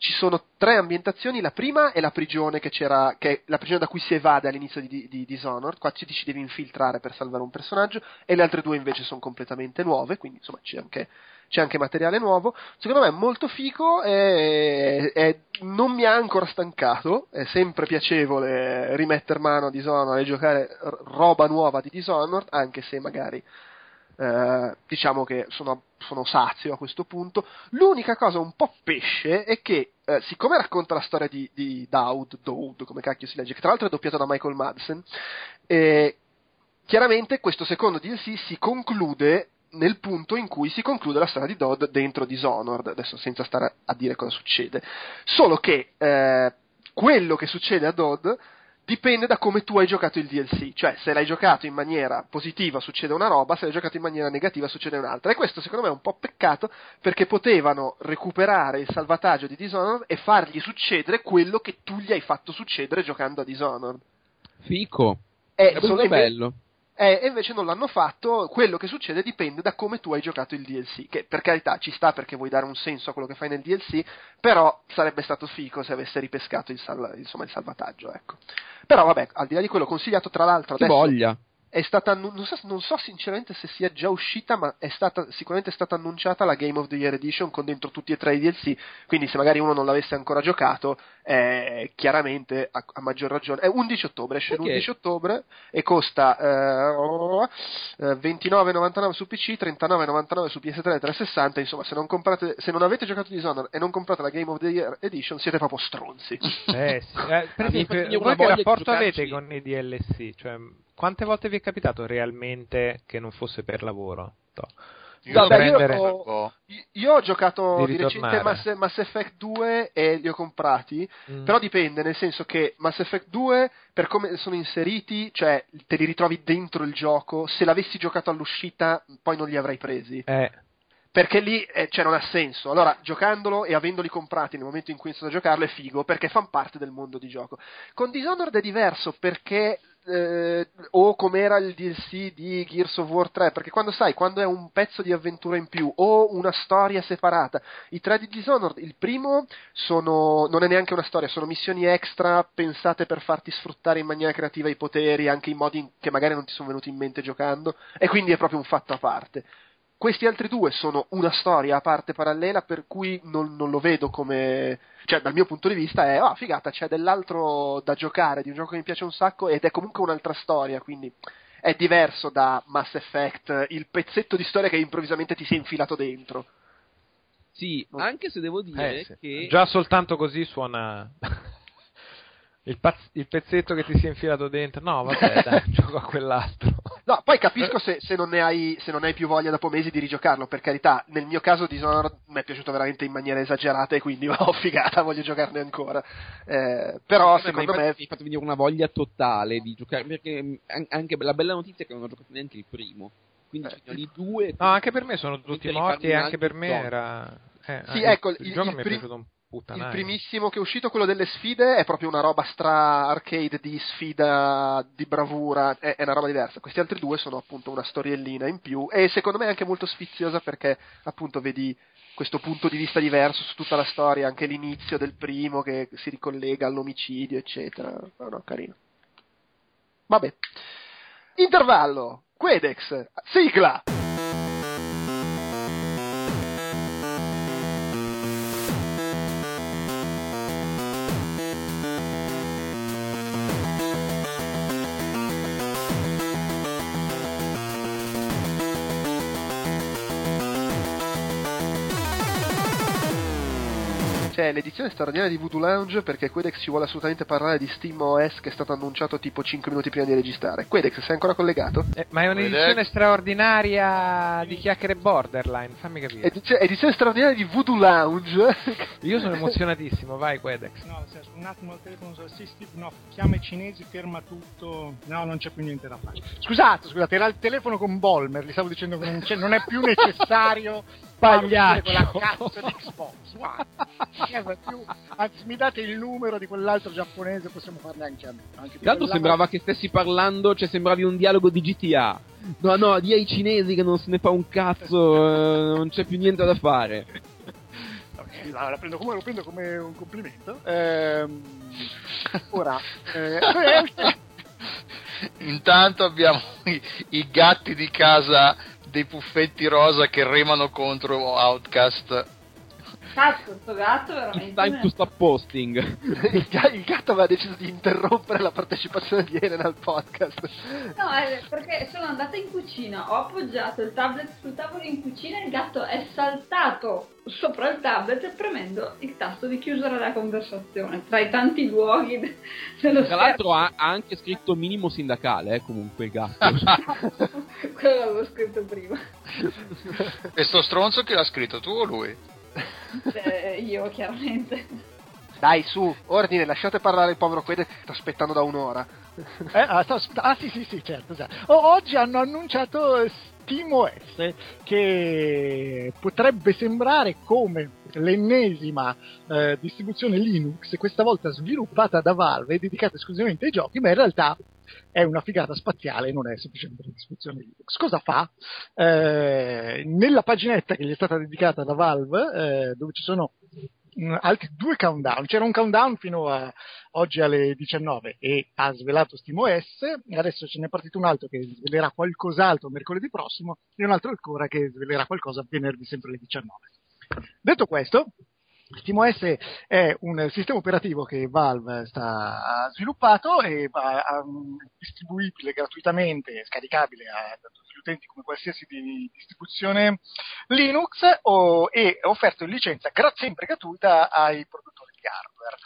Ci sono tre ambientazioni, la prima è la prigione che c'era, che è la prigione da cui si evade all'inizio di, di, di Dishonored, qua ci, ci devi infiltrare per salvare un personaggio, e le altre due invece sono completamente nuove, quindi insomma c'è anche, c'è anche materiale nuovo. Secondo me è molto figo e, e non mi ha ancora stancato, è sempre piacevole rimettere mano a Dishonored e giocare roba nuova di Dishonored, anche se magari eh, diciamo che sono, sono sazio a questo punto. L'unica cosa un po' pesce è che, eh, siccome racconta la storia di, di Daud, Daud, come cacchio si legge, che tra l'altro è doppiato da Michael Madsen, eh, chiaramente questo secondo DLC si conclude nel punto in cui si conclude la storia di Dodd dentro Dishonored, adesso senza stare a dire cosa succede. Solo che eh, quello che succede a Dodd dipende da come tu hai giocato il DLC, cioè se l'hai giocato in maniera positiva succede una roba, se l'hai giocato in maniera negativa succede un'altra. E questo secondo me è un po' peccato perché potevano recuperare il salvataggio di Dishonored e fargli succedere quello che tu gli hai fatto succedere giocando a Dishonored. Fico. Eh, È bello. E e invece non l'hanno fatto, quello che succede dipende da come tu hai giocato il DLC, che per carità ci sta perché vuoi dare un senso a quello che fai nel DLC, però sarebbe stato fico se avesse ripescato il, sal- insomma, il salvataggio, ecco. Però vabbè, al di là di quello consigliato tra l'altro adesso voglia. È stata non, so, non so sinceramente se sia già uscita, ma è stata sicuramente è stata annunciata la Game of the Year Edition con dentro tutti e tre i DLC, quindi se magari uno non l'avesse ancora giocato, eh, chiaramente a, a maggior ragione è 11 ottobre, esce Perché? l'11 ottobre e costa eh, eh, 29,99 su PC, 39,99 su PS3 e 360, insomma, se non comprate se non avete giocato Dishonored e non comprate la Game of the Year Edition siete proprio stronzi. Eh, sì. Eh, per esempio, voi che rapporto giocarci. avete con i DLC? Cioè, quante volte vi è capitato realmente che non fosse per lavoro? To. Io io prendere- un ho-. Io ho giocato Di di, recente. Mass, Mass Effect 2 e li ho comprati, Mm. però dipende, nel senso che Mass Effect 2, per come sono inseriti, cioè te li ritrovi dentro il gioco, se l'avessi giocato all'uscita poi non li avrei presi, Eh, perché lì eh, cioè, non ha senso. Allora, giocandolo e avendoli comprati nel momento in cui inizio a giocarlo è figo, perché fanno parte del mondo di gioco. Con Dishonored è diverso perché eh, o com'era il DLC di Gears of War 3, perché quando sai, quando è un pezzo di avventura in più o una storia separata, i tre di Dishonored, il primo sono, non è neanche una storia, sono missioni extra pensate per farti sfruttare in maniera creativa i poteri, anche in modi che magari non ti sono venuti in mente giocando, e quindi è proprio un fatto a parte. Questi altri due sono una storia a parte parallela, per cui non, non lo vedo come. cioè, dal mio punto di vista è, ah, figata, c'è dell'altro da giocare, di un gioco che mi piace un sacco, ed è comunque un'altra storia, quindi è diverso da Mass Effect, il pezzetto di storia che improvvisamente ti si è infilato dentro. Sì, anche se devo dire eh, sì. che... Già soltanto così suona il, pazz- il pezzetto che ti si è infilato dentro. No, vabbè, dai, gioco a quell'altro. No, poi capisco se, se non ne hai, se non hai più voglia dopo mesi di rigiocarlo, per carità, nel mio caso Dishonored mi è piaciuto veramente in maniera esagerata e quindi ho figata, voglio giocarne ancora. Eh, però ma secondo me mi hai fatto venire una voglia totale di giocare perché anche la bella notizia è che non ho giocato neanche il primo quindi Eh, ci sono i due No, anche per me sono tutti morti e anche per me era... eh, Sì, anche ecco, il, il- gioco il mi un il puttanaio. primissimo che è uscito, quello delle sfide, è proprio una roba stra arcade di sfida, di bravura, è, è una roba diversa. Questi altri due sono appunto una storiellina in più e secondo me è anche molto sfiziosa perché appunto vedi questo punto di vista diverso su tutta la storia, anche l'inizio del primo che si ricollega all'omicidio, eccetera. No, no, carino. Vabbè. Intervallo. Quedex. Sigla. C'è l'edizione straordinaria di Voodoo Lounge perché Quedex ci vuole assolutamente parlare di SteamOS che è stato annunciato tipo 5 minuti prima di registrare. Quedex, sei ancora collegato? Eh, ma è un'edizione Quedex. straordinaria di chiacchiere borderline, fammi capire. Edizione, edizione straordinaria di Voodoo Lounge. Io sono emozionatissimo, vai Quedex. No, se- un attimo al telefono si Steve, no, chiama i cinesi, ferma tutto. No, non c'è più niente da fare. Scusate, scusate, era il telefono con Bolmer, gli stavo dicendo che non, c'è- non è più necessario Pagliaccio. quella cazzo di Xbox. Più- anzi, mi date il numero di quell'altro giapponese, possiamo farne anche a me. Anche l'altro quella- sembrava che stessi parlando, cioè sembravi un dialogo di GTA. No, no, di ai cinesi che non se ne fa un cazzo, eh, non c'è più niente da fare. La, la prendo come, lo prendo come un complimento. Ehm, ora, eh, eh, Intanto abbiamo i, i gatti di casa dei puffetti rosa che remano contro Outcast. Cazzo, sto gatto veramente. time to stop posting. il, il gatto aveva deciso di interrompere la partecipazione di Eren al podcast. No, è perché sono andata in cucina, ho appoggiato il tablet sul tavolo in cucina e il gatto è saltato sopra il tablet premendo il tasto di chiusura della conversazione tra i tanti luoghi de- dello Tra l'altro ha, ha anche scritto minimo sindacale, eh, comunque il gatto. Quello l'avevo scritto prima. E sto stronzo che l'ha scritto tu o lui? Eh, io chiaramente. Dai, su, ordine, lasciate parlare il povero Quedex che sta aspettando da un'ora. Eh, ah, sto ah, sì, sì, sì, certo. certo. O- oggi hanno annunciato SteamOS, che potrebbe sembrare come l'ennesima eh, distribuzione Linux, questa volta sviluppata da Valve e dedicata esclusivamente ai giochi, ma in realtà è una figata spaziale, non è semplicemente una distribuzione Linux. Cosa fa? Eh, nella paginetta che gli è stata dedicata da Valve, eh, dove ci sono mh, altri due countdown, c'era un countdown fino a oggi alle 19 e ha svelato SteamOS, adesso ce n'è partito un altro che svelerà qualcos'altro mercoledì prossimo e un altro ancora che svelerà qualcosa venerdì sempre alle 19. Detto questo, SteamOS è un sistema operativo che Valve sta, ha sviluppato e va um, distribuibile gratuitamente, scaricabile a, tutti gli utenti come qualsiasi di, distribuzione Linux o, e offerto in licenza gra- sempre gratuita ai produttori di hardware.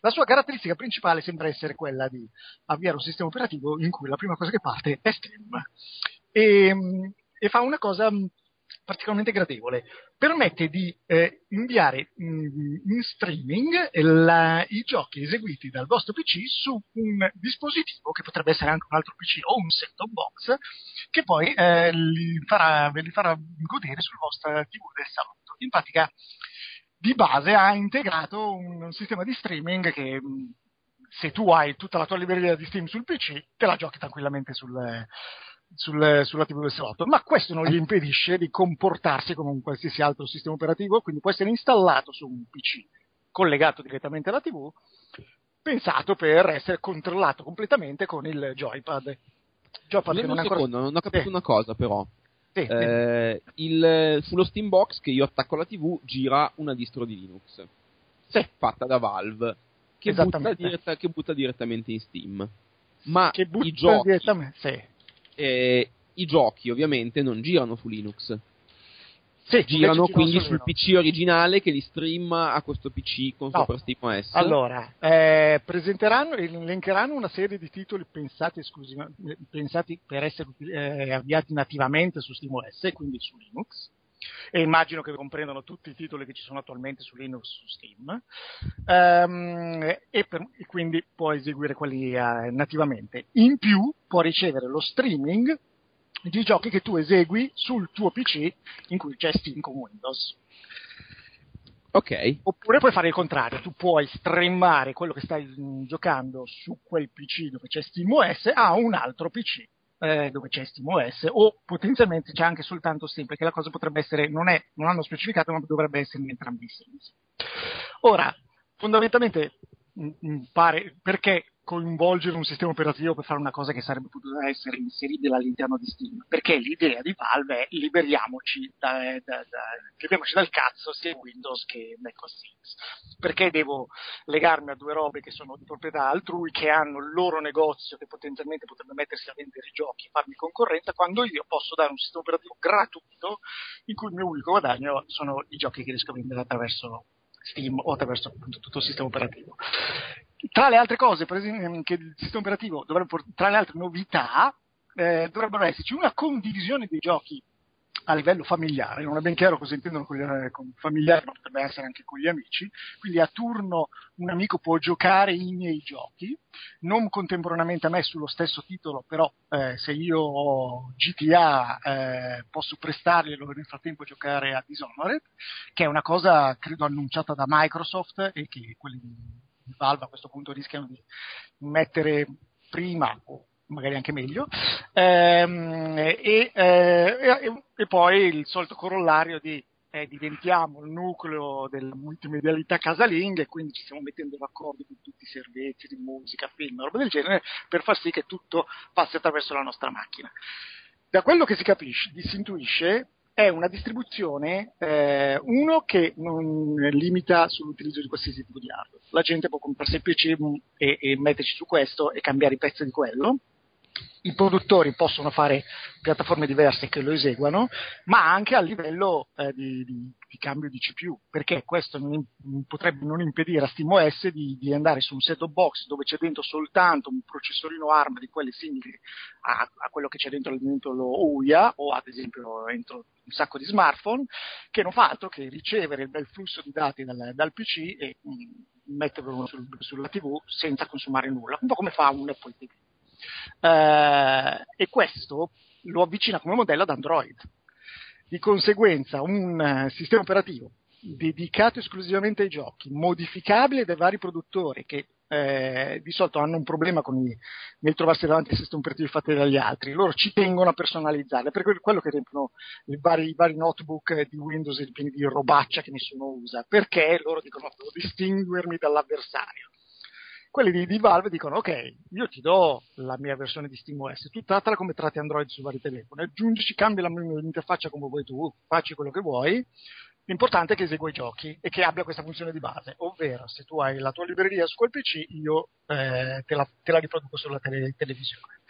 La sua caratteristica principale sembra essere quella di avviare un sistema operativo in cui la prima cosa che parte è Steam e, e fa una cosa particolarmente gradevole. Permette di eh, inviare mh, in streaming la, i giochi eseguiti dal vostro PC su un dispositivo che potrebbe essere anche un altro PC o un set-top box che poi eh, li farà, ve li farà godere sul vostro TV del salotto. In pratica, di base ha integrato un, un sistema di streaming che mh, se tu hai tutta la tua libreria di Steam sul PC, te la giochi tranquillamente sul, sul, sulla TV del salotto, ma questo non gli impedisce di comportarsi come un qualsiasi altro sistema operativo, quindi può essere installato su un PC collegato direttamente alla TV, pensato per essere controllato completamente con il joypad. joypad non, ancora... secondo, non ho capito eh. una cosa però. Sì, eh, il, sullo Steambox che io attacco alla TV gira una distro di Linux sì. fatta da Valve che butta, diretta, che butta, direttamente in Steam. Ma che butta i giochi, direttamente, sì eh, i giochi ovviamente non girano su Linux. Sì, girano quindi sul PC originale che li stream a questo PC con no. sopra SteamOS. Allora, eh, presenteranno e elencheranno una serie di titoli pensati, pensati per essere eh, avviati nativamente su SteamOS, quindi su Linux. E immagino che comprendono tutti i titoli che ci sono attualmente su Linux su Steam. Um, e, per, e, quindi può eseguire quelli uh, nativamente. In più può ricevere lo streaming di giochi che tu esegui sul tuo PC in cui c'è Steam con Windows. Ok. Oppure puoi fare il contrario, tu puoi streamare quello che stai mh, giocando su quel PC dove c'è SteamOS a un altro PC eh, dove c'è SteamOS o potenzialmente c'è anche soltanto Steam perché la cosa potrebbe essere, non, è, non hanno specificato ma dovrebbe essere in entrambi i sensi. Ora, fondamentalmente mh, mh, pare, perché coinvolgere un sistema operativo per fare una cosa che sarebbe potuta essere inseribile all'interno di Steam, perché l'idea di Valve è liberiamoci, da, da, da, liberiamoci dal cazzo sia Windows che Mac OS X. Perché devo legarmi a due robe che sono di proprietà altrui, che hanno il loro negozio che potenzialmente potrebbe mettersi a vendere i giochi e farmi concorrenza, quando io posso dare un sistema operativo gratuito in cui il mio unico guadagno sono i giochi che riesco a vendere attraverso Steam o attraverso appunto, tutto il sistema operativo. Tra le altre cose, per esempio, che il sistema operativo dovrebbe, tra le altre novità, eh, dovrebbero esserci una condivisione dei giochi a livello familiare, non è ben chiaro cosa intendono con, gli, con familiare, ma potrebbe essere anche con gli amici, quindi a turno un amico può giocare i miei giochi, non contemporaneamente a me sullo stesso titolo, però eh, se io ho GTA eh, posso prestarglielo e nel frattempo giocare a Dishonored, che è una cosa credo annunciata da Microsoft e che quelli Valve a questo punto rischiano di mettere prima o magari anche meglio, ehm, e, eh, e, poi il solito corollario di eh, diventiamo il nucleo della multimedialità casalinga e quindi ci stiamo mettendo d'accordo con tutti i servizi di musica, film, roba del genere, per far sì che tutto passi attraverso la nostra macchina. Da quello che si capisce, si intuisce, è una distribuzione, eh, uno che non limita sull'utilizzo di qualsiasi tipo di hardware. La gente può comprarsi il PC e, e metterci su questo e cambiare i pezzi di quello. I produttori possono fare piattaforme diverse che lo eseguano, ma anche a livello eh, di, di, di, cambio di CPU, perché questo non, potrebbe non impedire a SteamOS di, di andare su un set-top box dove c'è dentro soltanto un processorino ARM di quelli simili a, a quello che c'è dentro, dentro lo UIA o ad esempio dentro un sacco di smartphone, che non fa altro che ricevere il bel flusso di dati dal, dal PC e mh, mm, metterlo sul, sulla TV senza consumare nulla, un po' come fa un Apple TV. Eh, e questo lo avvicina come modello ad Android. Di conseguenza un uh, sistema operativo dedicato esclusivamente ai giochi, modificabile dai vari produttori che eh, di solito hanno un problema con i, nel trovarsi davanti ai sistemi operativi fatti dagli altri, loro ci tengono a personalizzarli, per quello che riempiono i vari, i vari notebook di Windows pieni di robaccia che nessuno usa, perché loro dicono devo distinguermi dall'avversario. Quelli di, di Valve dicono ok, io ti do la mia versione di SteamOS, tu trattala come tratti Android su vari telefoni, aggiungici, cambia la- l'interfaccia come vuoi tu, facci quello che vuoi, L'importante è che esegua i giochi e che abbia questa funzione di base, ovvero se tu hai la tua libreria su quel PC, io eh, te, la, te la riproduco sulla tele- televisione.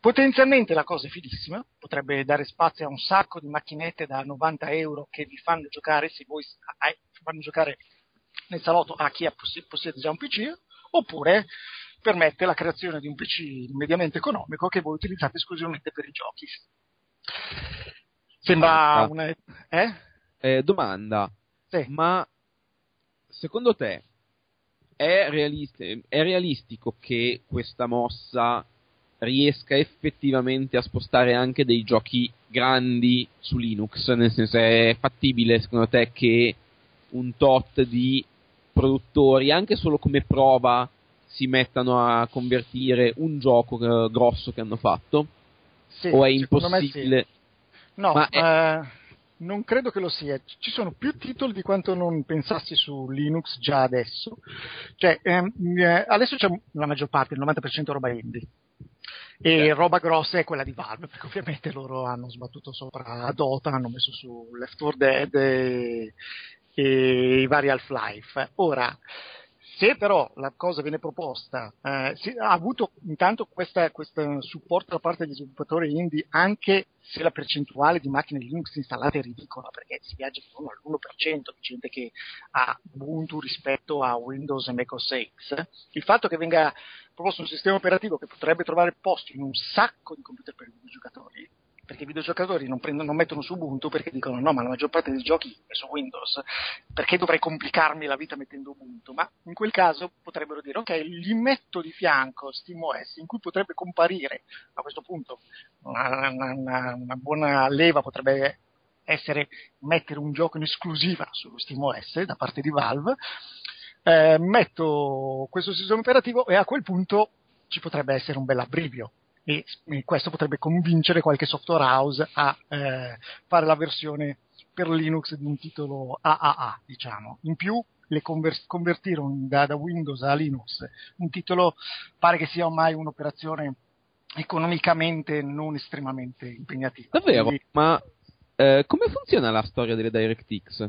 Potenzialmente la cosa è fighissima, potrebbe dare spazio a un sacco di macchinette da 90 euro che vi fanno giocare, se voi hai- fanno giocare nel salotto a chi possiede già un PC, oppure permette la creazione di un PC mediamente economico che voi utilizzate esclusivamente per i giochi. Sembra Ah. una... Eh? Eh, domanda, Sì. ma secondo te è, realist- è realistico che questa mossa riesca effettivamente a spostare anche dei giochi grandi su Linux? Nel senso, è fattibile secondo te che un tot di produttori, anche solo come prova, si mettano a convertire un gioco eh, grosso che hanno fatto? Sì, o è me sì. impossibile? No, Ma è- eh, non credo che lo sia. Ci sono più titoli di quanto non pensassi su Linux già adesso. Cioè, ehm, eh, adesso c'è la maggior parte, il 90% roba indie. E roba grossa è quella di Valve, perché ovviamente loro hanno sbattuto sopra Dota, hanno messo su Left 4 Dead e, e i vari Half-Life. Ora, se però la cosa viene proposta, eh, ha avuto intanto questo supporto da parte degli sviluppatori indie, anche se la percentuale di macchine Linux installate è ridicola, perché si viaggia intorno all'1% di gente che ha Ubuntu rispetto a Windows e Mac OS X, il fatto che venga proposto un sistema operativo che potrebbe trovare posto in un sacco di computer per i videogiocatori, perché i videogiocatori non, prendono, non mettono su Ubuntu perché dicono no, ma la maggior parte dei giochi è su Windows, perché dovrei complicarmi la vita mettendo Ubuntu? Ma in quel caso potrebbero dire ok, gli metto di fianco SteamOS in cui potrebbe comparire a questo punto una, una- una- buona leva potrebbe essere mettere un gioco in esclusiva su SteamOS da parte di Valve, eh, metto questo sistema operativo e a quel punto ci potrebbe essere un bel abbrivio e, questo potrebbe convincere qualche software house a eh, fare la versione per Linux di un titolo AAA, diciamo. In più, le conver- convertire un- da, da Windows a Linux un titolo pare che sia ormai un'operazione economicamente non estremamente impegnativa. Davvero? Quindi, Ma eh, come funziona la storia delle DirectX?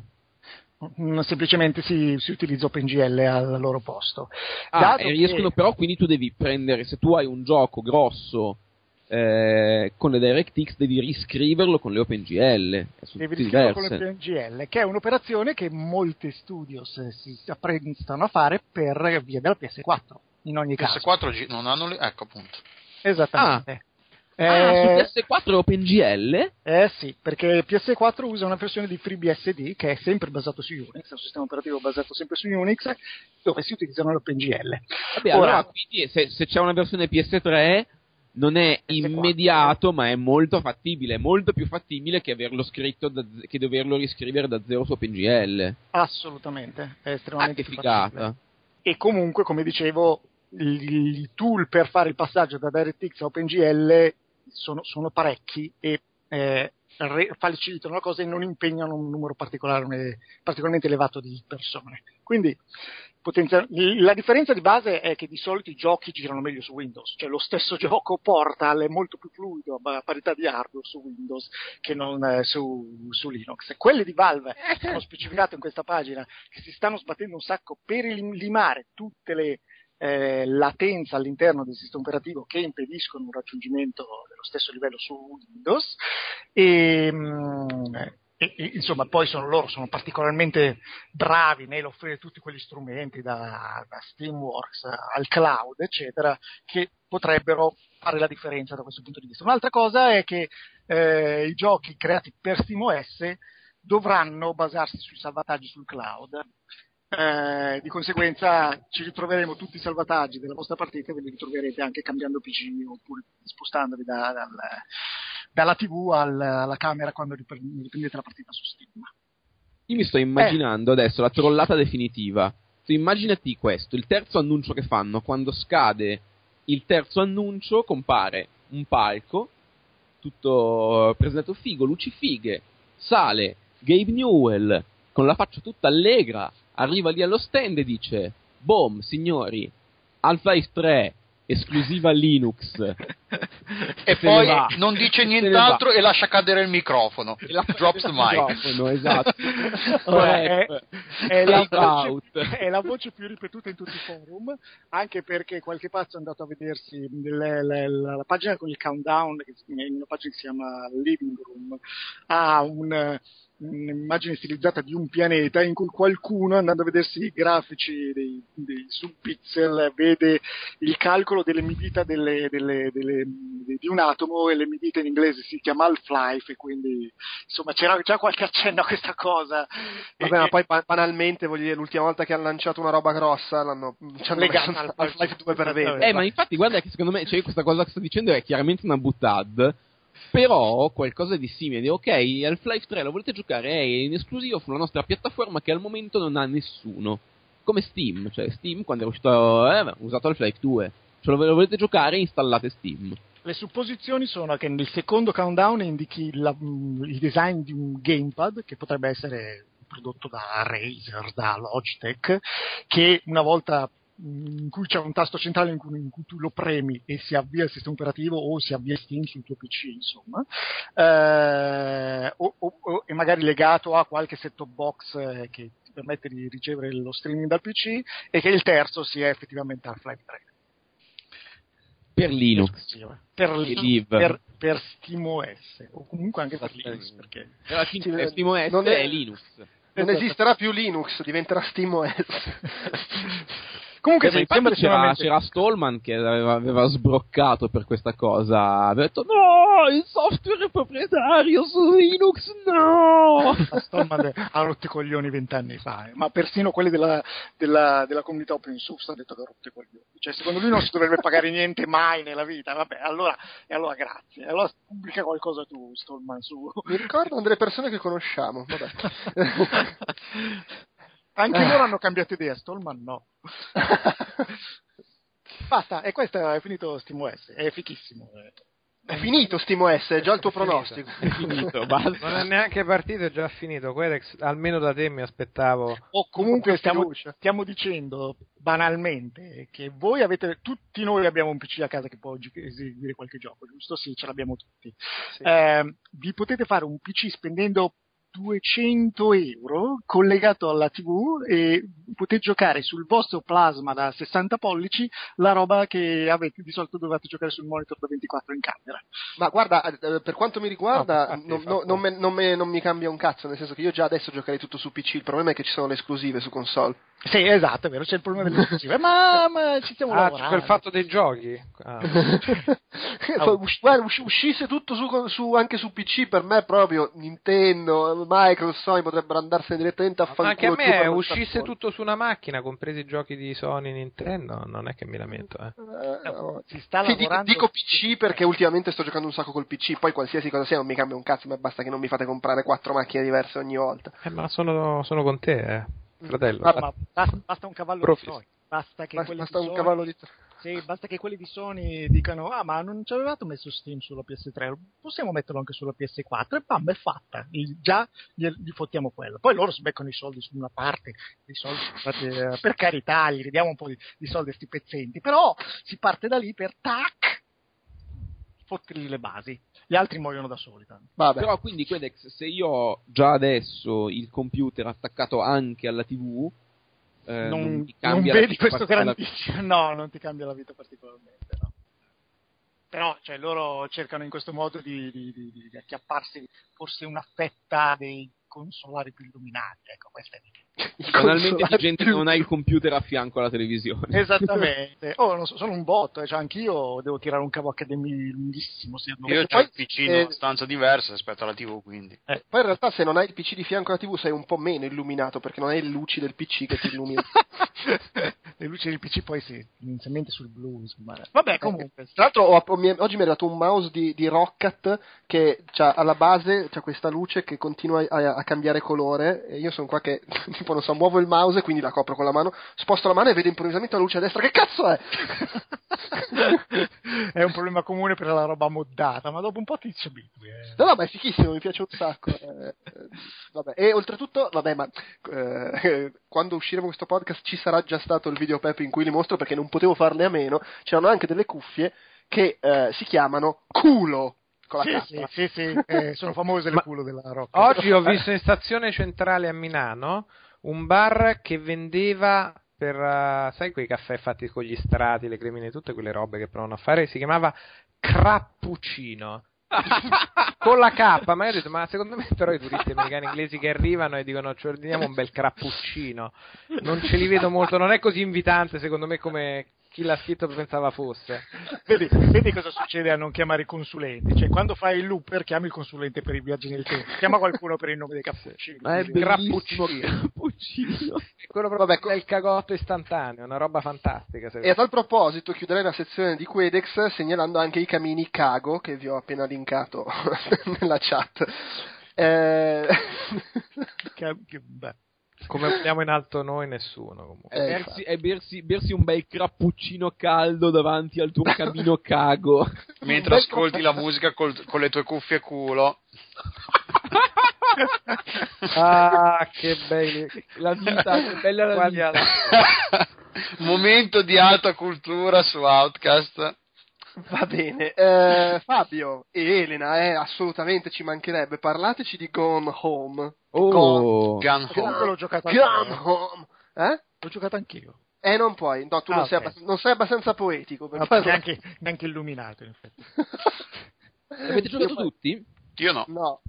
Mm, semplicemente si, si utilizza OpenGL al loro posto. Ah, Dato e riescono che- però, quindi tu devi prendere, se tu hai un gioco grosso eh, con le DirectX, devi riscriverlo con le OpenGL. Devi riscriverlo con diverse. l'OpenGL, che è un'operazione che molti studios eh, si apprestano a fare per via della PS4, in ogni caso. PS4 gi- non hanno le... ecco appunto. Esattamente. Ah, Eh, su PS4 è OpenGL? eh sì, perché PS4 usa una versione di FreeBSD che è sempre basato su Unix, è un sistema operativo basato sempre su Unix, dove si utilizzano l'OpenGL. Vabbè, Ora- allora quindi se, se c'è una versione PS3 non è PS4. immediato, ma è molto fattibile, è molto più fattibile che averlo scritto da che doverlo riscrivere da zero su OpenGL. Assolutamente, è Ah, estremamente che più figata. fattibile. E comunque, come dicevo, i i tool per fare il passaggio da DirectX a OpenGL sono, sono parecchi e eh, re- facilitano la cosa e non impegnano un numero particolare- particolarmente elevato di persone. Quindi potenzia- la differenza di base è che di solito i giochi girano meglio su Windows, cioè lo stesso gioco Portal è molto più fluido a parità di hardware su Windows che non eh, su, su Linux. Quelli di Valve hanno specificato in questa pagina che si stanno sbattendo un sacco per limare tutte le eh, latenze all'interno del sistema operativo che impediscono un raggiungimento dello stesso livello su Windows. E, mm, e- e, insomma poi sono, loro sono particolarmente bravi nell'offrire tutti quegli strumenti da, da Steamworks al cloud eccetera che potrebbero fare la differenza da questo punto di vista. Un'altra cosa è che eh, i giochi creati per SteamOS dovranno basarsi sui salvataggi sul cloud eh, di conseguenza ci ritroveremo tutti i salvataggi della vostra partita ve li ritroverete anche cambiando PC oppure spostandovi da- dal- dalla TV al- alla camera quando ripre- riprendete la partita su Steam. Io mi sto immaginando adesso la trollata definitiva. Tu immaginati questo, il terzo annuncio che fanno, quando scade il terzo annuncio compare un palco, tutto presentato figo, luci fighe, sale Gabe Newell con la faccia tutta allegra, arriva lì allo stand e dice, boom, signori, Half-Life 3, esclusiva Linux. E poi non dice nient'altro e lascia cadere il microfono. E la- Drops the mic. microfono, esatto. Ora, è, è la voce, è la voce più ripetuta in tutti i forum, anche perché qualche pazzo è andato a vedersi le- le- la, la pagina con il countdown, che si- una pagina che si chiama Living Room, ha un- un'immagine stilizzata di un pianeta in cui qualcuno andando a vedersi i grafici dei, dei subpixel vede il calcolo delle medita delle- delle- delle- di un atomo e le medita in inglese si chiama Half-Life e quindi insomma c'era già qualche accenno a questa cosa Vabbè, E- ma poi ba- banalmente, voglio dire, l'ultima volta che hanno lanciato una roba grossa l'hanno ci hanno Legata al- Half-Life 2 per vendere. Eh, ma infatti, guarda che secondo me, cioè, questa cosa che sto dicendo è chiaramente una buttad. Però qualcosa di simile, ok, Half-Life 3 lo volete giocare? È in esclusivo sulla nostra piattaforma che al momento non ha nessuno. Come Steam, cioè Steam quando è uscito, eh, usato Half-Life 2. Cioè lo, volete giocare? Installate Steam. Le supposizioni sono che nel secondo countdown indichi la- mh, il design di un gamepad che potrebbe essere prodotto da Razer, da Logitech, che una volta in cui c'è un tasto centrale in cui, in cui tu lo premi e si avvia il sistema operativo o si avvia Steam sul tuo PC, insomma, eh, o, o- o- e magari legato a qualche set-top box eh, che ti permette di ricevere lo streaming dal PC e che il terzo sia effettivamente Half-Life 3. Per Linux. Per, Live. per, per SteamOS o comunque anche per Linux perché Era Sì, SteamOS non è... è- Linux. Non esisterà più Linux, diventerà SteamOS. comunque sì, sembra c'era, c'era Stallman che aveva, aveva sbroccato per questa cosa. Aveva detto: No, il software è proprietario su Linux, no! Ma Stallman ha rotto i coglioni vent'anni fa, eh. ma persino quelli della, della, della comunità open source hanno detto che ha rotto i coglioni. Cioè, secondo lui non si dovrebbe pagare niente mai nella vita. Vabbè, allora, e allora grazie. Allora pubblica qualcosa tu, Stallman, su. Mi ricordano delle persone che conosciamo. Vabbè. Anche Eh. loro hanno cambiato idea, Stallman no. Basta, e questo è finito SteamOS, è fichissimo. È finito SteamOS, è già il tuo pronostico. È finito, basta. Non è neanche partito, è già finito. Quedex, almeno da te mi aspettavo. O comunque stiamo, stiamo dicendo banalmente che voi avete, tutti noi abbiamo un PC a casa che può eseguire qualche gioco, giusto? Sì, ce l'abbiamo tutti. Sì. Eh, vi potete fare un PC spendendo 200 euro collegato alla TV e potete giocare sul vostro plasma da 60 pollici la roba che avete di solito dovete giocare sul monitor da 24 in camera. Ma guarda, eh, per quanto mi riguarda, No, infatti, non, no- poco. non me- non me- non mi cambia un cazzo, nel senso che io già adesso giocherei tutto su PC. Il problema è che ci sono le esclusive su console. Sì, esatto, è vero, c'è il problema delle esclusive, ma, ma ci stiamo Ah, c'è lavorando. quel fatto dei giochi. Ah. Guarda, usci- uscisse tutto su, su- anche su PC, per me proprio Nintendo, Microsoft, Sony potrebbero andarsene direttamente a fanculo. anche a me uscisse tutto su una macchina, compresi i giochi di Sony Nintendo, non è che mi lamento. Eh. Eh, no. si sta Sì, dico, lavorando dico PC perché ultimamente sto giocando un sacco col PC, poi qualsiasi cosa sia non mi cambia un cazzo, ma basta che non mi fate comprare quattro macchine diverse ogni volta. Eh, ma sono, sono con te, eh, fratello. Ma- ma basta, basta un cavallo Profis. di Sony. Basta che, Basta, basta di un cavallo di... sì, basta che quelli di Sony dicano ah ma non ci avevate messo Steam sulla PS3 possiamo metterlo anche sulla PS4 e bam è fatta. Il- già gli, gli fottiamo quello. Poi loro si beccano i soldi su una parte i soldi scusate, per carità gli ridiamo un po' di, di soldi a sti pezzenti. Però si parte da lì per tac fottergli le basi. Gli altri muoiono da soli tanto. Vabbè. Però quindi Quedex, se io ho già adesso il computer attaccato anche alla TV, eh, non, non la vedi questo grandissimo no non ti cambia la vita particolarmente no. però cioè, loro cercano in questo modo di, di- di- di- acchiapparsi forse una fetta dei consolari più illuminati ecco questa è I Banalmente di gente che non ha il computer a fianco alla televisione. esattamente oh, non so, sono un botto eh, cioè, anch'io devo tirare un cavo HDMI lunghissimo se non- Io ho il PC eh, in una stanza diversa rispetto alla TV, quindi. Poi in realtà se non hai il PC di fianco alla TV sei un po' meno illuminato perché non hai le luci del PC che ti illuminano. le luci del PC poi si inizialmente sul blu. insomma. Vabbè, comunque. Tra l'altro ho- ho- mi è- oggi mi è arrivato un mouse di, di Rocket che c'ha alla base c'ha questa luce che continua a, a cambiare colore e io sono qua che tipo non so muovo il mouse quindi la copro con la mano sposto la mano e vedo improvvisamente la luce a destra che cazzo è? è un problema comune per la roba moddata, ma dopo un po' ti ci abitui. eh. No, no, ma è fichissimo, mi piace un sacco. eh, eh, vabbè. E oltretutto, vabbè, ma eh, quando usciremo questo podcast ci sarà già stato il video Pep in cui li mostro perché non potevo farne a meno. C'erano anche delle cuffie che eh, si chiamano culo con la Sì, sì, sì, sì, eh, sono famose le Ma- culo della rock. Oggi ho visto in stazione centrale a Milano un bar che vendeva per, eh, sai, quei caffè fatti con gli strati, le cremine, tutte quelle robe che provano a fare, si chiamava Crappuccino. con la K, ma io ho detto, ma secondo me però i turisti americani inglesi che arrivano e dicono ci ordiniamo un bel crappuccino, non ce li vedo molto, non è così invitante secondo me come chi l'ha scritto pensava fosse. Vedi, vedi cosa succede a non chiamare i consulenti? Cioè, quando fai il looper, chiami il consulente per i viaggi nel tempo, chiama qualcuno per il nome dei cappuccini. Ma è bellissimo cappuccino. È quello proprio Vabbè, è il cagotto istantaneo, una roba fantastica. E a tal proposito chiuderei la sezione di Quedex segnalando anche i camini Cago che vi ho appena linkato nella chat. Eh... Che- che- beh. Come abbiamo in alto noi, nessuno comunque. Eh, bersi, e bersi, bersi un bel crappuccino caldo davanti al tuo camino cago. Mentre ascolti la musica col- con le tue cuffie culo. Ah, che belli. La vita, che bella la vita. Momento di alta cultura su Outcast. Va bene, Eh, Fabio e Elena, eh, assolutamente ci mancherebbe, parlateci di Gone Home. Oh, Gun Comunque Home. l'ho giocato Gone anch'io. Home! Eh? L'ho giocato anch'io. Eh, non puoi, no, tu Ah, non, sei ok. abbast- non sei abbastanza poetico per farlo. neanche, neanche illuminato, in effetti. avete giocato tutti? Io no. No.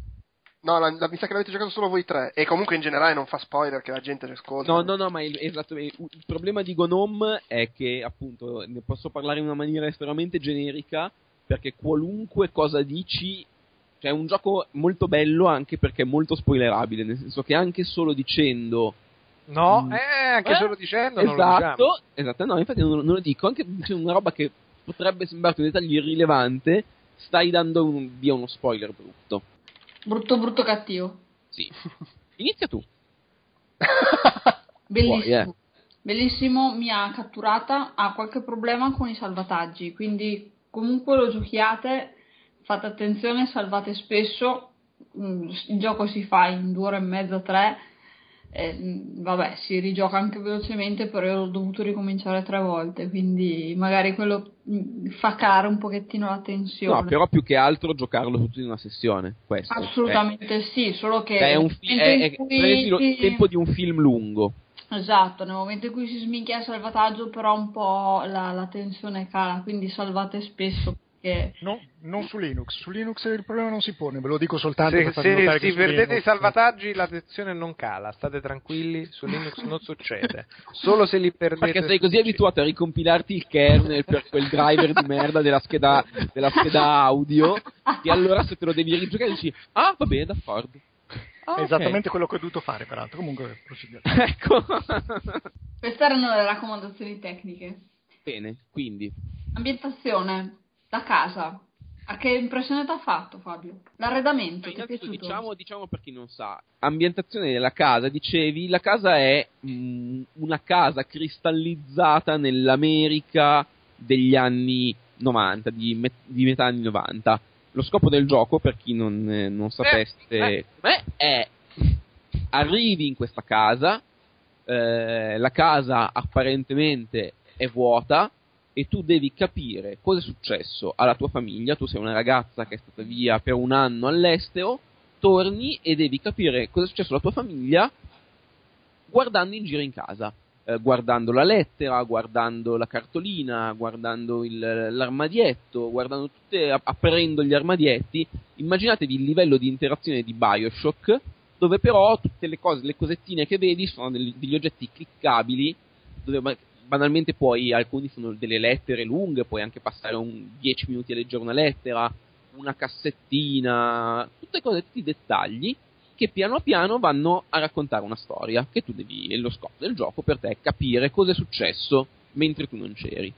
No, la- la- mi sa che l'avete giocato solo voi tre. E comunque in generale non fa spoiler che la gente ci ascolta. No, no, no, ma il, esatto, il, il problema di Gnome è che, appunto, ne posso parlare in una maniera estremamente generica, perché qualunque cosa dici, cioè è un gioco molto bello anche perché è molto spoilerabile, nel senso che anche solo dicendo... No, Mm. eh, anche Eh, solo dicendo non lo diciamo. Esatto, esatto, no, infatti non, non lo dico, anche dicendo una roba che potrebbe sembrarti un dettaglio irrilevante, stai dando un- via uno spoiler brutto. Brutto, brutto, cattivo. Sì. Inizia tu. Bellissimo. Puoi, eh. Bellissimo, mi ha catturata, ha qualche problema con i salvataggi, quindi comunque lo giochiate, fate attenzione, salvate spesso, Mm, il gioco si fa in due ore e mezza, tre, e, mm, vabbè, si rigioca anche velocemente, però io ho dovuto ricominciare tre volte, quindi magari quello mm, fa calare un pochettino la tensione. No, però più che altro giocarlo tutto in una sessione. Questo. Assolutamente sì, solo che È, è un fi- è, cui- il tempo di un film lungo. Esatto, nel momento in cui si sminchia il salvataggio però un po' la, la tensione cala, quindi salvate spesso perché No, non su Linux. Su Linux il problema non si pone, ve lo dico soltanto Se, per farvi se su perdete Linux- i salvataggi, la tensione non cala. State tranquilli, su Linux non succede. Solo se li perdete. Perché sei così succede. abituato a ricompilarti il kernel per quel driver di merda della scheda, della scheda audio, che allora se te lo devi rigiocare dici, ah va bene, d'accordo. Ah, È ok. esattamente quello che ho dovuto fare, peraltro. Comunque, proseguiamo. Ecco. queste erano le raccomandazioni tecniche. bene, quindi, Ambientazione, da casa. A che impressione ti ha fatto Fabio? L'arredamento, ti è piaciuto? diciamo, diciamo per chi non sa, ambientazione della casa, dicevi, la casa è mm, una casa cristallizzata nell'America degli anni 90, di, me- di metà anni 90. Lo scopo del gioco, per chi non, eh, non sapesse, eh. eh, è arrivi in questa casa, eh, la casa apparentemente è vuota e tu devi capire cosa è successo alla tua famiglia, tu sei una ragazza che è stata via per un anno all'estero, torni e devi capire cosa è successo alla tua famiglia guardando in giro in casa, eh, guardando la lettera, guardando la cartolina, guardando il- l'armadietto, guardando tutte, ap- aprendo gli armadietti. Immaginatevi il livello di interazione di Bioshock, dove però tutte le cose, le cosettine che vedi sono degli, degli oggetti cliccabili, dove banalmente poi alcuni sono delle lettere lunghe, puoi anche passare un 10 minuti a leggere una lettera, una cassettina, tutte cose, tutti i dettagli che piano piano vanno a raccontare una storia, che tu devi, lo scopo del gioco per te è capire cosa è successo mentre tu non c'eri.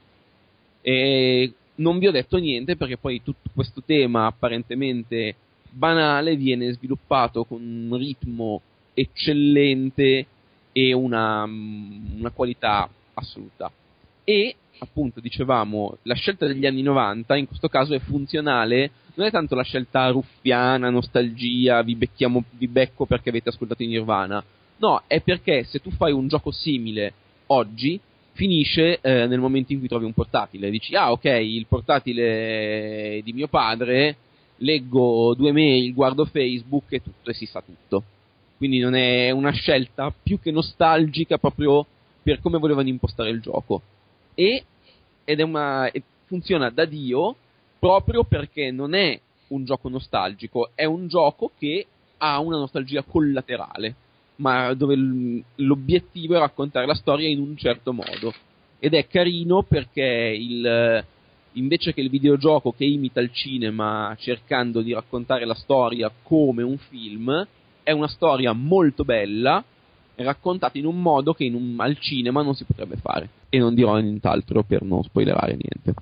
E non vi ho detto niente perché poi tutto questo tema apparentemente banale viene sviluppato con un ritmo eccellente e una, una qualità assoluta. E appunto dicevamo la scelta degli anni 90 in questo caso è funzionale non è tanto la scelta ruffiana, nostalgia, vi, becchiamo, vi becco perché avete ascoltato in Nirvana. No, è perché se tu fai un gioco simile oggi, finisce eh, nel momento in cui trovi un portatile. Dici, ah ok, il portatile di mio padre, leggo due mail, guardo Facebook e tutto, e si sa tutto. Quindi non è una scelta più che nostalgica proprio per come volevano impostare il gioco. E, una, funziona da Dio proprio perché non è un gioco nostalgico, è un gioco che ha una nostalgia collaterale, ma dove l'obiettivo è raccontare la storia in un certo modo. Ed è carino perché il, invece che il videogioco che imita il cinema cercando di raccontare la storia come un film, è una storia molto bella, raccontata in un modo che in un, al cinema non si potrebbe fare. E non dirò nient'altro per non spoilerare niente.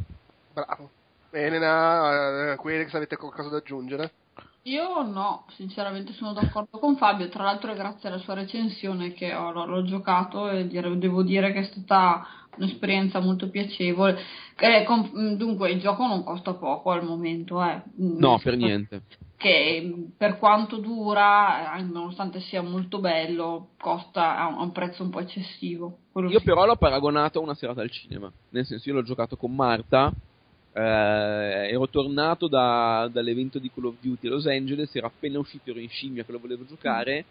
Bravo. Elena, eh, Querex, avete qualcosa da aggiungere? Io no, sinceramente sono d'accordo con Fabio, tra l'altro è grazie alla sua recensione che ho, l'ho, giocato e devo dire che è stata un'esperienza molto piacevole. Eh, con- dunque il gioco non costa poco al momento, eh. No, per niente. Che per quanto dura, eh, nonostante sia molto bello, costa a un, prezzo un po' eccessivo. Io sì. però l'ho paragonato a una serata al cinema, nel senso io l'ho giocato con Marta, eh, ero tornato da- dall'evento di Call of Duty a Los Angeles, era appena uscito, ero in scimmia che lo volevo giocare,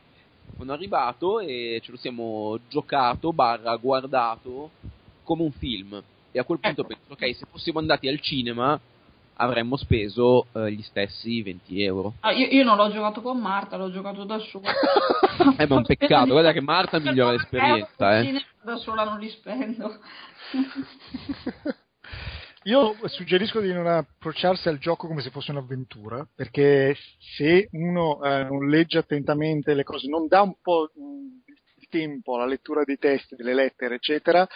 sono arrivato e ce lo siamo giocato, barra guardato, come un film. E a quel punto Ecco. penso, ok, se fossimo andati al cinema avremmo speso eh, gli stessi 20 euro. Ah, io, io non l'ho giocato con Marta, l'ho giocato da sola. Eh, ma è un peccato, guarda che Marta migliora l'esperienza, eh. Da sola non li spendo. Io suggerisco di non approcciarsi al gioco come se fosse un'avventura, perché se uno eh, non legge attentamente le cose, non dà un po' il tempo alla lettura dei testi, delle lettere, eccetera,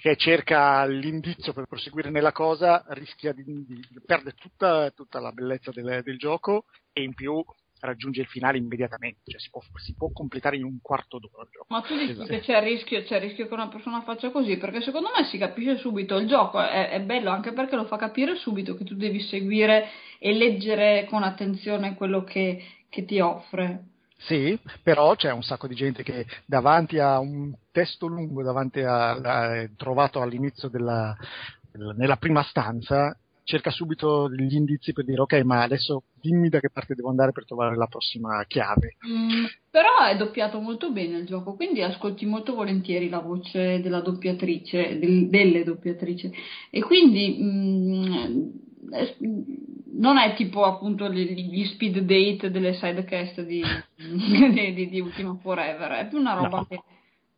che cerca l'indizio per proseguire nella cosa, rischia di, di perdere tutta, tutta la bellezza del, del gioco e in più raggiunge il finale immediatamente, cioè si può, si può completare in un quarto d'ora il gioco. Ma tu dici Esatto. che c'è il rischio, c'è il rischio che una persona faccia così, perché secondo me si capisce subito, il gioco è, è bello anche perché lo fa capire subito che tu devi seguire e leggere con attenzione quello che, che ti offre. Sì, però c'è un sacco di gente che davanti a un testo lungo, davanti a, a- trovato all'inizio della, del- nella prima stanza, cerca subito gli indizi per dire ok, ma adesso dimmi da che parte devo andare per trovare la prossima chiave. Mm, però è doppiato molto bene il gioco, quindi ascolti molto volentieri la voce della doppiatrice, del- delle doppiatrici. E quindi mm, non è tipo appunto gli, speed date delle sidecast di, di, di, di Ultima Forever, è più una roba No. che...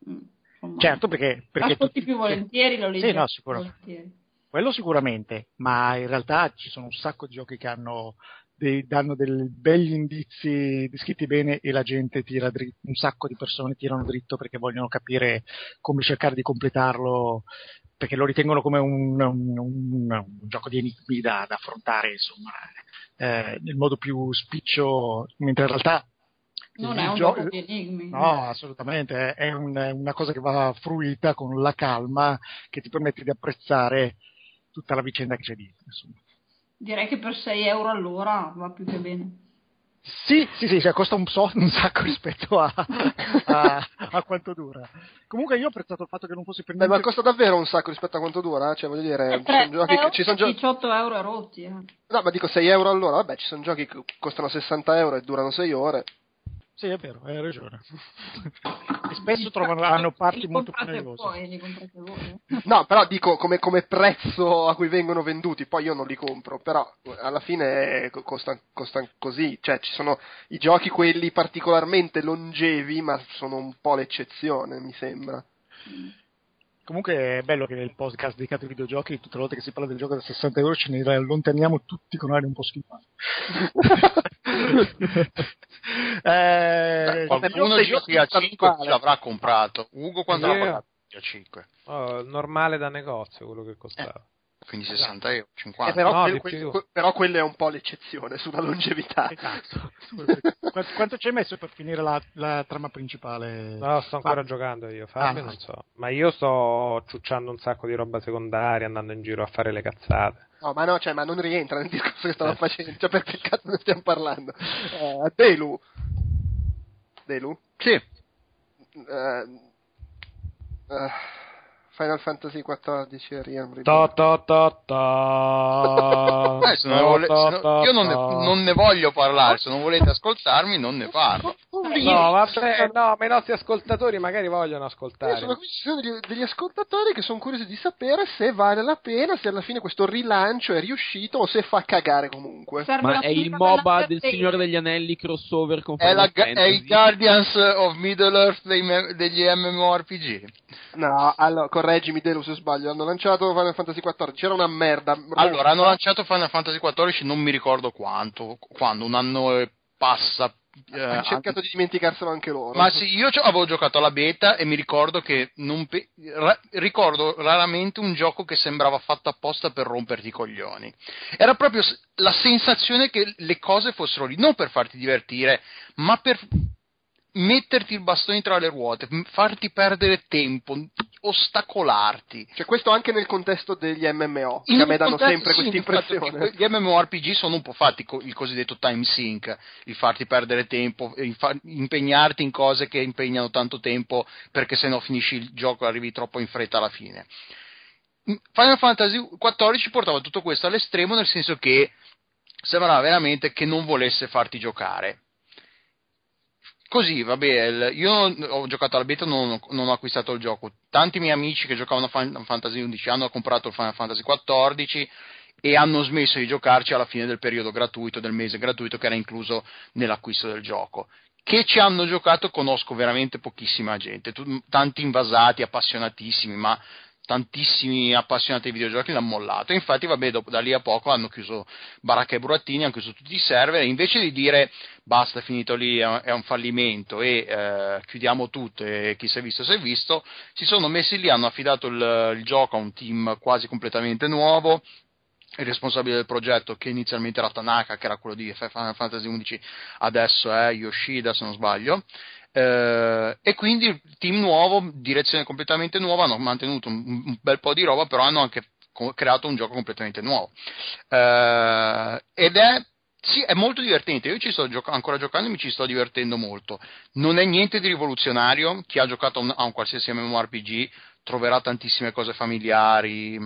mm, Certo, perché, perché ascolti tutti- più volentieri, lo leggi Sì, no, volentieri. Quello sicuramente, ma in realtà ci sono un sacco di giochi che hanno dei- danno dei begli indizi descritti bene e la gente tira dritto, un sacco di persone tirano dritto perché vogliono capire come cercare di completarlo, perché lo ritengono come un, un- un- un gioco di enigmi da, da affrontare, insomma, eh, nel modo più spiccio, mentre in realtà Non è un gio- gioco di enigmi. No, assolutamente, è un- è una cosa che va fruita con la calma che ti permette di apprezzare tutta la vicenda che c'è dietro. Insomma. Direi che per 6 euro all'ora va più che bene. Sì, sì, sì, cioè, costa un, so- un sacco rispetto a, a- a quanto dura. Comunque io ho apprezzato il fatto che non fosse per Beh, ma niente... costa davvero un sacco rispetto a quanto dura? Cioè, voglio dire, Eh, ci tre- sono giochi tre ci sono euro, giochi. 18 euro rotti. Eh. No, ma dico 6 euro all'ora. Vabbè, ci sono giochi che costano 60 euro e durano 6 ore. Sì, è vero, hai ragione. e spesso trovano, hanno parti molto più eh. No, però dico come, come prezzo a cui vengono venduti, poi io non li compro, però alla fine costano così, cioè ci sono i giochi quelli particolarmente longevi, ma sono un po' l'eccezione, mi sembra. Comunque è bello che nel podcast dedicato ai videogiochi, tutte le volte che si parla del gioco da 60 euro, ce ne allontaniamo tutti con aria un po' schifate. Eh, Qualcuno GTA 5 principale. l'avrà comprato. Ugo quando l'ha Io- pagato GTA 5? Oh, normale da negozio quello che costava. Quindi 60 euro, Eh, 50. però, No, quel- quel- però quella è un po' l'eccezione sulla longevità. Esatto. quanto, quanto ci hai messo per finire la, la trama principale? No, sto ancora Fabio? giocando io, Fabio Ah, non so. Ma io sto ciucciando un sacco di roba secondaria, andando in giro a fare le cazzate. No, ma no, cioè, ma non rientra nel discorso che stavo Eh. facendo. Cioè, perché cazzo ne stiamo parlando? Eh, Delu. Delu? Sì. Eh, eh, Final Fantasy XIV Realm Reborn. Ta ta ta ta. Eh, se non ne vole- Ta, se no- ta, io non ne, ta. non ne voglio parlare, se non volete ascoltarmi non ne parlo. No, vabbè, no, ma i nostri ascoltatori magari vogliono Eh, ascoltare. sono qui ci sono degli, degli ascoltatori che sono curiosi di sapere se vale la pena, se alla fine questo rilancio è riuscito o se fa cagare comunque. Serve Ma è il MOBA del. Signore degli Anelli crossover con È, la è il Guardians of Middle Earth dei degli MMORPG. No, allora, correggimi Delu se sbaglio, hanno lanciato Final Fantasy XIV, c'era una merda. Allora, hanno lanciato Final Fantasy XIV, non mi ricordo quanto, quando, un anno e passa. eh, Hanno cercato di dimenticarselo anche loro. Ma sì, io avevo giocato alla beta e mi ricordo che non pe- ra- ricordo raramente un gioco che sembrava fatto apposta per romperti i coglioni. Era proprio la sensazione che le cose fossero lì, non per farti divertire, ma per metterti il bastone tra le ruote, farti perdere tempo, ostacolarti. Cioè, questo anche nel contesto degli MMO, che a me danno contesto- sempre sì, questa impressione. Gli MMORPG sono un po' fatti co- il cosiddetto time sink, il farti perdere tempo, fa- impegnarti in cose che impegnano tanto tempo perché se no finisci il gioco e arrivi troppo in fretta alla fine. Final Fantasy XIV portava tutto questo all'estremo nel senso che sembrava veramente che non volesse farti giocare. Così, vabbè, io ho giocato alla beta, non non ho acquistato il gioco. Tanti miei amici che giocavano a Final Fantasy XI hanno comprato il Final Fantasy XIV e hanno smesso di giocarci alla fine del periodo gratuito, del mese gratuito che era incluso nell'acquisto del gioco. Che ci hanno giocato conosco veramente pochissima gente, tanti invasati, appassionatissimi, ma tantissimi appassionati di videogiochi l'hanno mollato. Infatti, vabbè, dopo, da lì a poco hanno chiuso Baracca e Burattini, hanno chiuso tutti i server. E invece di dire basta, è finito lì, è un fallimento e eh, chiudiamo tutto e chi si è visto si è visto, si sono messi lì, hanno affidato il, il gioco a un team quasi completamente nuovo. Il responsabile del progetto, che inizialmente era Tanaka, che era quello di Final Fantasy XI, adesso è Yoshida, se non sbaglio. Eh, e quindi team nuovo, direzione completamente nuova, hanno mantenuto un, un bel po' di roba, però hanno anche co- creato un gioco completamente nuovo. Eh, ed è, sì, è molto divertente. Io ci sto gioca- ancora giocando e mi ci sto divertendo molto. Non è niente di rivoluzionario. Chi ha giocato un, a un qualsiasi MMORPG troverà tantissime cose familiari.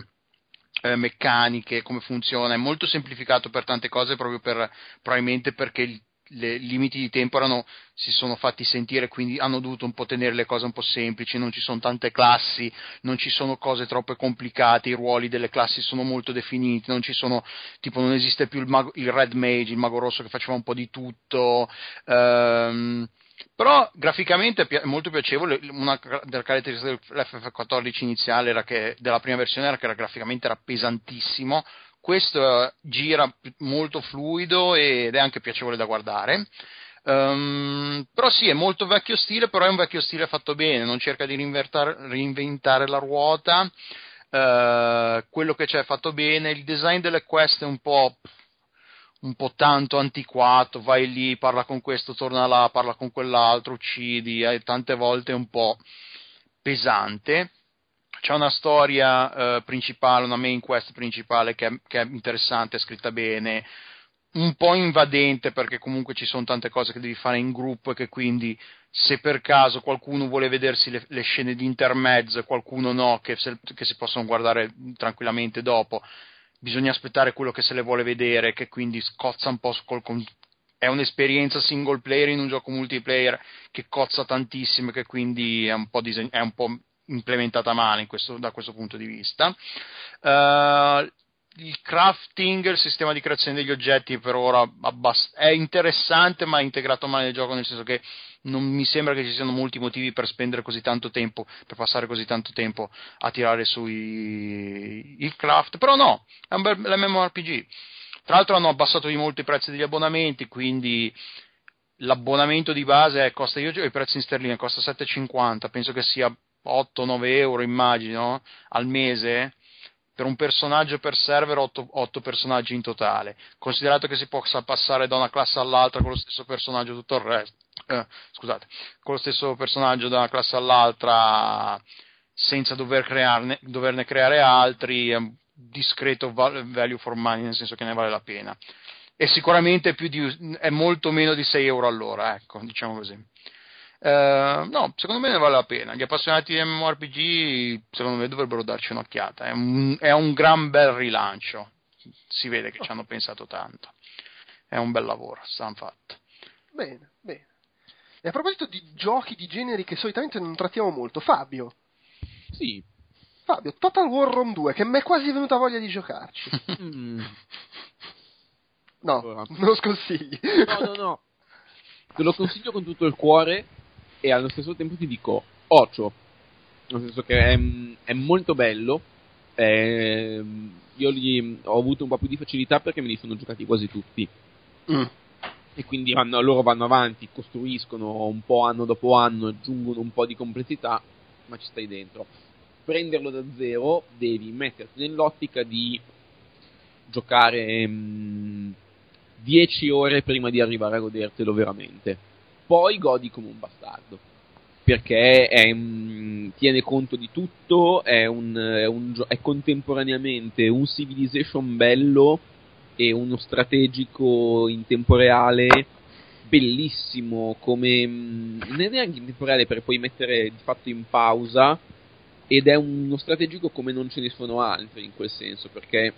eh, meccaniche, come funziona, è molto semplificato per tante cose proprio per, probabilmente perché il- i limiti di tempo erano, si sono fatti sentire, quindi hanno dovuto un po' tenere le cose un po' semplici, non ci sono tante classi, non ci sono cose troppo complicate, i ruoli delle classi sono molto definiti, non ci sono, tipo non esiste più il, mago- il Red Mage, il mago rosso che faceva un po' di tutto, ehm, però graficamente è molto piacevole, una delle caratteristiche dell'FF14 iniziale era che, della prima versione era che era graficamente era pesantissimo, questo eh, gira molto fluido ed è anche piacevole da guardare. Ehm, però sì, è molto vecchio stile, però è un vecchio stile fatto bene, non cerca di reinventare la ruota. Eh, quello che c'è è fatto bene, il design delle quest è un po', un po' tanto antiquato, vai lì, parla con questo, torna là, parla con quell'altro, uccidi, e tante volte è un po' pesante. C'è una storia eh, principale, una main quest principale che è, che è interessante, è scritta bene, un po' invadente perché comunque ci sono tante cose che devi fare in gruppo e che quindi se per caso qualcuno vuole vedersi le, le scene di intermezzo e qualcuno no, che, se- che si possono guardare tranquillamente dopo, bisogna aspettare quello che se le vuole vedere, che quindi scozza un po' col, è un'esperienza single player in un gioco multiplayer che cozza tantissimo e che quindi è un po', diseg- è un po' implementata male questo- da questo punto di vista. Eh, il crafting, il sistema di creazione degli oggetti per ora abbast- è interessante ma è integrato male nel gioco nel senso che non mi sembra che ci siano molti motivi per spendere così tanto tempo, per passare così tanto tempo a tirare su i- il craft, però no, è un bel MMORPG. Tra l'altro hanno abbassato di molto i prezzi degli abbonamenti, quindi l'abbonamento di base costa, io i prezzi in sterline, costa 7,50, penso che sia 8-9 euro immagino al mese per un personaggio per server 8, 8, personaggi in totale. Considerato che si possa passare da una classe all'altra con lo stesso personaggio tutto il resto eh, scusate con lo stesso personaggio da una classe all'altra senza dover crearne, doverne creare altri è un discreto value for money nel senso che ne vale la pena. E sicuramente di, è molto meno di 6 euro all'ora ecco diciamo così Uh, no, secondo me ne vale la pena. Gli appassionati di MMORPG, secondo me, dovrebbero darci un'occhiata. È un, è un gran bel rilancio. Si vede che ci hanno pensato tanto. È un bel lavoro, stanno fatto. Bene, bene. E a proposito di giochi di generi che solitamente non trattiamo molto, Fabio. Sì. Fabio, Total War Rome 2, che mi è quasi venuta voglia di giocarci. Mm. No, me lo sconsigli. No, no, no. Te lo consiglio con tutto il cuore e allo stesso tempo ti dico ocio. Nel senso che è, è molto bello. eh, io li, ho avuto un po' più di facilità perché me li sono giocati quasi tutti. Mm. E quindi vanno- loro vanno avanti, costruiscono un po' anno dopo anno, aggiungono un po' di complessità, ma ci stai dentro. Prenderlo da zero devi metterti nell'ottica di giocare mm, 10 ore prima di arrivare a godertelo veramente. Poi godi come un bastardo. Perché è, mm, tiene conto di tutto, è, un, è, un è contemporaneamente un Civilization bello e uno strategico in tempo reale bellissimo, come mm, non è neanche in tempo reale perché puoi mettere di fatto in pausa ed è uno strategico come non ce ne sono altri in quel senso, perché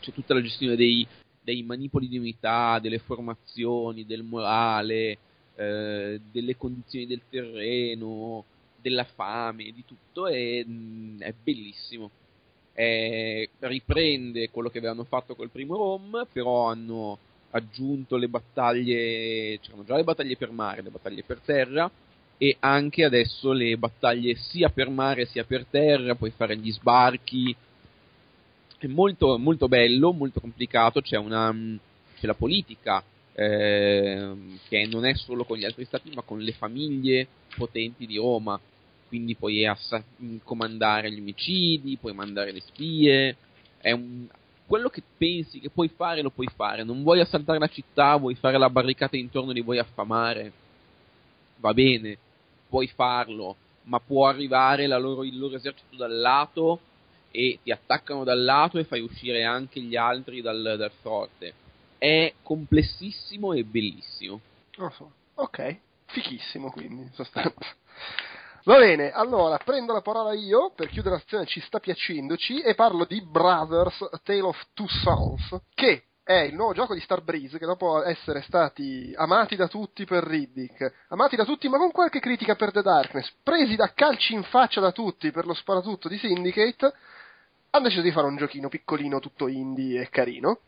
c'è tutta la gestione dei, dei manipoli di unità, delle formazioni, del morale, eh, delle condizioni del terreno, della fame, di tutto, e mm, è bellissimo. Eh, riprende quello che avevano fatto col primo ROM, però hanno aggiunto le battaglie, c'erano già le battaglie per mare, le battaglie per terra, e anche adesso le battaglie sia per mare sia per terra, puoi fare gli sbarchi, è molto, molto bello, molto complicato, c'è, una, mm, c'è la politica ehm, che non è solo con gli altri stati ma con le famiglie potenti di Roma, quindi puoi assa- comandare gli omicidi, puoi mandare le spie, un, quello che pensi che puoi fare lo puoi fare, non vuoi assaltare la città, vuoi fare la barricata intorno e li vuoi affamare, va bene, puoi farlo, ma può arrivare loro- il loro esercito dal lato e ti attaccano dal lato e fai uscire anche gli altri dal, dal forte. È complessissimo e bellissimo. So. Ok, fichissimo quindi, in sostanza. Va bene, allora prendo la parola io per chiudere la sezione ci sta piacendoci e parlo di Brothers Tale of Two Sons, che è il nuovo gioco di Starbreeze che dopo essere stati amati da tutti per Riddick, amati da tutti ma con qualche critica per The Darkness, presi da calci in faccia da tutti per lo sparatutto di Syndicate, hanno deciso di fare un giochino piccolino, tutto indie e carino,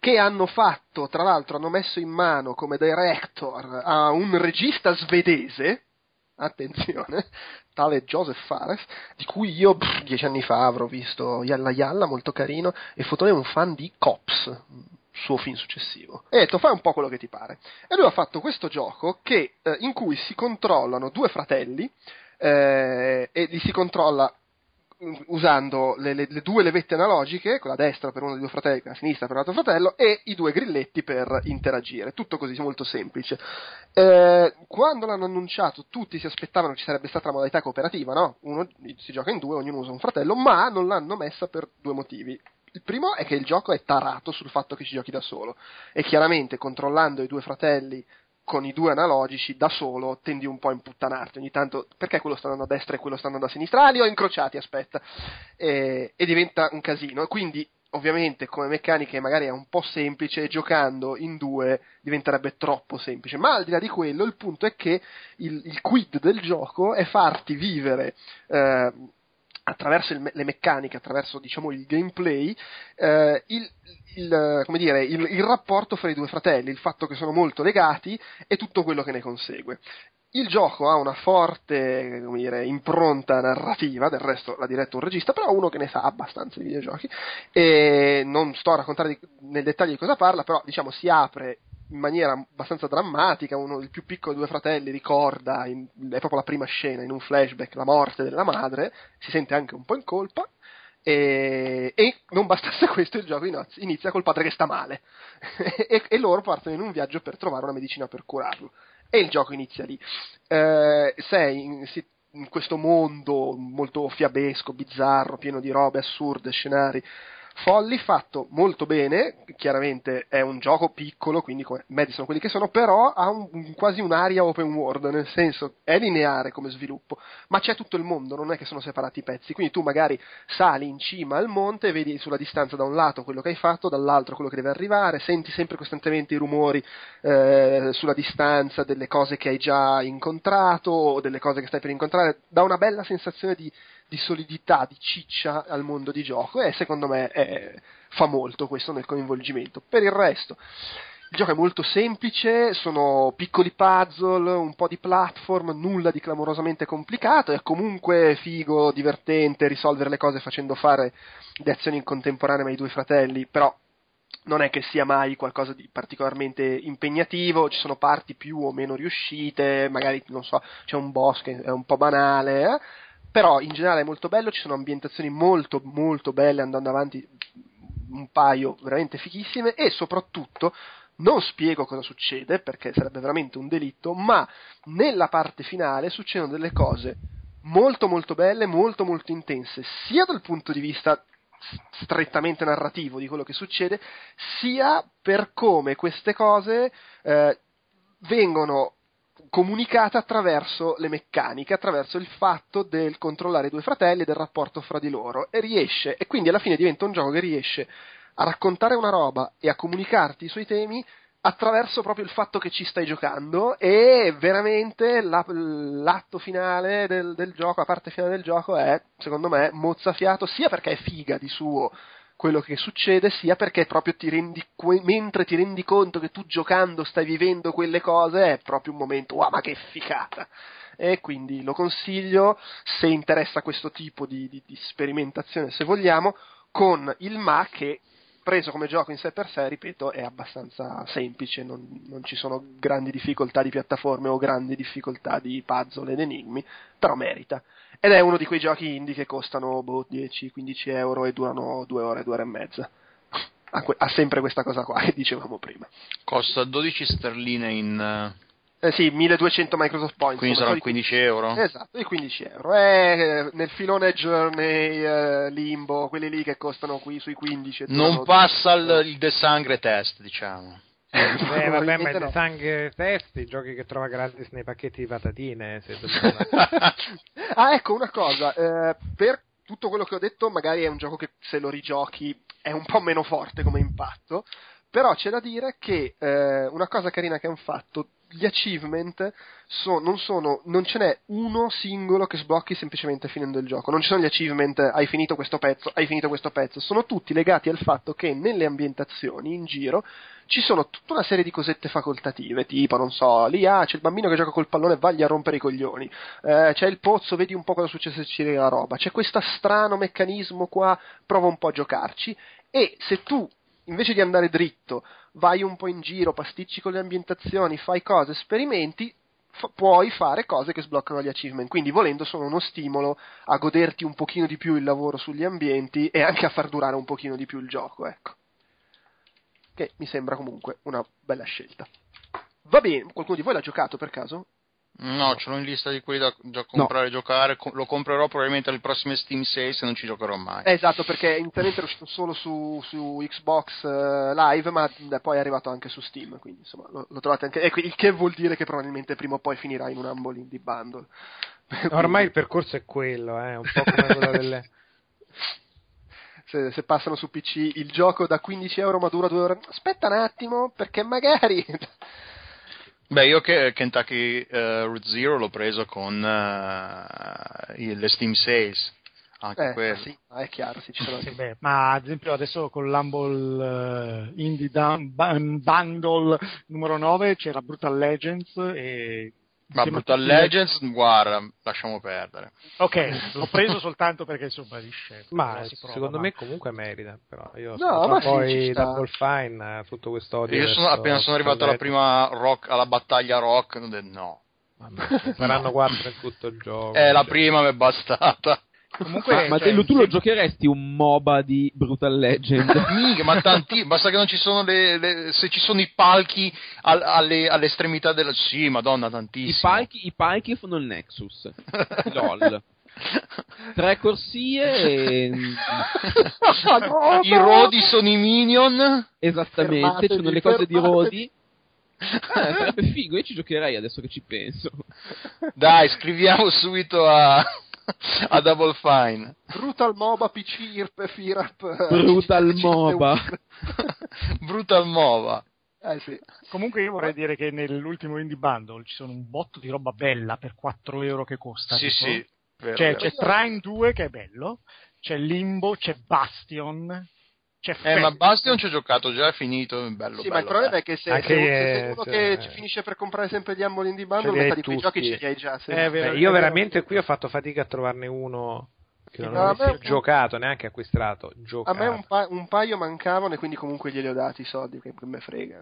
che hanno fatto, tra l'altro hanno messo in mano come director a un regista svedese, attenzione, tale Joseph Fares, di cui io pff, dieci anni fa avrò visto Yalla Yalla, molto carino, e Fotone è un fan di Cops, suo film successivo. E ho detto, fai un po' quello che ti pare. E lui ha fatto questo gioco che, eh, in cui si controllano due fratelli, eh, e li si controlla usando le, le- le due levette analogiche, con la destra per uno dei due fratelli, con la sinistra per l'altro fratello, e i due grilletti per interagire. Tutto così, molto semplice. Eh, quando l'hanno annunciato, tutti si aspettavano ci sarebbe stata la modalità cooperativa, no? Uno si gioca in due, ognuno usa un fratello, ma non l'hanno messa per due motivi. Il primo è che il gioco è tarato sul fatto che ci giochi da solo e chiaramente controllando i due fratelli con i due analogici da solo tendi un po' a imputtanarti ogni tanto perché quello sta andando a destra e quello sta andando a sinistra? Ah li ho incrociati aspetta. E, e diventa un casino. Quindi ovviamente come meccanica magari è un po' semplice giocando in due diventerebbe troppo semplice. Ma al di là di quello il punto è che il, il quid del gioco è farti vivere eh, attraverso il le meccaniche, attraverso diciamo il gameplay, eh, il, il, come dire, il, il rapporto fra i due fratelli, il fatto che sono molto legati e tutto quello che ne consegue. Il gioco ha una forte dire, impronta narrativa, del resto l'ha diretto un regista, però uno che ne sa abbastanza di videogiochi. E non sto a raccontare di, nel dettaglio di cosa parla, però diciamo si apre in maniera abbastanza drammatica. Uno, il più piccolo dei due fratelli ricorda, in, è proprio la prima scena, in un flashback, la morte della madre, si sente anche un po' in colpa. E, e non bastasse questo, il gioco inizia, col padre che sta male e, e loro partono in un viaggio per trovare una medicina per curarlo e il gioco inizia lì. Eh, sei in, in, questo mondo molto fiabesco, bizzarro, pieno di robe assurde, scenari folli, fatto molto bene, chiaramente è un gioco piccolo, quindi come mezzi sono quelli che sono, però ha un, quasi un'aria open world, nel senso è lineare come sviluppo, ma c'è tutto il mondo, non è che sono separati i pezzi, quindi tu magari sali in cima al monte vedi sulla distanza da un lato quello che hai fatto, dall'altro quello che deve arrivare, senti sempre costantemente i rumori eh, sulla distanza delle cose che hai già incontrato o delle cose che stai per incontrare, dà una bella sensazione di di solidità, di ciccia al mondo di gioco e secondo me è, fa molto questo nel coinvolgimento. Per il resto, il gioco è molto semplice, sono piccoli puzzle, un po' di platform, nulla di clamorosamente complicato, è comunque figo, divertente risolvere le cose facendo fare le azioni in contemporanea ai due fratelli, però non è che sia mai qualcosa di particolarmente impegnativo, ci sono parti più o meno riuscite, magari non so, c'è un boss che è un po' banale, eh? Però in generale è molto bello, ci sono ambientazioni molto molto belle andando avanti un paio veramente fighissime e soprattutto non spiego cosa succede perché sarebbe veramente un delitto, ma nella parte finale succedono delle cose molto molto belle, molto molto intense, sia dal punto di vista strettamente narrativo di quello che succede, sia per come queste cose eh, vengono comunicata attraverso le meccaniche, attraverso il fatto del controllare i due fratelli e del rapporto fra di loro. E riesce, e quindi alla fine diventa un gioco che riesce a raccontare una roba e a comunicarti i suoi temi attraverso proprio il fatto che ci stai giocando e veramente la, l'atto finale del, del, gioco, la parte finale del gioco è, secondo me, mozzafiato sia perché è figa di suo quello che succede, sia perché proprio ti rendi, mentre ti rendi conto che tu giocando stai vivendo quelle cose, è proprio un momento, wow, ma che ficata! E quindi lo consiglio, se interessa questo tipo di, di, di sperimentazione, se vogliamo, con il ma che preso come gioco in sé per sé, ripeto, è abbastanza semplice, non, non, ci sono grandi difficoltà di piattaforme o grandi difficoltà di puzzle ed enigmi, però merita. Ed è uno di quei giochi indie che costano boh, 10-15 euro e durano due ore, due ore e mezza. Ha, ha sempre questa cosa qua che dicevamo prima. Costa 12 sterline in eh sì, 1200 Microsoft Points. Quindi saranno 15 euro? Esatto, i 15 euro. È nel filone Journey, eh, Limbo, quelli lì che costano qui sui 15. Non passa il, il De Sangre test, diciamo. Eh, vabbè, ma no. sangue test, i giochi che trova gratis nei pacchetti di patatine. ah, ecco una cosa, eh, per tutto quello che ho detto, magari è un gioco che se lo rigiochi è un po' meno forte come impatto, però c'è da dire che eh, una cosa carina che hanno fatto gli achievement so, non sono, non ce n'è uno singolo che sblocchi semplicemente finendo il gioco. Non ci sono gli achievement, hai finito questo pezzo, hai finito questo pezzo. Sono tutti legati al fatto che nelle ambientazioni in giro ci sono tutta una serie di cosette facoltative, tipo, non so, lì ah, c'è il bambino che gioca col pallone, vagli a rompere i coglioni. Eh, c'è il pozzo, vedi un po' cosa succede se ci la roba. C'è questo strano meccanismo qua, prova un po' a giocarci. E se tu invece di andare dritto, vai un po' in giro, pasticci con le ambientazioni, fai cose, sperimenti, f- puoi fare cose che sbloccano gli achievement. Quindi, volendo, sono uno stimolo a goderti un pochino di più il lavoro sugli ambienti e anche a far durare un pochino di più il gioco, ecco. Che mi sembra comunque una bella scelta. Va bene, qualcuno di voi l'ha giocato per caso? No, ce l'ho in lista di quelli da, da comprare e no. giocare. lo comprerò probabilmente alle prossime Steam Sales e non ci giocherò mai. esatto, perché inizialmente è uscito solo su, su Xbox uh, Live, ma poi è arrivato anche su Steam. Quindi insomma lo, lo trovate anche. Ecco, il che vuol dire che probabilmente prima o poi finirà in un Humble Indie Bundle. Ormai il percorso è quello, eh, un po' come quello delle. Se, se, passano su PC il gioco da 15 euro ma dura due ore. Aspetta un attimo, perché magari. Beh, io che Kentucky uh, Root Zero l'ho preso con uh, le Steam Sales. Anche eh, quello. Sì, è chiaro, sì, ci sono sì, beh, ma ad esempio adesso con l'Humble uh, Indie Dun- Bundle numero 9 c'era Brutal Legends e Ma Brutal Legends, guarda, lasciamo perdere. Ok, l'ho preso soltanto perché insomma di scelta. Ma prova, secondo ma- me comunque merita, però io No, ma poi. Double Fine, tutto questo odio. Io sono, appena sono arrivato alla prima rock, alla battaglia rock, ho detto no. Saranno quattro in tutto il gioco. Eh, la cioè. prima mi è bastata. Comunque, Ma, ma cioè, te- tu lo giocheresti un MOBA di Brutal Legend? Mica, ma tanti, basta che non ci sono le, le- se ci sono i palchi al- alle, all'estremità del... Sì, madonna, I tantissimo. palchi, I palchi fanno il Nexus. LOL. Tre corsie e... I rodi sono i minion. Esattamente, Fermatevi, ci sono le cose di fermatevi. Rodi. Eh, sarebbe figo, io ci giocherei adesso che ci penso. Dai, scriviamo subito a, a Double Fine. Brutal MOBA PC IRP FIRAP. Brutal MOBA. Brutal Mova. Eh sì. Comunque io vorrei dire che nell'ultimo Indie Bundle ci sono un botto di roba bella per 4 euro che costa. Sì, tipo. sì. vero, Cioè, vero. c'è Trine 2 che è bello, c'è Limbo, c'è Bastion, c'è Eh, ma. Bastion ci ho giocato già, è finito, è bello. Sì, bello, ma il problema dai. è che se, Anche, se, se sei eh, uno che ci finisce per comprare sempre gli Humble Indie Bundle, Ce li hai metà di quei giochi ce li hai già. sì. Eh, vero, Beh, io vero. veramente qui ho fatto fatica a trovarne uno che non No, a avessi giocato, neanche acquistato, A giocato. me un, pa- un paio mancavano e quindi comunque glieli ho dati i soldi, che me frega.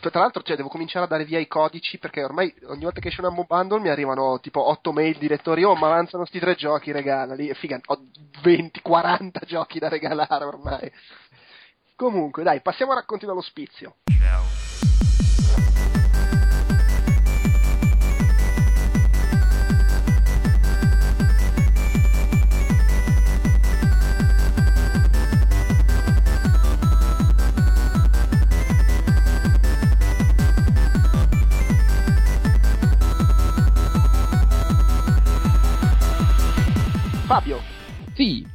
Tra l'altro, cioè, devo cominciare a dare via i codici perché ormai ogni volta che esce un Humble Bundle mi arrivano tipo 8 mail di lettori, oh ma avanzano sti tre giochi, regalali. E figa, ho 20, 40 giochi da regalare ormai. Comunque, dai, passiamo a racconti dall'ospizio. Fabio, Sì,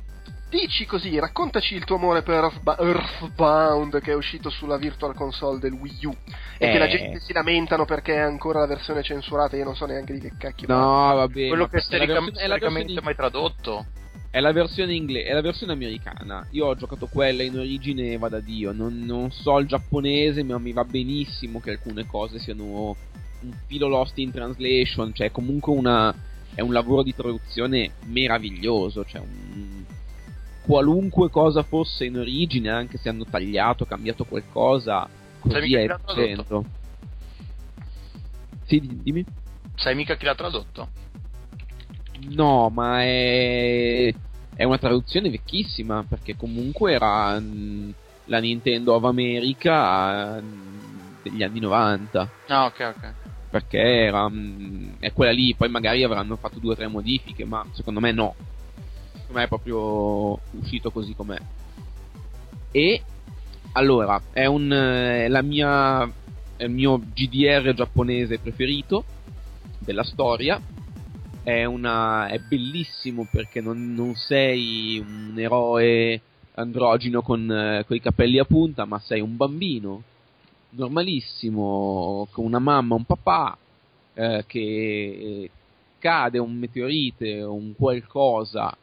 dici così, raccontaci il tuo amore per Earthba- Earthbound che è uscito sulla Virtual Console del Wii U e Eh. che la gente si lamentano perché è ancora la versione censurata, io non so neanche di che cacchio. no, vabbè. Quello ma che è la storicam- è storicamente versione- mai tradotto. È la versione inglese, è la versione americana. Io ho giocato quella in origine e va da Dio. Non, non so il giapponese, ma mi va benissimo che alcune cose siano un filo lost in translation. Cioè, comunque una, è un lavoro di traduzione meraviglioso. Cioè, un- qualunque cosa fosse in origine, anche se hanno tagliato, cambiato qualcosa, così è eccellente. Sì, di- dimmi. Sai mica chi l'ha tradotto? No, ma è, è una vecchissima perché comunque era mm, la Nintendo of America mm, degli anni 90 Ah, ok, ok. perché era mm, è quella lì poi magari avranno fatto due o tre modifiche ma secondo me no secondo me è proprio uscito così com'è. E allora è un è la mia è il mio GDR giapponese preferito della storia. È, una, è bellissimo perché non, non sei un eroe androgino con, eh, i capelli a punta, ma sei un bambino normalissimo con una mamma, un papà eh, che cade un meteorite o un qualcosa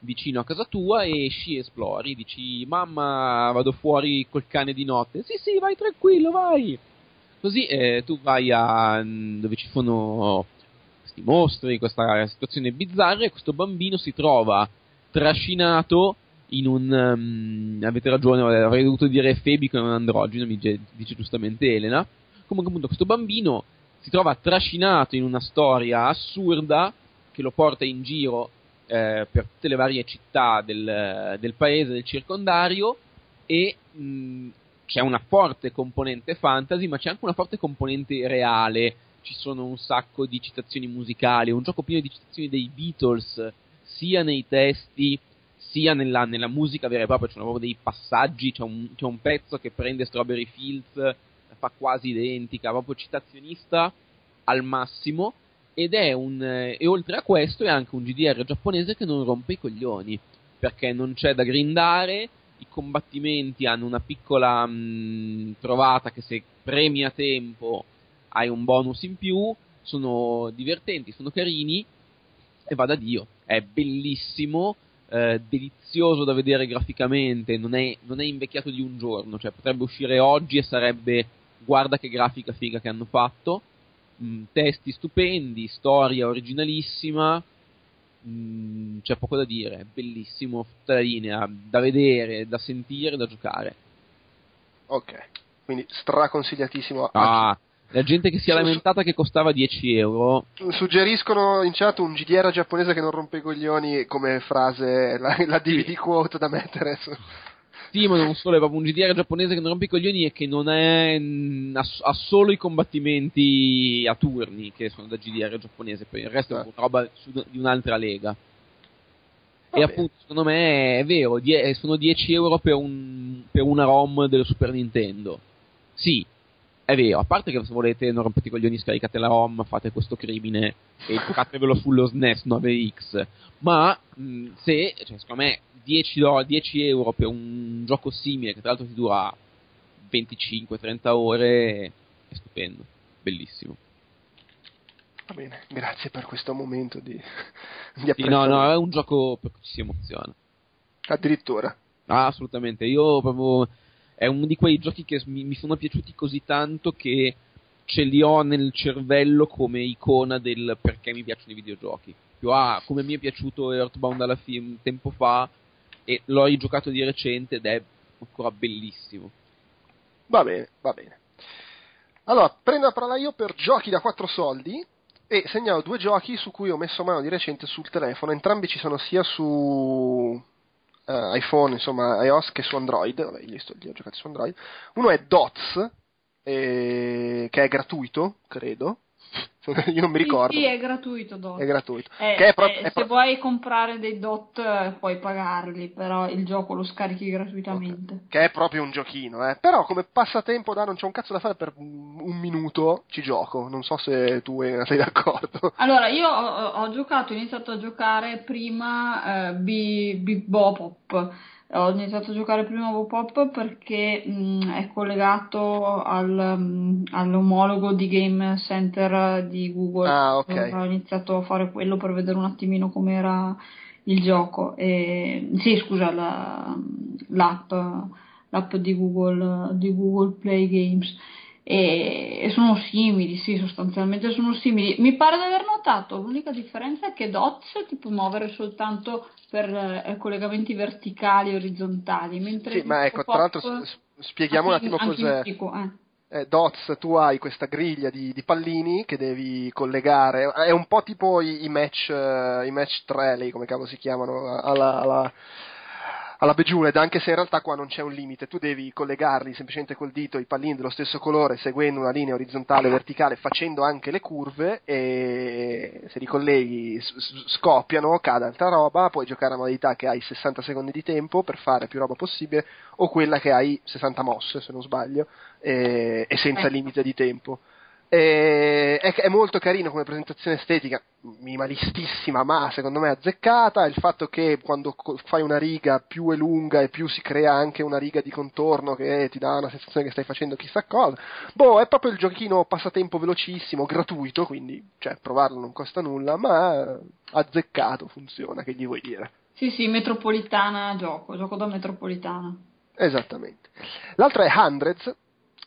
vicino a casa tua e esci e esplori, dici mamma vado fuori col cane di notte, sì sì vai tranquillo vai, così eh, tu vai a dove ci sono questi mostri, questa situazione bizzarra e questo bambino si trova trascinato in un um, avete ragione avrei dovuto dire Febi che è un androgeno mi dice giustamente Elena. Comunque appunto questo bambino si trova trascinato in una storia assurda che lo porta in giro eh, per tutte le varie città del, del paese del circondario e mh, c'è una forte componente fantasy ma c'è anche una forte componente reale. Ci sono un sacco di citazioni musicali, un gioco pieno di citazioni dei Beatles, sia nei testi sia nella, nella musica vera e propria, ci sono proprio dei passaggi, c'è un, c'è un pezzo che prende Strawberry Fields, fa quasi identica, proprio citazionista al massimo, ed è un, eh, e oltre a questo è anche un GDR giapponese che non rompe i coglioni, perché non c'è da grindare, i combattimenti hanno una piccola mh, trovata che se premi a tempo hai un bonus in più, sono divertenti, sono carini e va da Dio. È bellissimo, eh, delizioso da vedere graficamente, non è, non è invecchiato di un giorno, cioè potrebbe uscire oggi e sarebbe guarda che grafica figa che hanno fatto. Mh, testi stupendi, storia originalissima, mh, c'è poco da dire, bellissimo, tutta la linea, da vedere, da sentire, da giocare. Ok, quindi straconsigliatissimo. a Ah, la gente che si è lamentata che costava 10 euro, Suggeriscono in chat un GDR giapponese che non rompe i coglioni come frase, la, la DVD quote da mettere su. Ma non solo, è proprio un GDR giapponese che non rompe i coglioni e che non è. mh, ha, ha solo i combattimenti a turni che sono da GDR giapponese, poi il resto è Ah. una roba su- di un'altra lega. Va e bene. appunto, secondo me è vero, die- sono 10 euro per, un, per una ROM del Super Nintendo. Sì, è vero, a parte che se volete non rompete i coglioni, scaricate la ROM, fate questo crimine e giocatevelo sullo SNES 9X. Ma mh, se, cioè, secondo me, 10, do- 10 euro per un gioco simile, che tra l'altro ti dura 25-30 ore, è stupendo, bellissimo. Va bene, grazie per questo momento di, di Sì, no, no, è un gioco per cui ci si emoziona. Addirittura. Ah, assolutamente. Io proprio. È uno di quei giochi che mi, mi sono piaciuti così tanto che ce li ho nel cervello come icona del perché mi piacciono i videogiochi. Più ah, come mi è piaciuto Earthbound alla fine tempo fa e l'ho rigiocato di recente ed è ancora bellissimo. Va bene, va bene. Allora, prendo la parola io per giochi da 4 soldi e segnalo due giochi su cui ho messo mano di recente sul telefono. Entrambi ci sono sia su eh, iPhone, insomma, iOS che su Android. Vabbè, li, sto- li ho giocati su Android. Uno è Dots, eh, che è gratuito, credo. io non mi ricordo. Sì, sì, è gratuito DOT. È gratuito. Eh, che è pro- eh, è se pro- vuoi comprare dei DOT eh, puoi pagarli, però il gioco lo scarichi gratuitamente. che è proprio un giochino, eh. Però come passatempo da non c'è un cazzo da fare per un minuto ci gioco. Non so se tu sei d'accordo. Allora, io ho, ho giocato, ho iniziato a giocare prima eh, Bi- Bebop. Ho iniziato a giocare prima Bebop perché mh, è collegato al, mh, all'omologo di Game Center di Google. Ah, ok. Ho iniziato a fare quello per vedere un attimino com'era il gioco. E, sì, scusa, la- l'app, l'app di Google, di Google Play Games e, e sono simili, sì, sostanzialmente sono simili. Mi pare di aver notato, l'unica differenza è che Dots ti può muovere soltanto per eh, collegamenti verticali e orizzontali, mentre Sì, ma ecco, Pop- tra l'altro spieghiamo un anche in- attimo cos'è. fisico, eh. Eh, Dots, tu hai questa griglia di, di pallini che devi collegare, è un po' tipo i, i match, eh, i match 3, lì, come cavolo si chiamano, alla, alla, alla Bejeweled, anche se in realtà qua non c'è un limite, tu devi collegarli semplicemente col dito i pallini dello stesso colore, seguendo una linea orizzontale e verticale, facendo anche le curve e se li colleghi scoppiano, cade altra roba, puoi giocare a modalità che hai 60 secondi di tempo per fare più roba possibile o quella che hai 60 mosse, se non sbaglio, e, e senza Ecco. limite di tempo. E- è, è molto carino come presentazione estetica, minimalistissima, ma secondo me azzeccata. Il fatto che quando fai una riga più è lunga e più si crea anche una riga di contorno che ti dà una sensazione che stai facendo chissà cosa. Boh, è proprio il giochino passatempo velocissimo, gratuito, quindi cioè, provarlo non costa nulla, ma eh, azzeccato funziona, che gli vuoi dire. Sì, sì, metropolitana gioco, gioco da metropolitana. Esattamente. L'altro è Hundreds,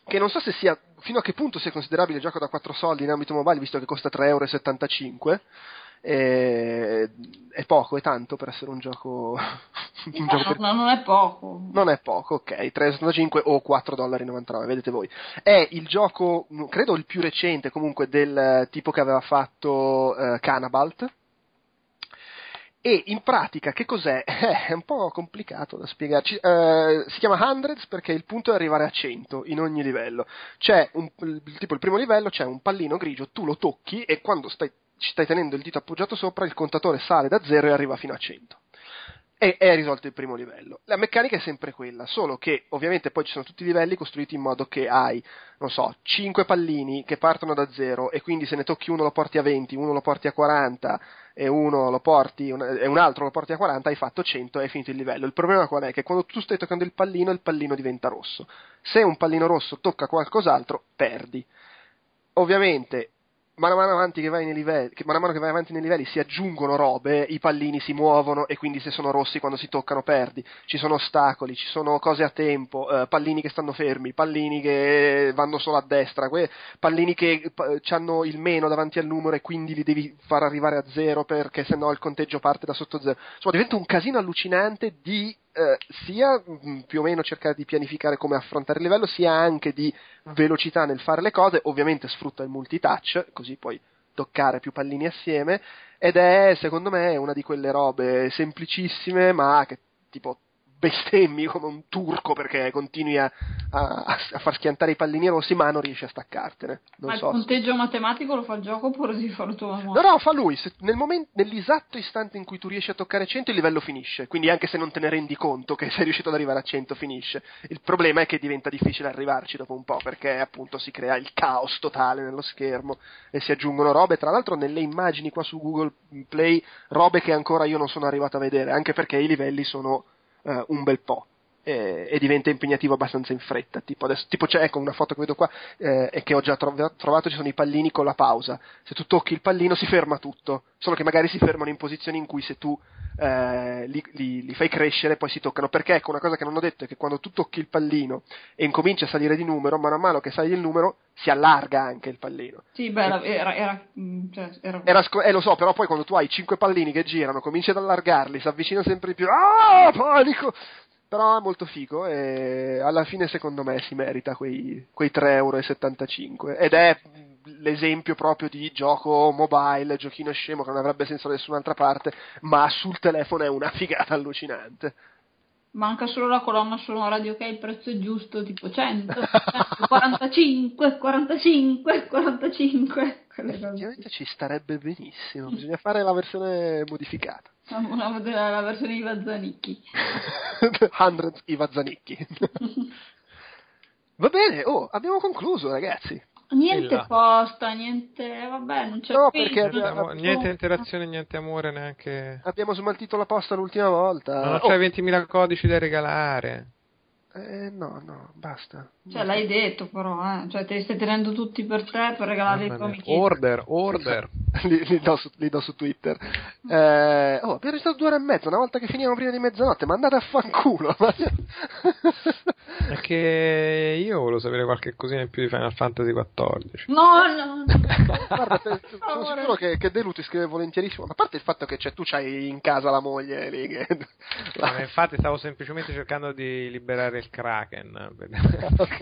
che non so se sia fino a che punto sia considerabile gioco da 4 soldi in ambito mobile, visto che costa 3,75 euro. E... È poco, è tanto per essere un gioco. un gioco per- No, no, non è poco. Non è poco, ok, 3,75 o 4,99 dollari, vedete voi. È il gioco, credo il più recente comunque del eh, tipo che aveva fatto eh, Canabalt. E in pratica che cos'è? Eh, È un po' complicato da spiegarci. Eh, si chiama Hundreds perché il punto è arrivare a 100 in ogni livello. C'è un, tipo il primo livello c'è un pallino grigio, tu lo tocchi e quando stai, ci stai tenendo il dito appoggiato sopra il contatore sale da 0 e arriva fino a 100 e è risolto il primo livello. La meccanica è sempre quella, solo che ovviamente poi ci sono tutti i livelli costruiti in modo che hai, non so, 5 pallini che partono da 0 e quindi se ne tocchi uno lo porti a 20, uno lo porti a 40 e uno lo porti e un altro lo porti a 40, hai fatto 100 e hai finito il livello. Il problema qual è? Che quando tu stai toccando il pallino, il pallino diventa rosso. Se un pallino rosso tocca qualcos'altro, perdi. Ovviamente mano a mano avanti che vai nei livelli, che mano a mano che vai avanti nei livelli si aggiungono robe, i pallini si muovono e quindi se sono rossi quando si toccano perdi, ci sono ostacoli, ci sono cose a tempo, eh, pallini che stanno fermi, pallini che vanno solo a destra, que- pallini che p- hanno il meno davanti al numero e quindi li devi far arrivare a zero perché sennò il conteggio parte da sotto zero. Insomma, diventa un casino allucinante di eh, sia mh, più o meno cercare di pianificare come affrontare il livello, sia anche di velocità nel fare le cose, ovviamente sfrutta il multitouch, così puoi toccare più pallini assieme, ed è secondo me una di quelle robe semplicissime ma che tipo bestemmi come un turco perché continui a, a, a far schiantare i pallini rossi ma non riesci a staccartene. Non Ma so. il punteggio matematico lo fa il gioco oppure devi farlo tu a No, no, fa lui. Se- nel momento- nell'esatto istante in cui tu riesci a toccare 100, il livello finisce. Quindi, anche se non te ne rendi conto che sei riuscito ad arrivare a 100, finisce. Il problema è che diventa difficile arrivarci dopo un po', perché appunto si crea il caos totale nello schermo e si aggiungono robe. Tra l'altro, nelle immagini qua su Google Play, robe che ancora io non sono arrivato a vedere, anche perché i livelli sono eh, un bel po'. E, e diventa impegnativo abbastanza in fretta. Tipo, adesso, tipo c'è ecco una foto che vedo qua eh, e che ho già trov- trovato: ci sono i pallini con la pausa. Se tu tocchi il pallino si ferma tutto, solo che magari si fermano in posizioni in cui se tu eh, li, li- li fai crescere poi si toccano. Perché ecco una cosa che non ho detto è che quando tu tocchi il pallino e incominci a salire di numero, mano a mano che sali il numero si allarga anche il pallino. Sì, beh, era, era, era, mm, cioè, era- Era eh, lo so, però poi quando tu hai cinque pallini che girano, cominci ad allargarli, si avvicina sempre di più. Ah, panico! Però è molto figo e alla fine secondo me si merita quei, quei 3,75 euro. Ed è l'esempio proprio di gioco mobile, giochino scemo che non avrebbe senso da nessun'altra parte, ma sul telefono è una figata allucinante. Manca solo la colonna sonora di ok, il prezzo è giusto, tipo 100, 100, 45, 45, 45. Effettivamente ci starebbe benissimo, bisogna fare la versione modificata. Una, la, la versione di Vazzanicchi. Hundreds Iva Zanicchi. Va bene, oh, abbiamo concluso ragazzi. Niente Illa. posta, niente, vabbè, non c'è No, perché abbiamo- niente interazione, niente amore neanche. Abbiamo smaltito la posta l'ultima volta. Ma non Oh, c'è 20.000 codici da regalare. Eh, no, no, basta. Cioè, l'hai detto però, eh. Cioè, te li stai tenendo tutti per te per regalare i amichetti. Order, order. li, li do su, li do su Twitter. Eh, oh, abbiamo registrato due ore e mezza, una volta che finiamo prima di mezzanotte, ma andate a fanculo. È che io volevo sapere qualche cosina in più di Final Fantasy XIV. No, no, no. Guarda, te- sono sicuro che, che Delu ti scrive volentierissimo. A parte il fatto che cioè, tu c'hai in casa la moglie lì. Che... No, infatti stavo semplicemente cercando di liberare il Kraken.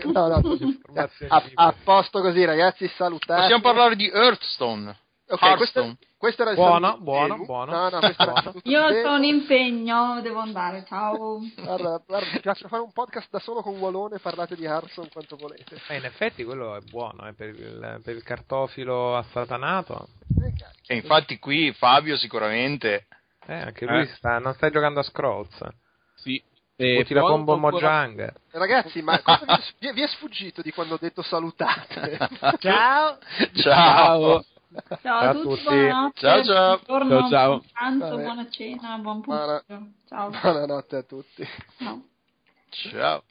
no, no, a, a posto così, ragazzi. Salutate. Possiamo parlare di Hearthstone. Ok, Hearthstone. questo, questo era il Buono, buono, Delu. buono. No, no, Buono. Io ho un impegno, devo andare, ciao. Guarda, guarda, mi piace fare un podcast da solo con Walone, parlate di Harson quanto volete. Eh, in effetti quello è buono, eh, per, il, per il cartofilo assatanato. E infatti qui Fabio sicuramente... Eh, anche lui Eh. sta, non stai giocando a Scrolls. Sì. Poi combo Mojang. Ragazzi, ma cosa vi è, vi sfuggito di quando ho detto salutate? Ciao! Ciao! Ciao a Ciao a tutti, tutti. buonanotte. Ciao, ciao. Buongiorno, Ciao, ciao. buon pranzo, Vabbè. buona cena, buon Buona- pomeriggio. Ciao. Buonanotte a tutti. No. Ciao!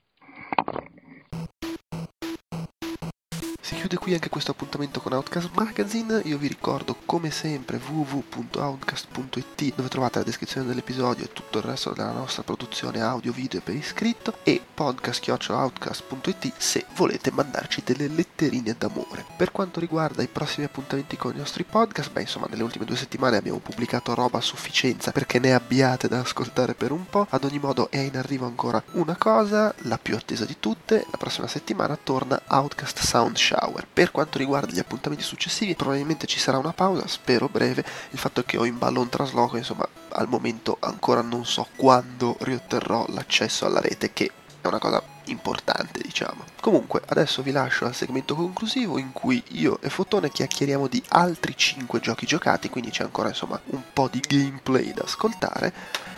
Chiude qui anche questo appuntamento con Outcast Magazine. Io vi ricordo come sempre www.outcast.it dove trovate la descrizione dell'episodio e tutto il resto della nostra produzione audio, video e per iscritto e podcast.outcast.it se volete mandarci delle letterine d'amore. Per quanto riguarda i prossimi appuntamenti con i nostri podcast, beh insomma nelle ultime due settimane abbiamo pubblicato roba a sufficienza perché ne abbiate da ascoltare per un po'. Ad ogni modo è in arrivo ancora una cosa, la più attesa di tutte, la prossima settimana torna Outcast Sound Shower. Per quanto riguarda gli appuntamenti successivi, probabilmente ci sarà una pausa, spero breve. Il fatto è che ho in ballo un trasloco, insomma, al momento ancora non so quando riotterrò l'accesso alla rete, che è una cosa importante, diciamo. Comunque, adesso vi lascio al segmento conclusivo in cui io e Fotone chiacchieriamo di altri 5 giochi giocati, quindi c'è ancora insomma un po' di gameplay da ascoltare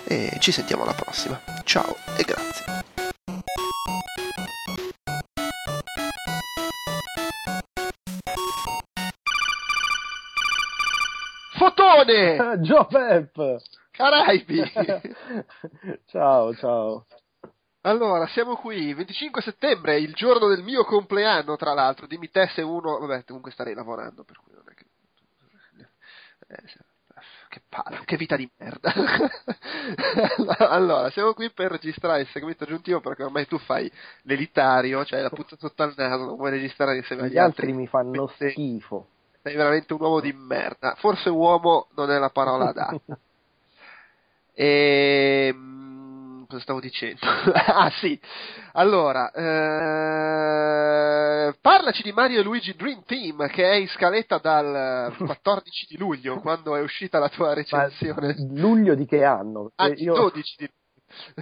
e ci sentiamo alla prossima. Ciao e grazie. Fotone! Joe Pep! Caraibi! ciao, ciao. Allora, siamo qui, 25 settembre, il giorno del mio compleanno, tra l'altro. Dimmi te se uno... Vabbè, comunque starei lavorando, per cui non è che... Eh. Che palle, che vita di merda. allora, siamo qui per registrare il segmento aggiuntivo perché ormai tu fai l'elitario, cioè la puzza sotto al naso, non vuoi registrare insieme agli Gli altri altri. mi fanno schifo. Sei veramente un uomo di merda. Forse uomo non è la parola adatta. E mm, cosa stavo dicendo? ah sì, allora, eh, parlaci di Mario e Luigi Dream Team che è in scaletta dal 14 di luglio, quando è uscita la tua Ma recensione. luglio di che anno? Perché Anzi, io- 12 di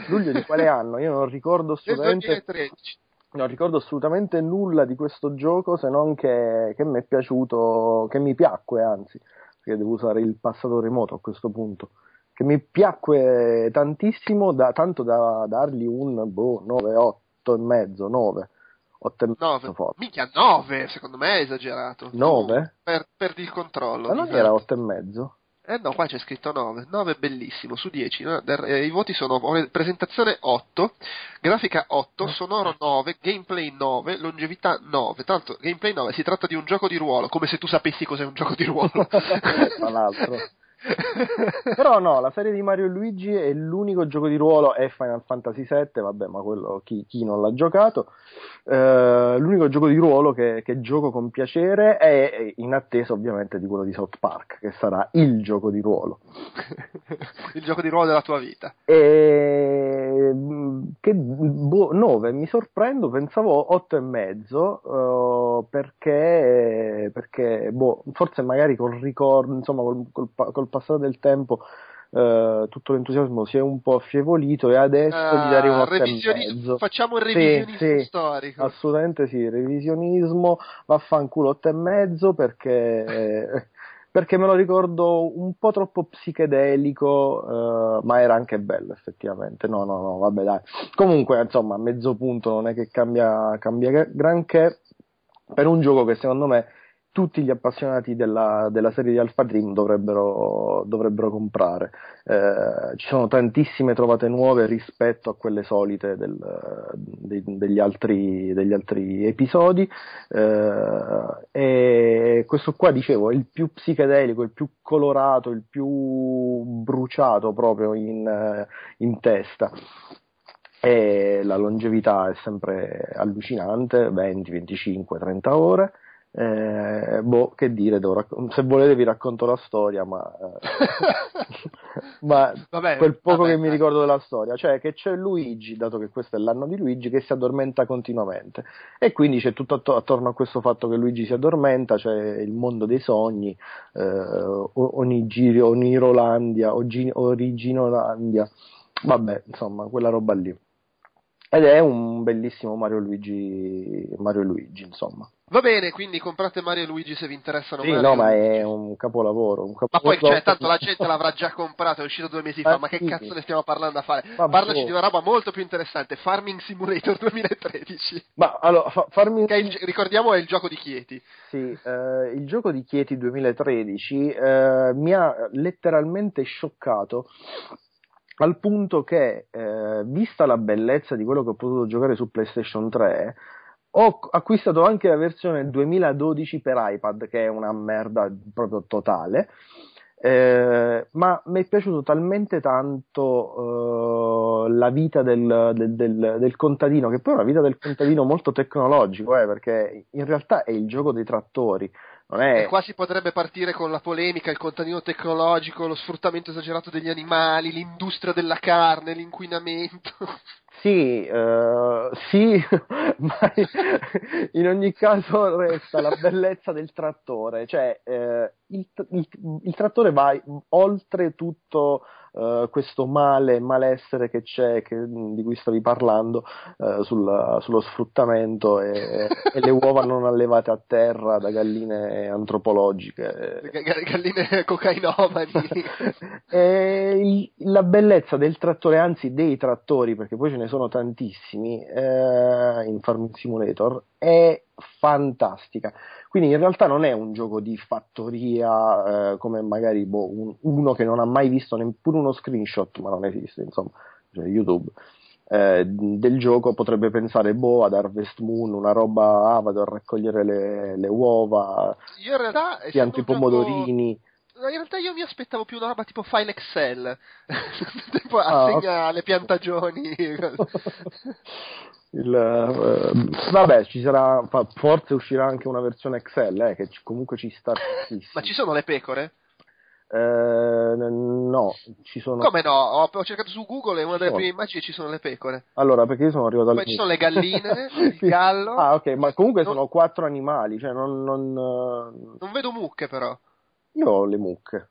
Luglio di quale anno? Io non ricordo del assolutamente, 2013. Non ricordo assolutamente nulla di questo gioco se non che, che mi è piaciuto, che mi piacque anzi, perché devo usare il passato remoto a questo punto, che mi piacque tantissimo, da, tanto da dargli un boh, 9, 8 e mezzo, 9, 8 e mezzo 9. forse. Minchia, 9, secondo me è esagerato. 9? Per, perdi il controllo. Ma non esatto. era 8 e mezzo? Eh no, qua c'è scritto 9. 9 è bellissimo, su 10. no? Eh, I voti sono presentazione 8, grafica 8, sonoro 9, gameplay 9, longevità 9. Tanto gameplay 9 si tratta di un gioco di ruolo, come se tu sapessi cos'è un gioco di ruolo. Tra l'altro. Però no, la serie di Mario e Luigi è l'unico gioco di ruolo, è Final Fantasy VII, vabbè, ma quello chi, chi non l'ha giocato. Eh, l'unico gioco di ruolo che, che gioco con piacere è in attesa ovviamente di quello di South Park, che sarà il gioco di ruolo. il gioco di ruolo della tua vita. E, che boh, 9 mi sorprendo, pensavo 8 e mezzo eh, perché, perché boh, forse magari col ricordo, insomma col, col, col passare del tempo eh, tutto l'entusiasmo si è un po' affievolito e adesso gli un Ah, 8 e revisionismo- mezzo. Facciamo il Sì, revisionismo sì, storico. Assolutamente sì, revisionismo, vaffanculo 8 e mezzo perché, perché me lo ricordo un po' troppo psichedelico, eh, ma era anche bello effettivamente. No, no, no, vabbè dai. Comunque, insomma, mezzo punto non è che cambia, cambia gra- granché per un gioco che secondo me tutti gli appassionati della, della serie di Alpha Dream dovrebbero, dovrebbero comprare. Eh, ci sono tantissime trovate nuove rispetto a quelle solite del- dei- degli, altri, degli altri episodi. Eh, e questo qua, dicevo, è il più psichedelico, il più colorato, il più bruciato proprio in, in testa e la longevità è sempre allucinante, 20, 25, 30 ore. Eh, boh, che dire, racc- se volete vi racconto la storia, ma, eh, ma Vabbè, quel poco vabbè, che mi ricordo della storia, cioè che c'è Luigi, dato che questo è l'anno di Luigi, che si addormenta continuamente. E quindi c'è tutto atto- attorno a questo fatto che Luigi si addormenta, c'è il mondo dei sogni, eh, o- Onigiri, Onirolandia, Ogi- Originolandia, vabbè, insomma, quella roba lì. Ed è un bellissimo Mario Luigi, Mario Luigi, insomma. Va bene, quindi comprate Mario e Luigi se vi interessano. Sì, Mario no, ma è un capolavoro. Un Ma poi, capolavoro cioè, tanto la gente l'avrà già comprato, è uscito due mesi fa, ma che cazzo ne stiamo parlando a fare? Ma Parlaci boh. di una roba molto più interessante, Farming Simulator 2013. Ma allora, fa- farmi Che è il- ricordiamo è il gioco di Chieti. Sì, eh, il gioco di Chieti 2013 eh, mi ha letteralmente scioccato al punto che, eh, vista la bellezza di quello che ho potuto giocare su PlayStation 3, ho acquistato anche la versione 2012 per iPad, che è una merda proprio totale. eh, ma mi è piaciuto talmente tanto eh, la vita del, del- del- del contadino, che poi è una vita del contadino molto tecnologico, eh, perché in realtà è il gioco dei trattori, è E qua si potrebbe partire con la polemica, il contadino tecnologico, lo sfruttamento esagerato degli animali, l'industria della carne, l'inquinamento. Sì, eh, sì, ma in ogni caso resta la bellezza del trattore, cioè eh, il, il- il trattore va oltre tutto eh, questo male, malessere che c'è, che- di cui stavi parlando, eh, sul- sullo sfruttamento e, e le uova non allevate a terra da galline antropologiche. Ga- galline cocainomani. E il- la bellezza del trattore, anzi dei trattori, perché poi ce ne sono tantissimi eh, in Farming Simulator, è fantastica. Quindi in realtà non è un gioco di fattoria eh, come magari boh, un- uno che non ha mai visto neppure uno screenshot, ma non esiste, insomma, cioè YouTube. eh, del gioco potrebbe pensare boh ad Harvest Moon una roba ah vado a raccogliere le, le uova Io in realtà, pianto i un gioco- pomodorini in realtà io mi aspettavo più una roba tipo file Excel. tipo Ah, assegna le piantagioni. Il, eh, vabbè, ci sarà, forse uscirà anche una versione Excel, eh, che ci- comunque ci sta. Ma ci sono le pecore? Eh, no, ci sono. Come no? Ho, ho cercato su Google e una delle Sono. prime immagini ci sono le pecore. Allora, perché io sono arrivato al. Poi ci sono le galline, il gallo. Ah, ok, ma comunque Non- sono quattro animali, cioè non. non, eh, Non vedo mucche però. io ho le mucche.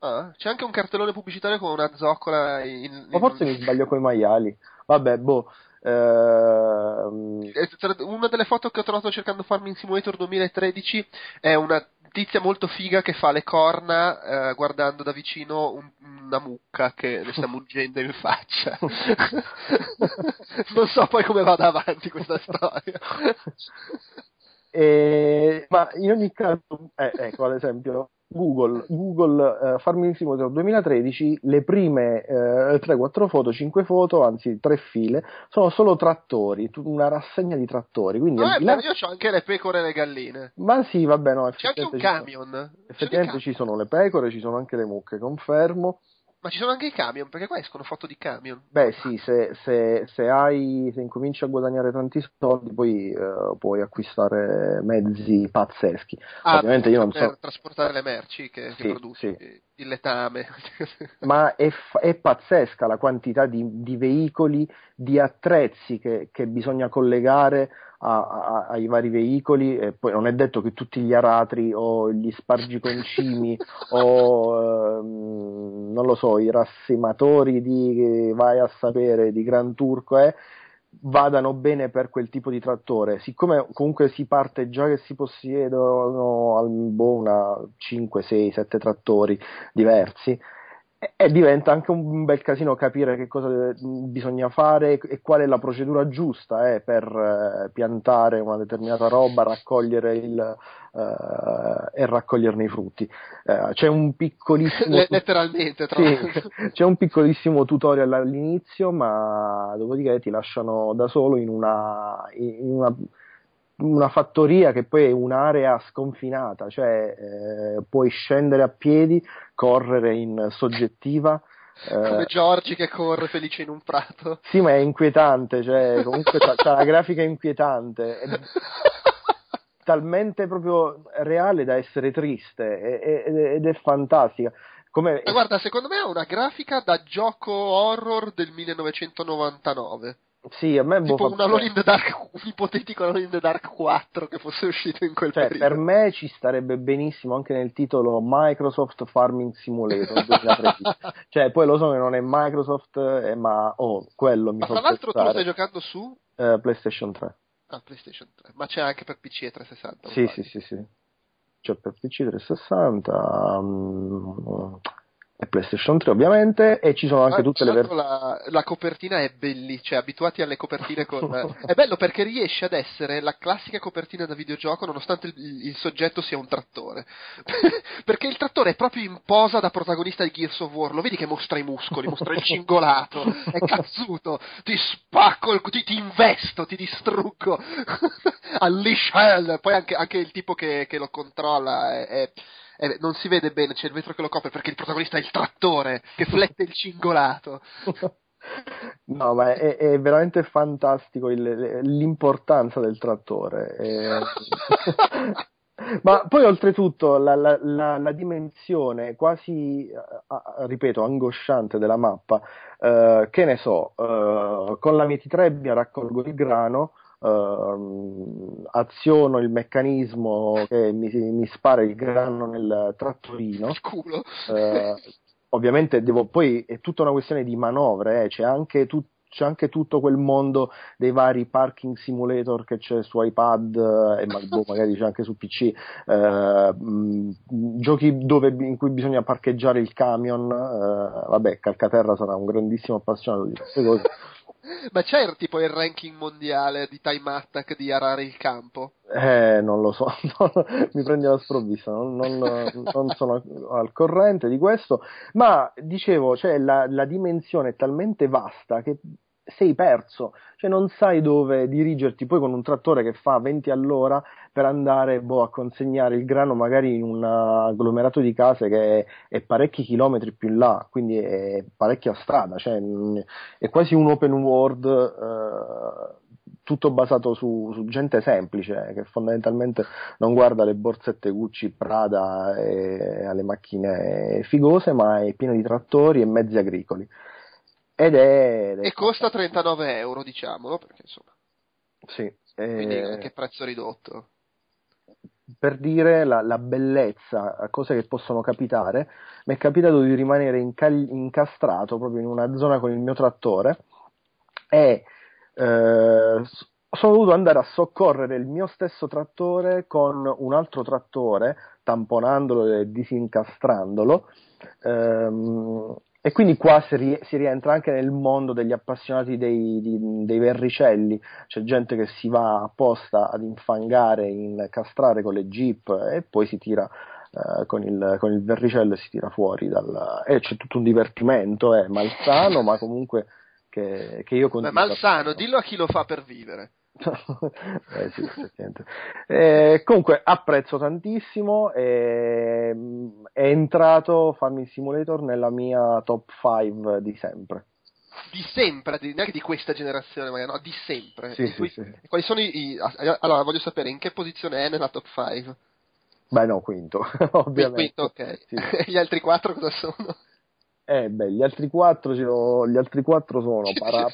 Ah, c'è anche un cartellone pubblicitario con una zoccola in... Ma forse mi sbaglio con i maiali. Vabbè, boh. Ehm, Eh, Una delle foto che ho trovato cercando Farming Simulator 2013 è una tizia molto figa che fa le corna eh, guardando da vicino un- una mucca che le sta muggendo in faccia. non so poi come vada avanti questa storia. E- ma in ogni caso, eh, ecco ad esempio, Google, Google eh, Farming Simulator 2013, le prime eh, 3-4 foto, 5 foto, anzi 3 file, sono solo trattori, una rassegna di trattori. Quindi No, vero, io ho anche le pecore e le galline. Ma sì, vabbè, no, C'è anche un camion. Sono Effettivamente camion. ci sono le pecore, ci sono anche le mucche, confermo. Ma ci sono anche i camion, perché qua escono foto di camion. Beh, sì, se, se, se hai, se incominci a guadagnare tanti soldi, poi eh, puoi acquistare mezzi pazzeschi. Ah, Ovviamente io non per so, trasportare le merci che, che Sì, produci, il letame. ma è, è pazzesca la quantità di, di veicoli, di attrezzi che, che bisogna collegare a- a- ai vari veicoli. E poi non è detto che tutti gli aratri o gli spargiconcimi o ehm, non lo so, i rassimatori di vai a sapere di Gran Turco eh, vadano bene per quel tipo di trattore. Siccome comunque si parte già che si possiedono boh, una 5, 6, 7 trattori diversi, e, diventa anche un bel casino capire che cosa deve- bisogna fare e qual è la procedura giusta eh, per eh, piantare una determinata roba, raccogliere il, eh, e raccoglierne i frutti. Eh, c'è un piccolissimo Le- letteralmente, tra sì, c'è un piccolissimo tutorial all'inizio, ma dopodiché ti lasciano da solo in una, in una, una fattoria che poi è un'area sconfinata, cioè eh, puoi scendere a piedi, correre in soggettiva. eh, Come Giorgi che corre felice in un prato. sì, ma è inquietante, cioè comunque c'ha, la grafica inquietante. È talmente proprio reale da essere triste e- e- ed è fantastica. Come, Ma guarda, secondo me è una grafica da gioco horror del 1999. Sì, a me boh, Tipo fa- un Alone in the Dark, un ipotetico Alone in the Dark 4 che fosse uscito in quel Cioè, periodo. per me ci starebbe benissimo anche nel titolo Microsoft Farming Simulator 2013. cioè, poi lo so che non è Microsoft, eh, ma oh, quello mi Ma fa tra l'altro tu lo pensare. stai giocando su Eh, PlayStation 3. ah, PlayStation 3, ma c'è anche per PC e 360. Sì, sì, sì, sì. C'è per PC 360 mm, e PlayStation 3 ovviamente e ci sono anche Ah, tutte le versioni. la, la copertina è bellissima, cioè abituati alle copertine con... è bello perché riesce ad essere la classica copertina da videogioco nonostante il, il soggetto sia un trattore. perché il trattore è proprio in posa da protagonista di Gears of War, lo vedi che mostra i muscoli, mostra il cingolato, è cazzuto, ti spacco, il- ti, ti investo, ti distruggo, unleash hell, poi anche, anche il tipo che, che lo controlla è- è- è- non si vede bene, c'è il vetro che lo copre perché il protagonista è il trattore che flette il cingolato. No, ma è, è veramente fantastico il- l'importanza del trattore. è- Ma poi oltretutto la, la- la- la dimensione quasi, eh, ripeto, angosciante della mappa, eh, che ne so, eh, con la mietitrebbia raccolgo il grano, ehm, aziono il meccanismo che mi, mi spara il grano nel trattorino, culo. eh, ovviamente devo, poi è tutta una questione di manovre, eh, c'è, anche tu- c'è anche tutto quel mondo dei vari parking simulator che c'è su iPad eh, e boh, magari c'è anche su PC, eh, mh, giochi dove, in cui bisogna parcheggiare il camion, eh, vabbè Calcaterra sarà un grandissimo appassionato di queste cose. Ma c'è tipo il ranking mondiale di time attack di arare il campo? Eh, non lo so, mi prendi la sprovvista, non, non- non sono al corrente di questo, ma dicevo, cioè, la, la dimensione è talmente vasta che sei perso, cioè non sai dove dirigerti poi con un trattore che fa 20 all'ora per andare boh, a consegnare il grano magari in un agglomerato di case che è, è parecchi chilometri più in là, quindi è parecchia strada, cioè, è quasi un open world eh, tutto basato su, su, gente semplice che fondamentalmente non guarda le borsette Gucci, Prada e alle macchine figose, ma è pieno di trattori e mezzi agricoli. Ed è, e costa 39 euro, diciamolo, perché insomma. Sì. Quindi eh, anche prezzo ridotto. Per dire la, la, bellezza, cose che possono capitare, mi è capitato di rimanere incal- incastrato proprio in una zona con il mio trattore e eh, sono dovuto andare a soccorrere il mio stesso trattore con un altro trattore, tamponandolo e disincastrandolo. Ehm, e quindi qua si, ri- si, rientra anche nel mondo degli appassionati dei, di, dei, verricelli, c'è gente che si va apposta ad infangare, incastrare con le jeep e poi si tira eh, con, il, con, il, verricello e si tira fuori dal... e c'è tutto un divertimento, è malsano ma comunque che, che io continuo. Beh, malsano, dillo a chi lo fa per vivere. Eh, sì, eh, comunque apprezzo tantissimo e, è entrato Farming Simulator nella mia top 5 di sempre di sempre, neanche di questa generazione, magari, no, di sempre. Sì, cui, sì, sì. Quali sono i, i, Allora, voglio sapere in che posizione è nella top 5? Beh, no, quinto, ovviamente. Quinto, ok. Gli altri quattro cosa sono? Eh, beh, gli altri quattro, gli altri quattro sono para...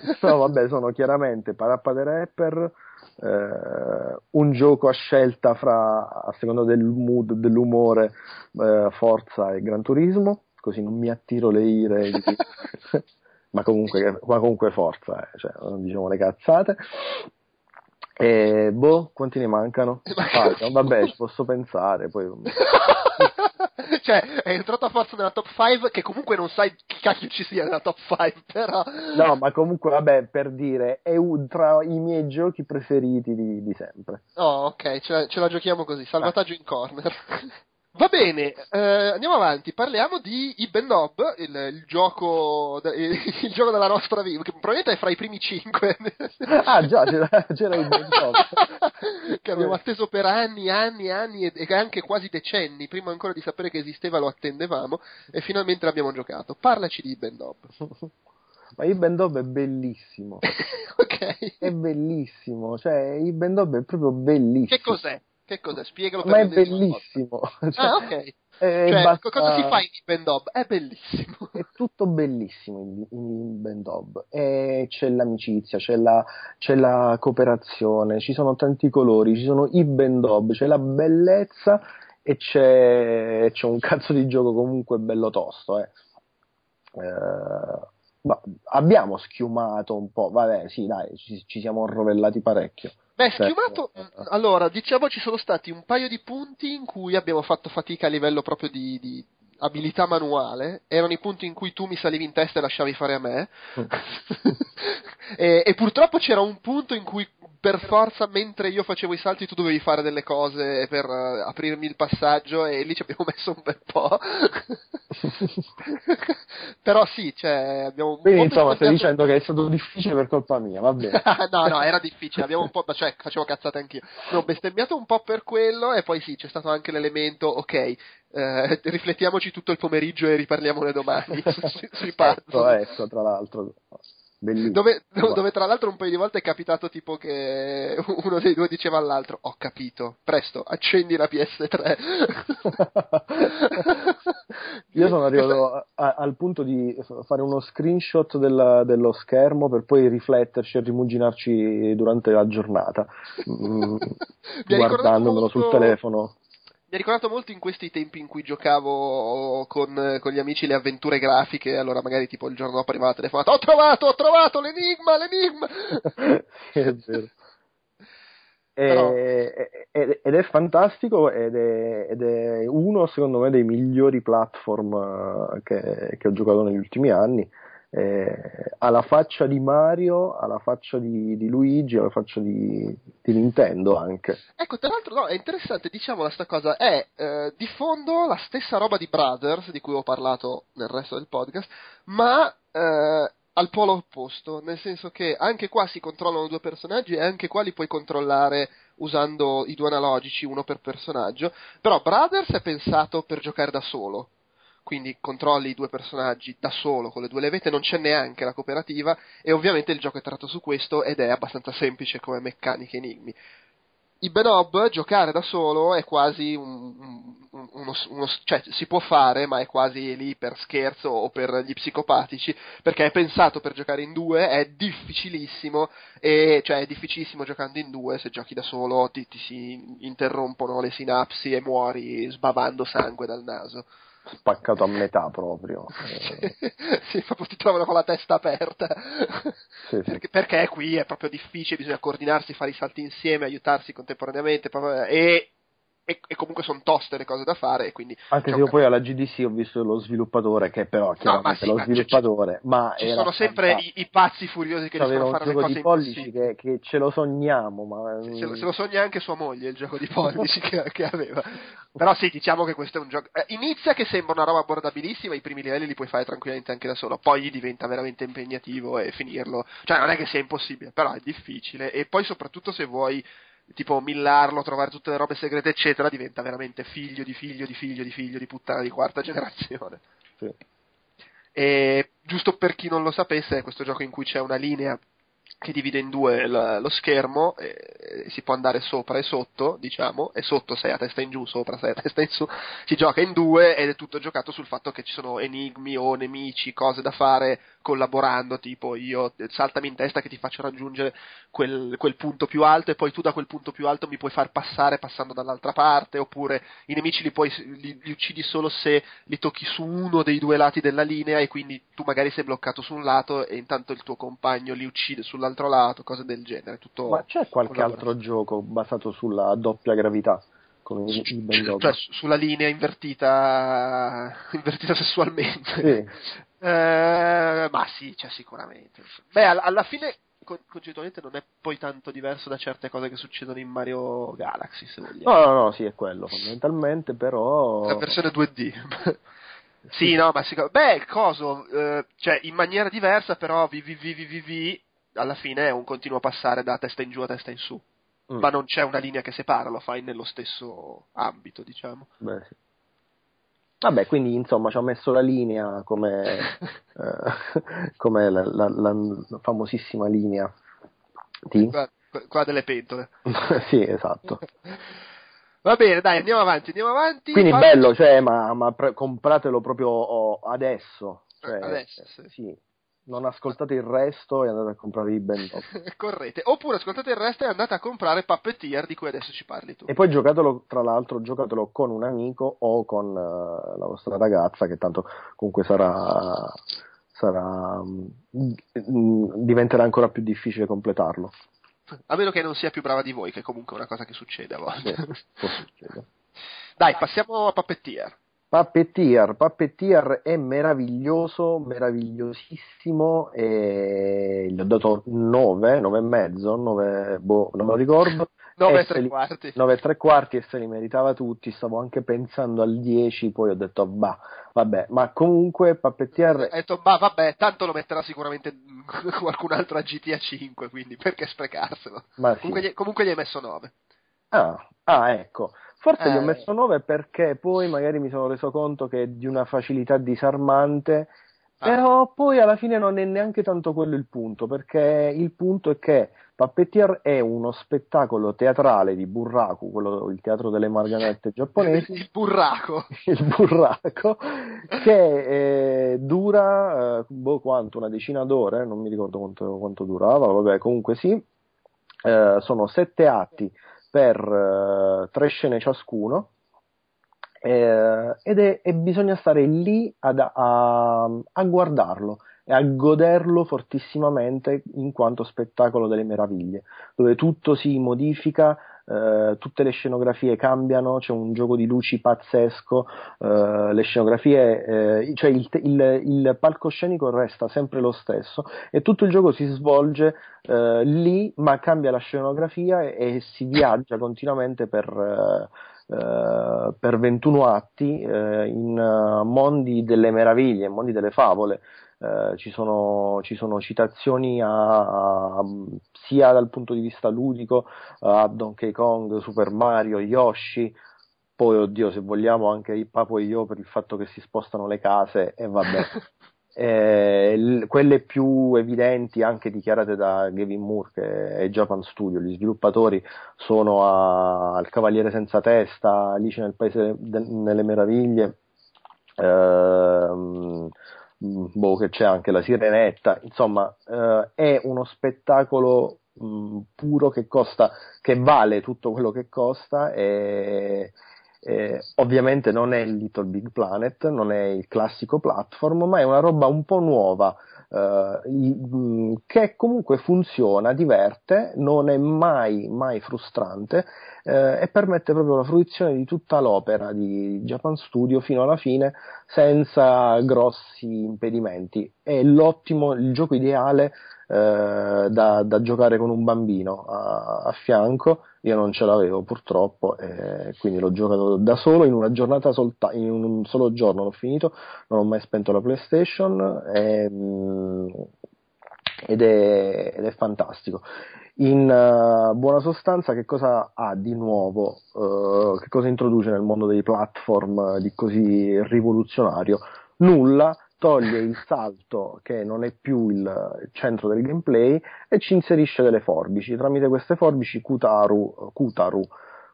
no, vabbè, sono chiaramente Parappa the Rapper, eh, un gioco a scelta fra, a seconda del mood, dell'umore, eh, Forza e Gran Turismo, così non mi attiro le ire, di... ma, comunque, ma comunque Forza, eh, cioè, non diciamo le cazzate. E boh, quanti ne mancano? Ah, vabbè, ci posso pensare. Poi... cioè, è entrato a forza nella top 5 che comunque non sai chi cacchio ci sia nella top 5, però... No, ma comunque, vabbè, per dire, è tra i miei giochi preferiti di, di sempre. Oh, ok, ce la, ce la, giochiamo così, salvataggio in corner. Va bene, eh, andiamo avanti, parliamo di Ibn Nob, il, il, gioco, il, gioco della nostra vita, che probabilmente è fra i primi cinque. ah già, c'era, c'era Ibn Nob. che abbiamo atteso per anni, anni, anni e, e, anche quasi decenni, prima ancora di sapere che esisteva lo attendevamo e finalmente l'abbiamo giocato. Parlaci di Ibn Nob. Ma Ibn Dob è bellissimo. ok. È bellissimo, cioè Ibn Dob è proprio bellissimo. Che cos'è? Che cos'è? Spiegalo per Ma è bellissimo. Cioè, ah, ok. Cioè, basta... cosa si fa in Bendob? È bellissimo. È tutto bellissimo in, in Bendob. E c'è l'amicizia, c'è la, c'è la, cooperazione, ci sono tanti colori, ci sono i Bendob, c'è la bellezza e c'è, c'è un cazzo di gioco comunque bello tosto. Eh. Eh, abbiamo schiumato un po', vabbè, sì, dai, ci, ci siamo rovellati parecchio. Beh, schiumato. Allora, diciamo ci sono stati un paio di punti in cui abbiamo fatto fatica a livello proprio di, di abilità manuale. Erano i punti in cui tu mi salivi in testa e lasciavi fare a me. Mm. e, e, purtroppo c'era un punto in cui per forza mentre io facevo i salti tu dovevi fare delle cose per uh, aprirmi il passaggio e lì ci abbiamo messo un bel po'. Però sì, cioè abbiamo Quindi insomma stai dicendo che è stato difficile per colpa mia, va bene. no, no, era difficile, abbiamo un po', cioè facevo cazzate anch'io. No, bestemmiato un po' per quello e poi sì, c'è stato anche l'elemento, ok, eh, riflettiamoci tutto il pomeriggio e riparliamone domani sui, sui ecco, ecco, tra l'altro. Dove, dove, tra l'altro un paio di volte è capitato tipo che uno dei due diceva all'altro ho capito, presto, accendi la PS3 io sono arrivato a, a, al punto di fare uno screenshot della, dello schermo per poi rifletterci e rimuginarci durante la giornata mm, guardandomelo molto... sul telefono mi ha ricordato molto in questi tempi in cui giocavo con, con, gli amici le avventure grafiche, allora magari tipo il giorno dopo arrivava la telefonata, ho trovato, ho trovato l'enigma, l'enigma! è vero. Però... ed è fantastico ed è, ed è, uno secondo me dei migliori platform eh, che, che ho giocato negli ultimi anni eh, alla faccia di Mario, alla faccia di, di Luigi, alla faccia di, di, Nintendo anche. Ecco, tra l'altro no, è interessante, diciamo sta cosa, è eh, di fondo la stessa roba di Brothers, di cui ho parlato nel resto del podcast, ma eh, al polo opposto, nel senso che anche qua si controllano due personaggi e anche qua li puoi controllare usando i due analogici, uno per personaggio, però Brothers è pensato per giocare da solo, quindi controlli i due personaggi da solo con le due levette, non c'è neanche la cooperativa e ovviamente il gioco è tratto su questo ed è abbastanza semplice come meccaniche enigmi. I Benob giocare da solo è quasi un, un, uno, uno, cioè si può fare ma è quasi lì per scherzo o per gli psicopatici perché è pensato per giocare in due è difficilissimo e cioè è difficilissimo giocando in due se giochi da solo ti, ti si interrompono le sinapsi e muori sbavando sangue dal naso spaccato a metà proprio. sì, proprio ti trovano con la testa aperta. Sì, sì. Perché, perché, qui è proprio difficile, bisogna coordinarsi, fare i salti insieme, aiutarsi contemporaneamente proprio, e e, e, comunque sono toste le cose da fare. Quindi Anche se io poi alla GDC ho visto lo sviluppatore, che però chiaramente no, ma sì, lo sviluppatore, ma ci sono sempre i, i, pazzi furiosi che riescono a fare le cose di pollici che, che, ce lo sogniamo. Ma... Se, se, lo sogna anche sua moglie il gioco di pollici che, che, aveva. Però sì, diciamo che questo è un gioco. Eh, inizia che sembra una roba abbordabilissima, i primi livelli li puoi fare tranquillamente anche da solo, poi diventa veramente impegnativo e finirlo. Cioè, non è che sia impossibile, però è difficile. E poi, soprattutto, se vuoi tipo millarlo, trovare tutte le robe segrete, eccetera, diventa veramente figlio di figlio di figlio di figlio di puttana di quarta generazione. Sì. E giusto per chi non lo sapesse, è questo gioco in cui c'è una linea che divide in due l- lo schermo, e si può andare sopra e sotto, diciamo, e sotto sei a testa in giù, sopra sei a testa in su, si gioca in due ed è tutto giocato sul fatto che ci sono enigmi o nemici, cose da fare collaborando, tipo io saltami in testa che ti faccio raggiungere quel, quel, punto più alto e poi tu da quel punto più alto mi puoi far passare passando dall'altra parte, oppure i nemici li, puoi, li, li uccidi solo se li tocchi su uno dei due lati della linea e quindi tu magari sei bloccato su un lato e intanto il tuo compagno li uccide sull'altro lato, cose del genere. Tutto Ma c'è qualche altro gioco basato sulla doppia gravità? come il Ben cioè, sulla linea invertita, invertita sessualmente. Sì. Eh, ma sì, c'è sicuramente. Beh, alla fine concettualmente non è poi tanto diverso da certe cose che succedono in Mario Galaxy, se vogliamo. No, no, no, sì, è quello, fondamentalmente, però... La versione 2D. sì, no, ma sicuramente... Beh, coso, eh, cioè, in maniera diversa, però VVVVV alla fine è un continuo passare da testa in giù a testa in su. Mm. Ma non c'è una linea che separa, lo fai nello stesso ambito, diciamo. Beh, sì. Vabbè, quindi insomma ci ha messo la linea come, eh, come la, la, la, famosissima linea di... Qua, qua delle pentole. sì, esatto. Va bene, dai, andiamo avanti, andiamo avanti. Quindi Fammi... bello, cioè, ma, ma pre- compratelo proprio adesso. Cioè, adesso, sì. sì non ascoltate il resto e andate a comprare i Ben Correte. Oppure ascoltate il resto e andate a comprare Puppeteer di cui adesso ci parli tu. E poi giocatelo, tra l'altro, giocatelo con un amico o con uh, la vostra ragazza che tanto comunque sarà, sarà um, diventerà ancora più difficile completarlo. A meno che non sia più brava di voi, che comunque è una cosa che succede a volte. Sì, Dai, passiamo a Puppeteer. Puppeteer, Puppeteer è meraviglioso, meravigliosissimo e gli ho dato 9, 9 e mezzo, 9, boh, non me lo ricordo. 9 e 3 li, quarti. 9 e 3 quarti e se li meritava tutti, stavo anche pensando al 10, poi ho detto bah, vabbè, ma comunque Puppeteer... Ho detto bah, vabbè, tanto lo metterà sicuramente qualcun altro a GTA 5, quindi perché sprecarselo? Comunque, sì. gli, comunque gli hai messo 9. Ah, ah ecco. Forse eh. gli ho eh. messo 9 perché poi magari mi sono reso conto che è di una facilità disarmante, ah. però poi alla fine non è neanche tanto quello il punto, perché il punto è che Puppeteer è uno spettacolo teatrale di Burraku, quello, il teatro delle marionette giapponesi. il burraco! il burraco, che eh, dura, eh, boh quanto, una decina d'ore, non mi ricordo quanto, quanto durava, vabbè comunque sì, eh, sono sette atti per uh, tre scene ciascuno eh, ed è, e bisogna stare lì ad, a, a, guardarlo e a goderlo fortissimamente in quanto spettacolo delle meraviglie, dove tutto si modifica, eh, tutte le scenografie cambiano, c'è un gioco di luci pazzesco, eh, le scenografie, eh, cioè il, il, il, palcoscenico resta sempre lo stesso e tutto il gioco si svolge eh, lì, ma cambia la scenografia e, e si viaggia continuamente per... Uh, per 21 atti uh, in uh, mondi delle meraviglie, mondi delle favole, eh, ci, sono, ci, sono, citazioni a, a, sia dal punto di vista ludico a Donkey Kong, Super Mario, Yoshi, poi oddio se vogliamo anche i Papo e io per il fatto che si spostano le case e vabbè. eh, l- quelle più evidenti anche dichiarate da Gavin Moore che è Japan Studio, gli sviluppatori sono a, al Cavaliere senza testa, Alice nel Paese de- nelle Meraviglie, ehm, boh, che c'è anche la Sirenetta, insomma eh, è uno spettacolo mh, puro che costa, che vale tutto quello che costa. E eh, ovviamente non è il Little Big Planet, non è il classico platform, ma è una roba un po' nuova eh, che comunque funziona, diverte, non è mai, mai frustrante eh, e permette proprio la fruizione di tutta l'opera di Japan Studio fino alla fine senza grossi impedimenti. È l'ottimo, il gioco ideale eh, da, da, giocare con un bambino a, a, fianco. Io non ce l'avevo purtroppo, e quindi l'ho giocato da solo in una giornata solta, in un solo giorno l'ho finito, non ho mai spento la PlayStation e, mm, ed, è, ed, è, fantastico. In uh, buona sostanza, che cosa ha di nuovo? Uh, che cosa introduce nel mondo dei platform di così rivoluzionario? Nulla, toglie il salto che non è più il centro del gameplay e ci inserisce delle forbici. Tramite queste forbici Kutaru, Kutaru,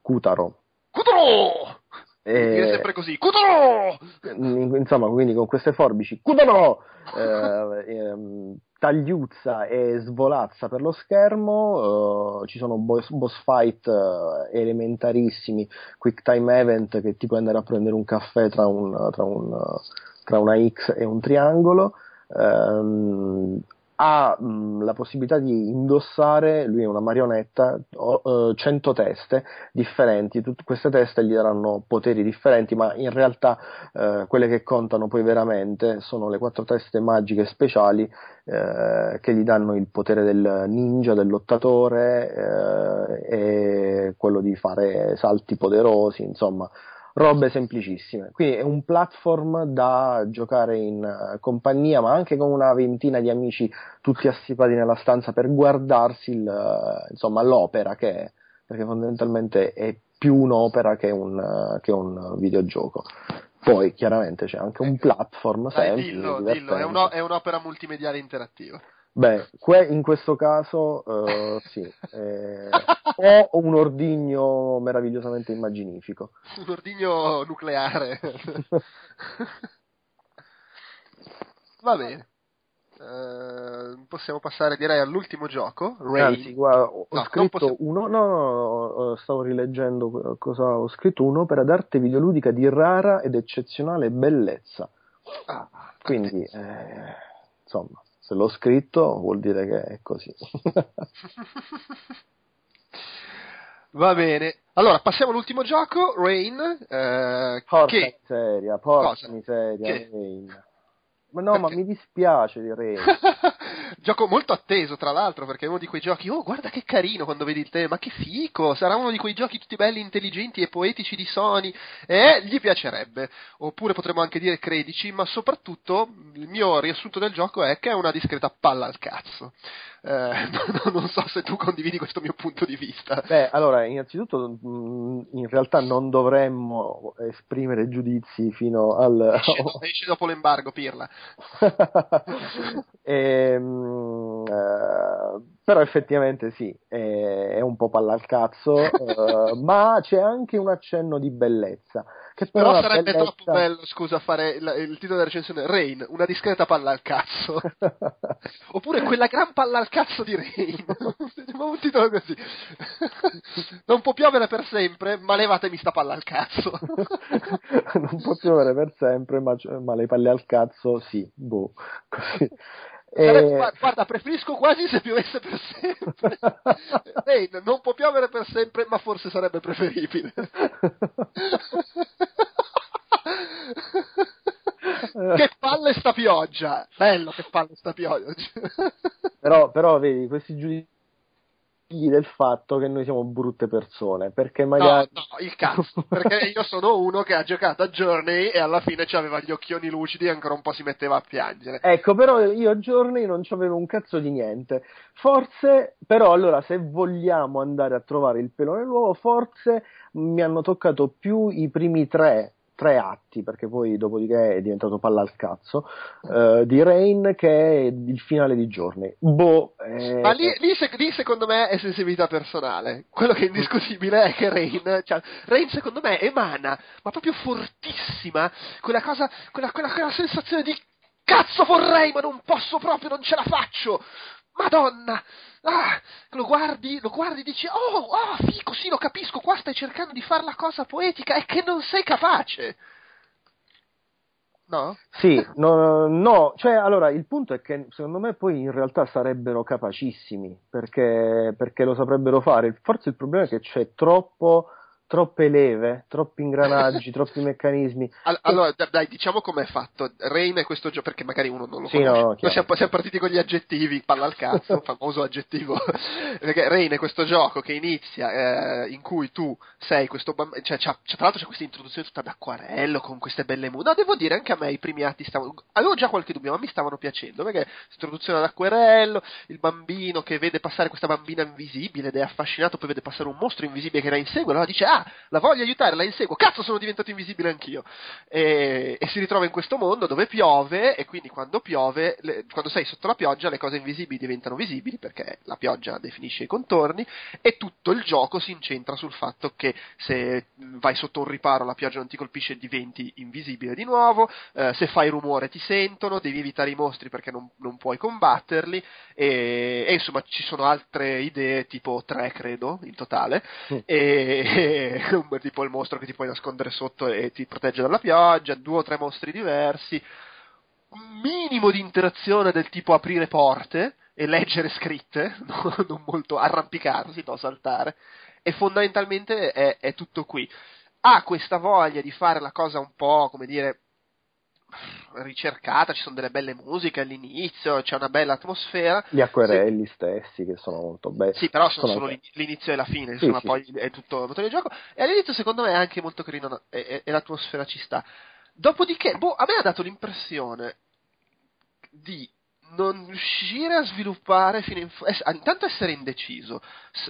Kutaro. Kutaro! E... È sempre così, Kutaro! Insomma, quindi con queste forbici, Kutaro! Eh, eh, tagliuzza e svolazza per lo schermo, uh, ci sono boss, boss fight uh, elementarissimi, quick time event che ti puoi andare a prendere un caffè tra un, tra un uh, tra una X e un triangolo, ehm, ha mh, la possibilità di indossare, lui è una marionetta, o, eh, 100 teste differenti, tutte queste teste gli daranno poteri differenti, ma in realtà eh, quelle che contano poi veramente sono le quattro teste magiche speciali eh, che gli danno il potere del ninja, del lottatore eh, e quello di fare salti poderosi, insomma robe semplicissime. Quindi è un platform da giocare in uh, compagnia, ma anche con una ventina di amici tutti assipati nella stanza per guardarsi il, uh, insomma, l'opera che è, perché fondamentalmente è più un'opera che un, uh, che un videogioco. Poi chiaramente c'è anche un platform Dai, semplice. Dillo, dillo, è, un, è un'opera multimediale interattiva. Beh, que- in questo caso uh, sì, eh, ho un ordigno meravigliosamente immaginifico. Un ordigno nucleare. Va bene. Uh, possiamo passare direi all'ultimo gioco, Rain. Anzi, guarda, ho no, scritto uno, no, no, no, stavo rileggendo cosa ho scritto, un'opera d'arte videoludica di rara ed eccezionale bellezza. Ah, Quindi, eh, insomma, se l'ho scritto vuol dire che è così. Va bene. Allora, passiamo all'ultimo gioco, Rain. Eh, porca che... miseria, porca Cosa? miseria, che... Rain. Ma no, perché? ma mi dispiace di Rain. Gioco molto atteso, tra l'altro, perché è uno di quei giochi, oh, guarda che carino quando vedi il tema, che fico, sarà uno di quei giochi tutti belli, intelligenti e poetici di Sony, e gli piacerebbe. Oppure potremmo anche dire credici, ma soprattutto il mio riassunto del gioco è che è una discreta palla al cazzo. Eh, non so se tu condividi questo mio punto di vista. Beh, allora, innanzitutto, mm, in realtà non dovremmo esprimere giudizi fino al... Esce, dopo l'embargo, Pirla. e, ehm, eh, però effettivamente sì, è, è, un po' palla al cazzo, eh, ma c'è anche un accenno di bellezza. Che però, però sarebbe bellezza... troppo bello, scusa, fare il, il, titolo della recensione Rain, una discreta palla al cazzo. Oppure quella gran palla al cazzo di Rain. ma un titolo così. non può piovere per sempre, ma levatemi sta palla al cazzo. non può piovere per sempre, ma, ma le palle al cazzo sì, boh, così. E... Guarda, preferisco quasi se piovesse per sempre. Ehi, non può piovere per sempre, ma forse sarebbe preferibile. che palle sta pioggia! Bello che palle sta pioggia! però, però, vedi, questi giudizi figli del fatto che noi siamo brutte persone, perché magari... No, no, il cazzo, perché io sono uno che ha giocato a Journey e alla fine aveva gli occhioni lucidi e ancora un po' si metteva a piangere. Ecco, però io a Journey non c'avevo un cazzo di niente. Forse, però allora se vogliamo andare a trovare il pelo nell'uovo, forse mi hanno toccato più i primi tre tre atti, perché poi dopodiché è diventato palla al cazzo, uh, di Rain che è il finale di Journey. Boh, eh... Ma lì, lì, lì, secondo me è sensibilità personale. Quello che è indiscutibile è che Rain, cioè, Rain secondo me emana, ma proprio fortissima, quella cosa, quella, quella, quella sensazione di cazzo vorrei, ma non posso proprio, non ce la faccio. Madonna! Ah, lo guardi, lo guardi e dici, oh, oh, fico, sì, lo capisco, qua stai cercando di fare la cosa poetica e che non sei capace. No? Sì, no, no, cioè allora il punto è che secondo me poi in realtà sarebbero capacissimi perché, perché lo saprebbero fare. Forse il problema è che c'è troppo troppe leve, troppi ingranaggi, troppi meccanismi. Allora, dai, diciamo com'è fatto. Rain è questo gioco, perché magari uno non lo sì, conosce. No, Noi siamo, siamo, partiti con gli aggettivi, palla al cazzo, famoso aggettivo. perché Rain è questo gioco che inizia, eh, in cui tu sei questo bambino, cioè, tra l'altro c'è questa introduzione tutta d'acquarello, con queste belle mute. No, devo dire, anche a me i primi atti stavano, avevo già qualche dubbio, ma mi stavano piacendo, perché introduzione d'acquarello, il bambino che vede passare questa bambina invisibile ed è affascinato, poi vede passare un mostro invisibile che la insegue, allora dice, ah, la voglio aiutare, la inseguo, cazzo sono diventato invisibile anch'io. E, e si ritrova in questo mondo dove piove e quindi quando piove, le, quando sei sotto la pioggia le cose invisibili diventano visibili perché la pioggia definisce i contorni e tutto il gioco si incentra sul fatto che se vai sotto un riparo la pioggia non ti colpisce e diventi invisibile di nuovo, eh, se fai rumore ti sentono, devi evitare i mostri perché non, non puoi combatterli e, e, insomma ci sono altre idee tipo tre credo in totale mm. e, tipo il mostro che ti puoi nascondere sotto e ti protegge dalla pioggia, due o tre mostri diversi, un minimo di interazione del tipo aprire porte e leggere scritte, non molto arrampicarsi, no, saltare, e fondamentalmente è, è tutto qui. Ha questa voglia di fare la cosa un po', come dire, ricercata, ci sono delle belle musiche all'inizio, c'è una bella atmosfera. Gli acquerelli sì. stessi che sono molto belli. Sì, però sono, sono solo l'inizio e la fine, insomma, sì, poi è tutto il motore di gioco. E all'inizio secondo me è anche molto carino e, e l'atmosfera ci sta. Dopodiché, boh, a me ha dato l'impressione di non riuscire a sviluppare fino in fondo, intanto essere indeciso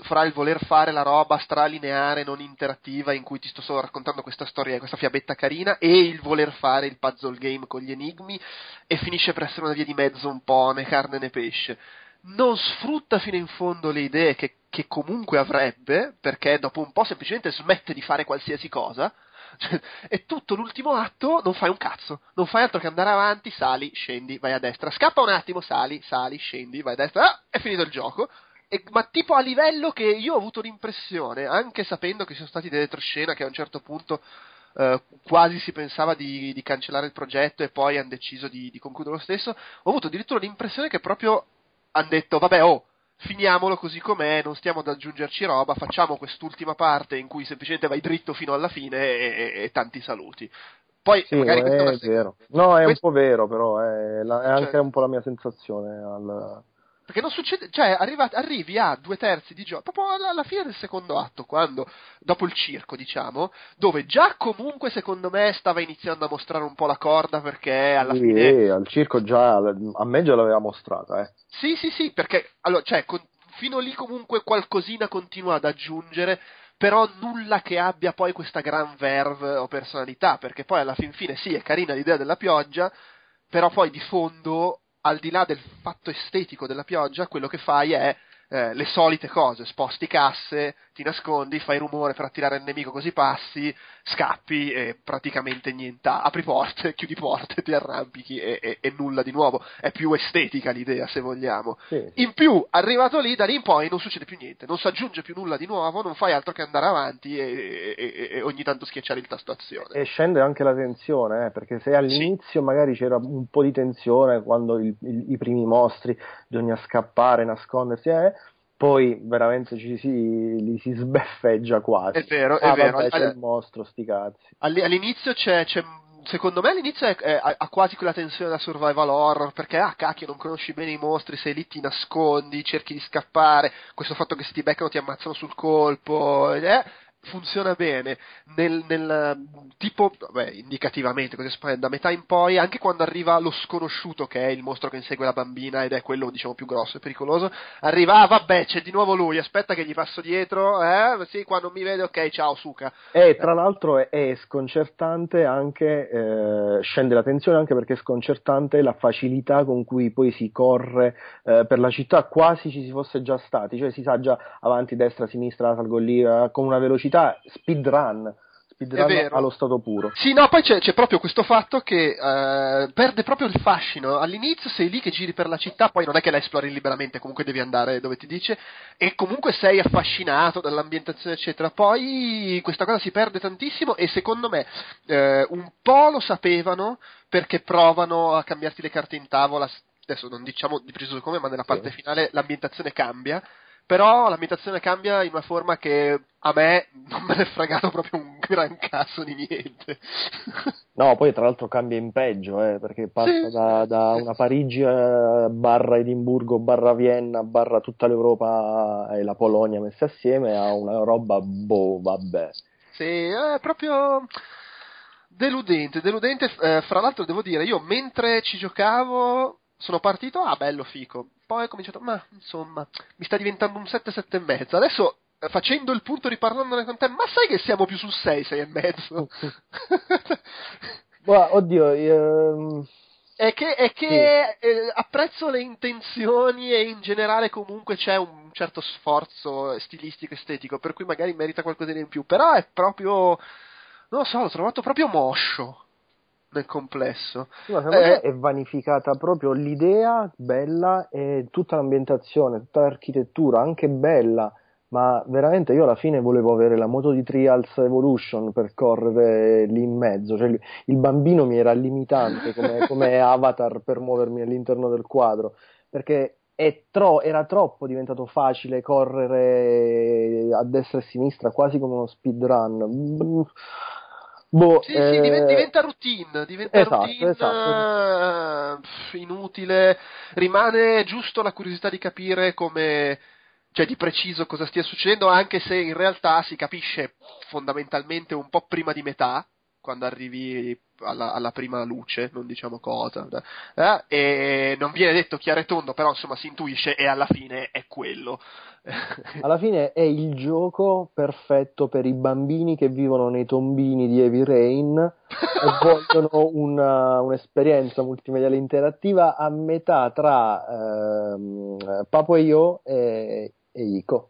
fra il voler fare la roba stralineare, non interattiva, in cui ti sto solo raccontando questa storia, questa fiabetta carina, e il voler fare il puzzle game con gli enigmi, e finisce per essere una via di mezzo un po' né carne né pesce. Non sfrutta fino in fondo le idee che, che comunque avrebbe, perché dopo un po' semplicemente smette di fare qualsiasi cosa, e tutto l'ultimo atto non fai un cazzo, non fai altro che andare avanti, sali, scendi, vai a destra, scappa un attimo, sali, sali, scendi, vai a destra, ah, è finito il gioco. E, ma tipo a livello che io ho avuto l'impressione, anche sapendo che ci sono stati delle scena che a un certo punto Uh, quasi si pensava di, di, cancellare il progetto e poi hanno deciso di, di concludere lo stesso, ho avuto addirittura l'impressione che proprio hanno detto, vabbè, oh, finiamolo così com'è, non stiamo ad aggiungerci roba, facciamo quest'ultima parte in cui semplicemente vai dritto fino alla fine e, e, e tanti saluti. Poi sì, magari è, è vero. No, è questo... un po' vero, però è, la, è anche cioè... un po' la mia sensazione al, perché non succede, cioè arriva, arrivi a due terzi di gioco, proprio alla, alla, fine del secondo atto, quando, dopo il circo, diciamo, dove già comunque secondo me stava iniziando a mostrare un po' la corda perché alla sì, fine... al circo già, a me già l'aveva mostrata, eh. Sì, sì, sì, perché, allora, cioè, con, fino lì comunque qualcosina continua ad aggiungere, però nulla che abbia poi questa gran verve o personalità, perché poi alla fin fine sì, è carina l'idea della pioggia, però poi di fondo al di là del fatto estetico della pioggia, quello che fai è eh, le solite cose, sposti casse, ti nascondi, fai rumore per attirare il nemico così passi, scappi e praticamente niente, apri porte, chiudi porte, ti arrampichi e, e, e, nulla di nuovo, è più estetica l'idea se vogliamo. Sì. In più, arrivato lì, da lì in poi non succede più niente, non si aggiunge più nulla di nuovo, non fai altro che andare avanti e, e ogni tanto schiacciare il tasto azione. E scende anche la tensione, eh, perché se all'inizio sì. magari c'era un po' di tensione quando il, il, i primi mostri bisogna scappare, nascondersi, eh, poi veramente ci si, li si sbeffeggia quasi. È vero, ah, è vero. Vabbè, c'è il mostro, sti cazzi. All'inizio c'è, c'è secondo me all'inizio è, è- ha quasi quella tensione da survival horror, perché ah cacchio non conosci bene i mostri, sei lì ti nascondi, cerchi di scappare, questo fatto che se ti beccano ti ammazzano sul colpo, eh, funziona bene. Nel, nel, tipo, vabbè, indicativamente, così da metà in poi, anche quando arriva lo sconosciuto, che è il mostro che insegue la bambina ed è quello, diciamo, più grosso e pericoloso, arriva, ah vabbè, c'è di nuovo lui, aspetta che gli passo dietro, eh, sì, qua non mi vede, ok, ciao, suca. E tra l'altro è, è sconcertante anche, eh, scende la tensione anche perché è sconcertante la facilità con cui poi si corre eh, per la città quasi ci si fosse già stati, cioè si sa già avanti, destra, sinistra, salgo lì, eh, con una velocità speedrun, È speedrun vero. allo stato puro. Sì, no, poi c'è, c'è proprio questo fatto che eh, perde proprio il fascino. All'inizio sei lì che giri per la città, poi non è che la esplori liberamente, comunque devi andare dove ti dice, e comunque sei affascinato dall'ambientazione, eccetera. Poi questa cosa si perde tantissimo e secondo me eh, un po' lo sapevano perché provano a cambiarti le carte in tavola. Adesso non diciamo di preciso come, ma nella parte finale l'ambientazione cambia. Però l'ambientazione cambia in una forma che a me non me ne è fregato proprio un gran cazzo di niente. No, poi tra l'altro cambia in peggio, eh, perché passa Sì. da, da una Parigi eh, barra Edimburgo barra Vienna barra tutta l'Europa e la Polonia messe assieme a una roba, boh, vabbè. Sì, è proprio deludente, deludente. Eh, fra l'altro devo dire, io mentre ci giocavo sono partito, ah bello fico. Poi ho cominciato, ma insomma, mi sta diventando un 7, 7 e mezzo. Adesso eh, facendo il punto riparlandone con te, ma sai che siamo più sul 6, 6 e mezzo? Guarda, oddio, ehm, È che, è che eh, apprezzo le intenzioni e in generale comunque c'è un certo sforzo stilistico estetico, per cui magari merita qualcosina in più, però è proprio, non lo so, l'ho trovato proprio moscio nel complesso. ma secondo me Eh. è vanificata proprio l'idea bella e tutta l'ambientazione, tutta l'architettura, anche bella, ma veramente io alla fine volevo avere la moto di Trials Evolution per correre lì in mezzo, cioè il- bambino mi era limitante come, come avatar per muovermi all'interno del quadro, perché è tro- era troppo diventato facile correre a destra e a sinistra, quasi come uno speedrun. Boh, Sì, sì, eh, diven- diventa routine, diventa esatto, routine esatto. eh, pff, inutile, rimane giusto la curiosità di capire come, cioè di preciso cosa stia succedendo, anche se in realtà si capisce fondamentalmente un po' prima di metà, quando arrivi alla, alla prima luce, non diciamo cosa, eh, e non viene detto chiaro e tondo, però insomma si intuisce e alla fine è quello. Alla fine è il gioco perfetto per i bambini che vivono nei tombini di Heavy Rain e vogliono una- un'esperienza multimediale interattiva a metà tra ehm, Papo e io e, e Ico.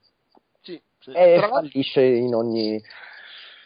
Sì, sì. E Tra fallisce in ogni...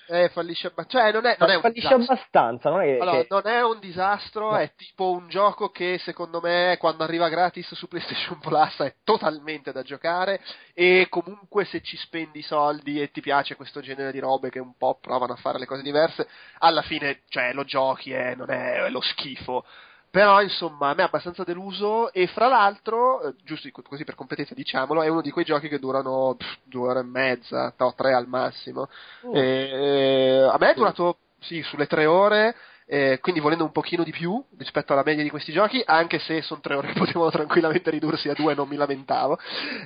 eh, fallisce, abba- cioè non è, non è fallisce disastro. abbastanza, non è. Allora, che- non è un disastro, No. è tipo un gioco che secondo me quando arriva gratis su PlayStation Plus è totalmente da giocare e comunque se ci spendi soldi e ti piace questo genere di robe che un po' provano a fare le cose diverse, alla fine cioè, lo giochi e non è lo schifo. Però insomma a me è abbastanza deluso e fra l'altro, eh, giusto così per completezza diciamolo, è uno di quei giochi che durano pff, due ore e mezza, no, tre al massimo. Mm. E, eh, a me è durato sì, sulle tre ore, eh, quindi volendo un pochino di più rispetto alla media di questi giochi, anche se sono tre ore che potevano tranquillamente ridursi a due, non mi lamentavo.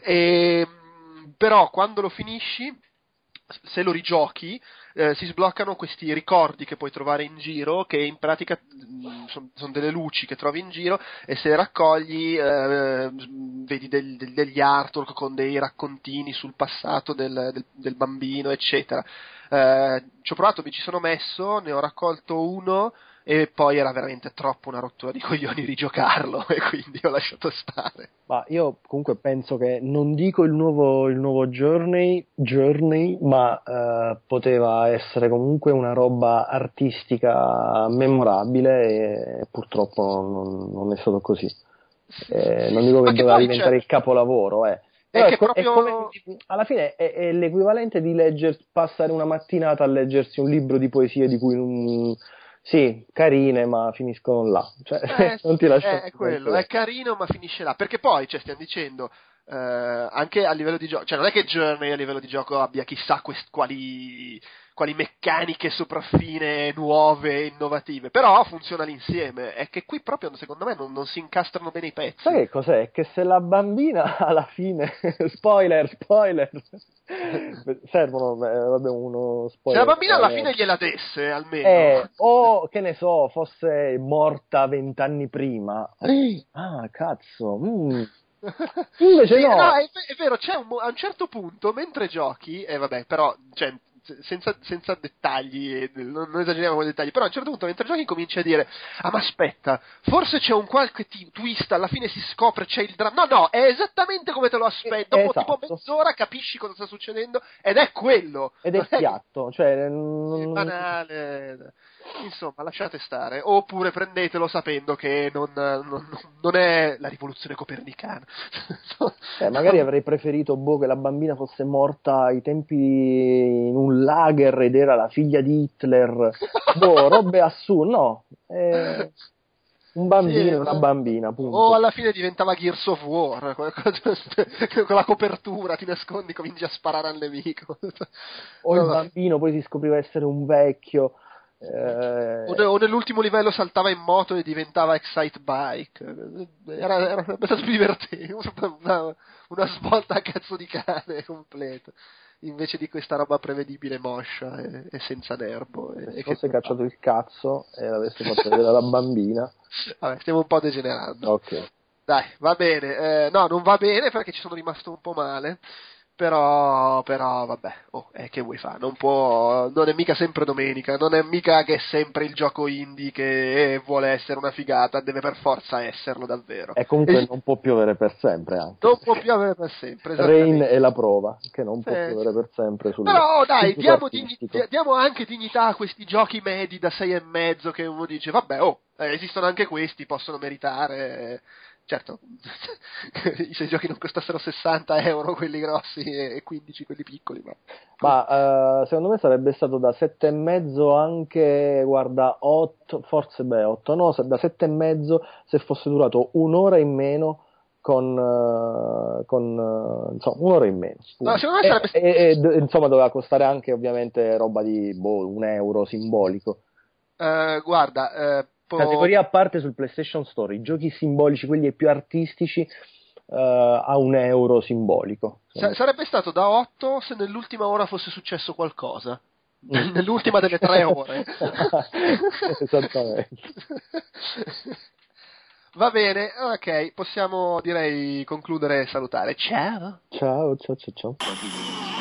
E, mh, però quando lo finisci, se lo rigiochi, eh, si sbloccano questi ricordi che puoi trovare in giro, che in pratica sono delle luci che trovi in giro e se raccogli eh, vedi del- del- degli artwork con dei raccontini sul passato del, del- del bambino, eccetera. Eh, ci ho provato, mi ci sono messo, ne ho raccolto uno e poi era veramente troppo una rottura di coglioni rigiocarlo e quindi ho lasciato stare. Ma io comunque penso che non dico il nuovo, il nuovo Journey, Journey, ma eh, poteva essere comunque una roba artistica memorabile e purtroppo non, non è stato così. Eh, non dico che doveva diventare cioè, il capolavoro, eh. È Però è, co- è proprio- come- alla fine è, è l'equivalente di legger, passare una mattinata a leggersi un libro di poesie di cui non... Sì, carine, ma finiscono là. Cioè, Eh, non ti lascio è, è quello, è carino ma finisce là, perché poi, cioè, stiamo dicendo, eh, anche a livello di gioco, cioè non è che Journey a livello di gioco abbia chissà quest- quali quali meccaniche sopraffine nuove, innovative, però funziona l'insieme. È che qui proprio, secondo me, non, non si incastrano bene i pezzi. Sai che cos'è? Che se la bambina alla fine, spoiler, spoiler, servono, eh, vabbè, uno spoiler. Se la bambina alla eh, fine gliela desse, almeno. eh, o che ne so, fosse morta vent'anni prima. Ah, cazzo. mm. Invece Sì, no. è, è vero, c'è un, a un certo punto, mentre giochi, e vabbè, però, cioè, senza, senza dettagli, e non, non esageriamo con i dettagli, però a un certo punto, mentre giochi, cominci a dire, ah, ma aspetta, forse c'è un qualche ti- twist, alla fine si scopre, c'è il dramma. No, no, è esattamente come te lo aspetti. Dopo Esatto. tipo mezz'ora capisci cosa sta succedendo, ed è quello. Ed è piatto, cioè... è banale. Insomma, lasciate stare. Oppure prendetelo sapendo che non, non- non è la rivoluzione copernicana. Eh, magari avrei preferito boh, che la bambina fosse morta ai tempi in un lager ed era la figlia di Hitler. Boh, robe assurde. No, eh, un bambino Sì, una o- bambina, punto. O alla fine diventava Gears of War, con la copertura ti nascondi, cominci a sparare al nemico. O il bambino poi si scopriva essere un vecchio. Eh, O, ne- o nell'ultimo livello saltava in moto e diventava Excite Bike. Era, era abbastanza più divertente. Una, una svolta a cazzo di cane completa. Invece di questa roba prevedibile, moscia e, e senza nervo. E, e fosse che- cacciato il cazzo e l'avesse fatto vedere alla bambina. Vabbè, stiamo un po' degenerando. Ok. Dai, va bene. Eh, no, non va bene perché ci sono rimasto un po' male. Però, però, vabbè, oh, eh, che vuoi fare? Non può, non è mica sempre domenica, non è mica che è sempre il gioco indie che eh, vuole essere una figata, deve per forza esserlo davvero. E comunque E non può piovere per sempre anche. non può più avere per sempre. Rain è la prova che non può Sì. piovere per sempre sul Però dai, diamo, digni- diamo anche dignità a questi giochi medi da 6 e mezzo che uno dice, vabbè, oh, eh, esistono anche questi, possono meritare. Certo, se i giochi non costassero 60 euro quelli grossi e 15 quelli piccoli, ma... Ma eh, secondo me sarebbe stato da sette e mezzo anche, guarda, 8, forse beh, 8 no, da sette e mezzo se fosse durato un'ora in meno con, eh, con eh, insomma, un'ora in meno. No, secondo me E- sarebbe- e, e, d- insomma doveva costare anche ovviamente roba di boh, un euro simbolico. Guarda, eh, po- Categoria a parte sul PlayStation Store, i giochi simbolici, quelli più artistici, eh, a un euro simbolico. sa- sarebbe stato da 8 se nell'ultima ora fosse successo qualcosa. Nell'ultima delle tre ore. Esattamente. Va bene, ok, possiamo direi concludere e salutare. Ciao. Ciao, ciao, ciao, ciao.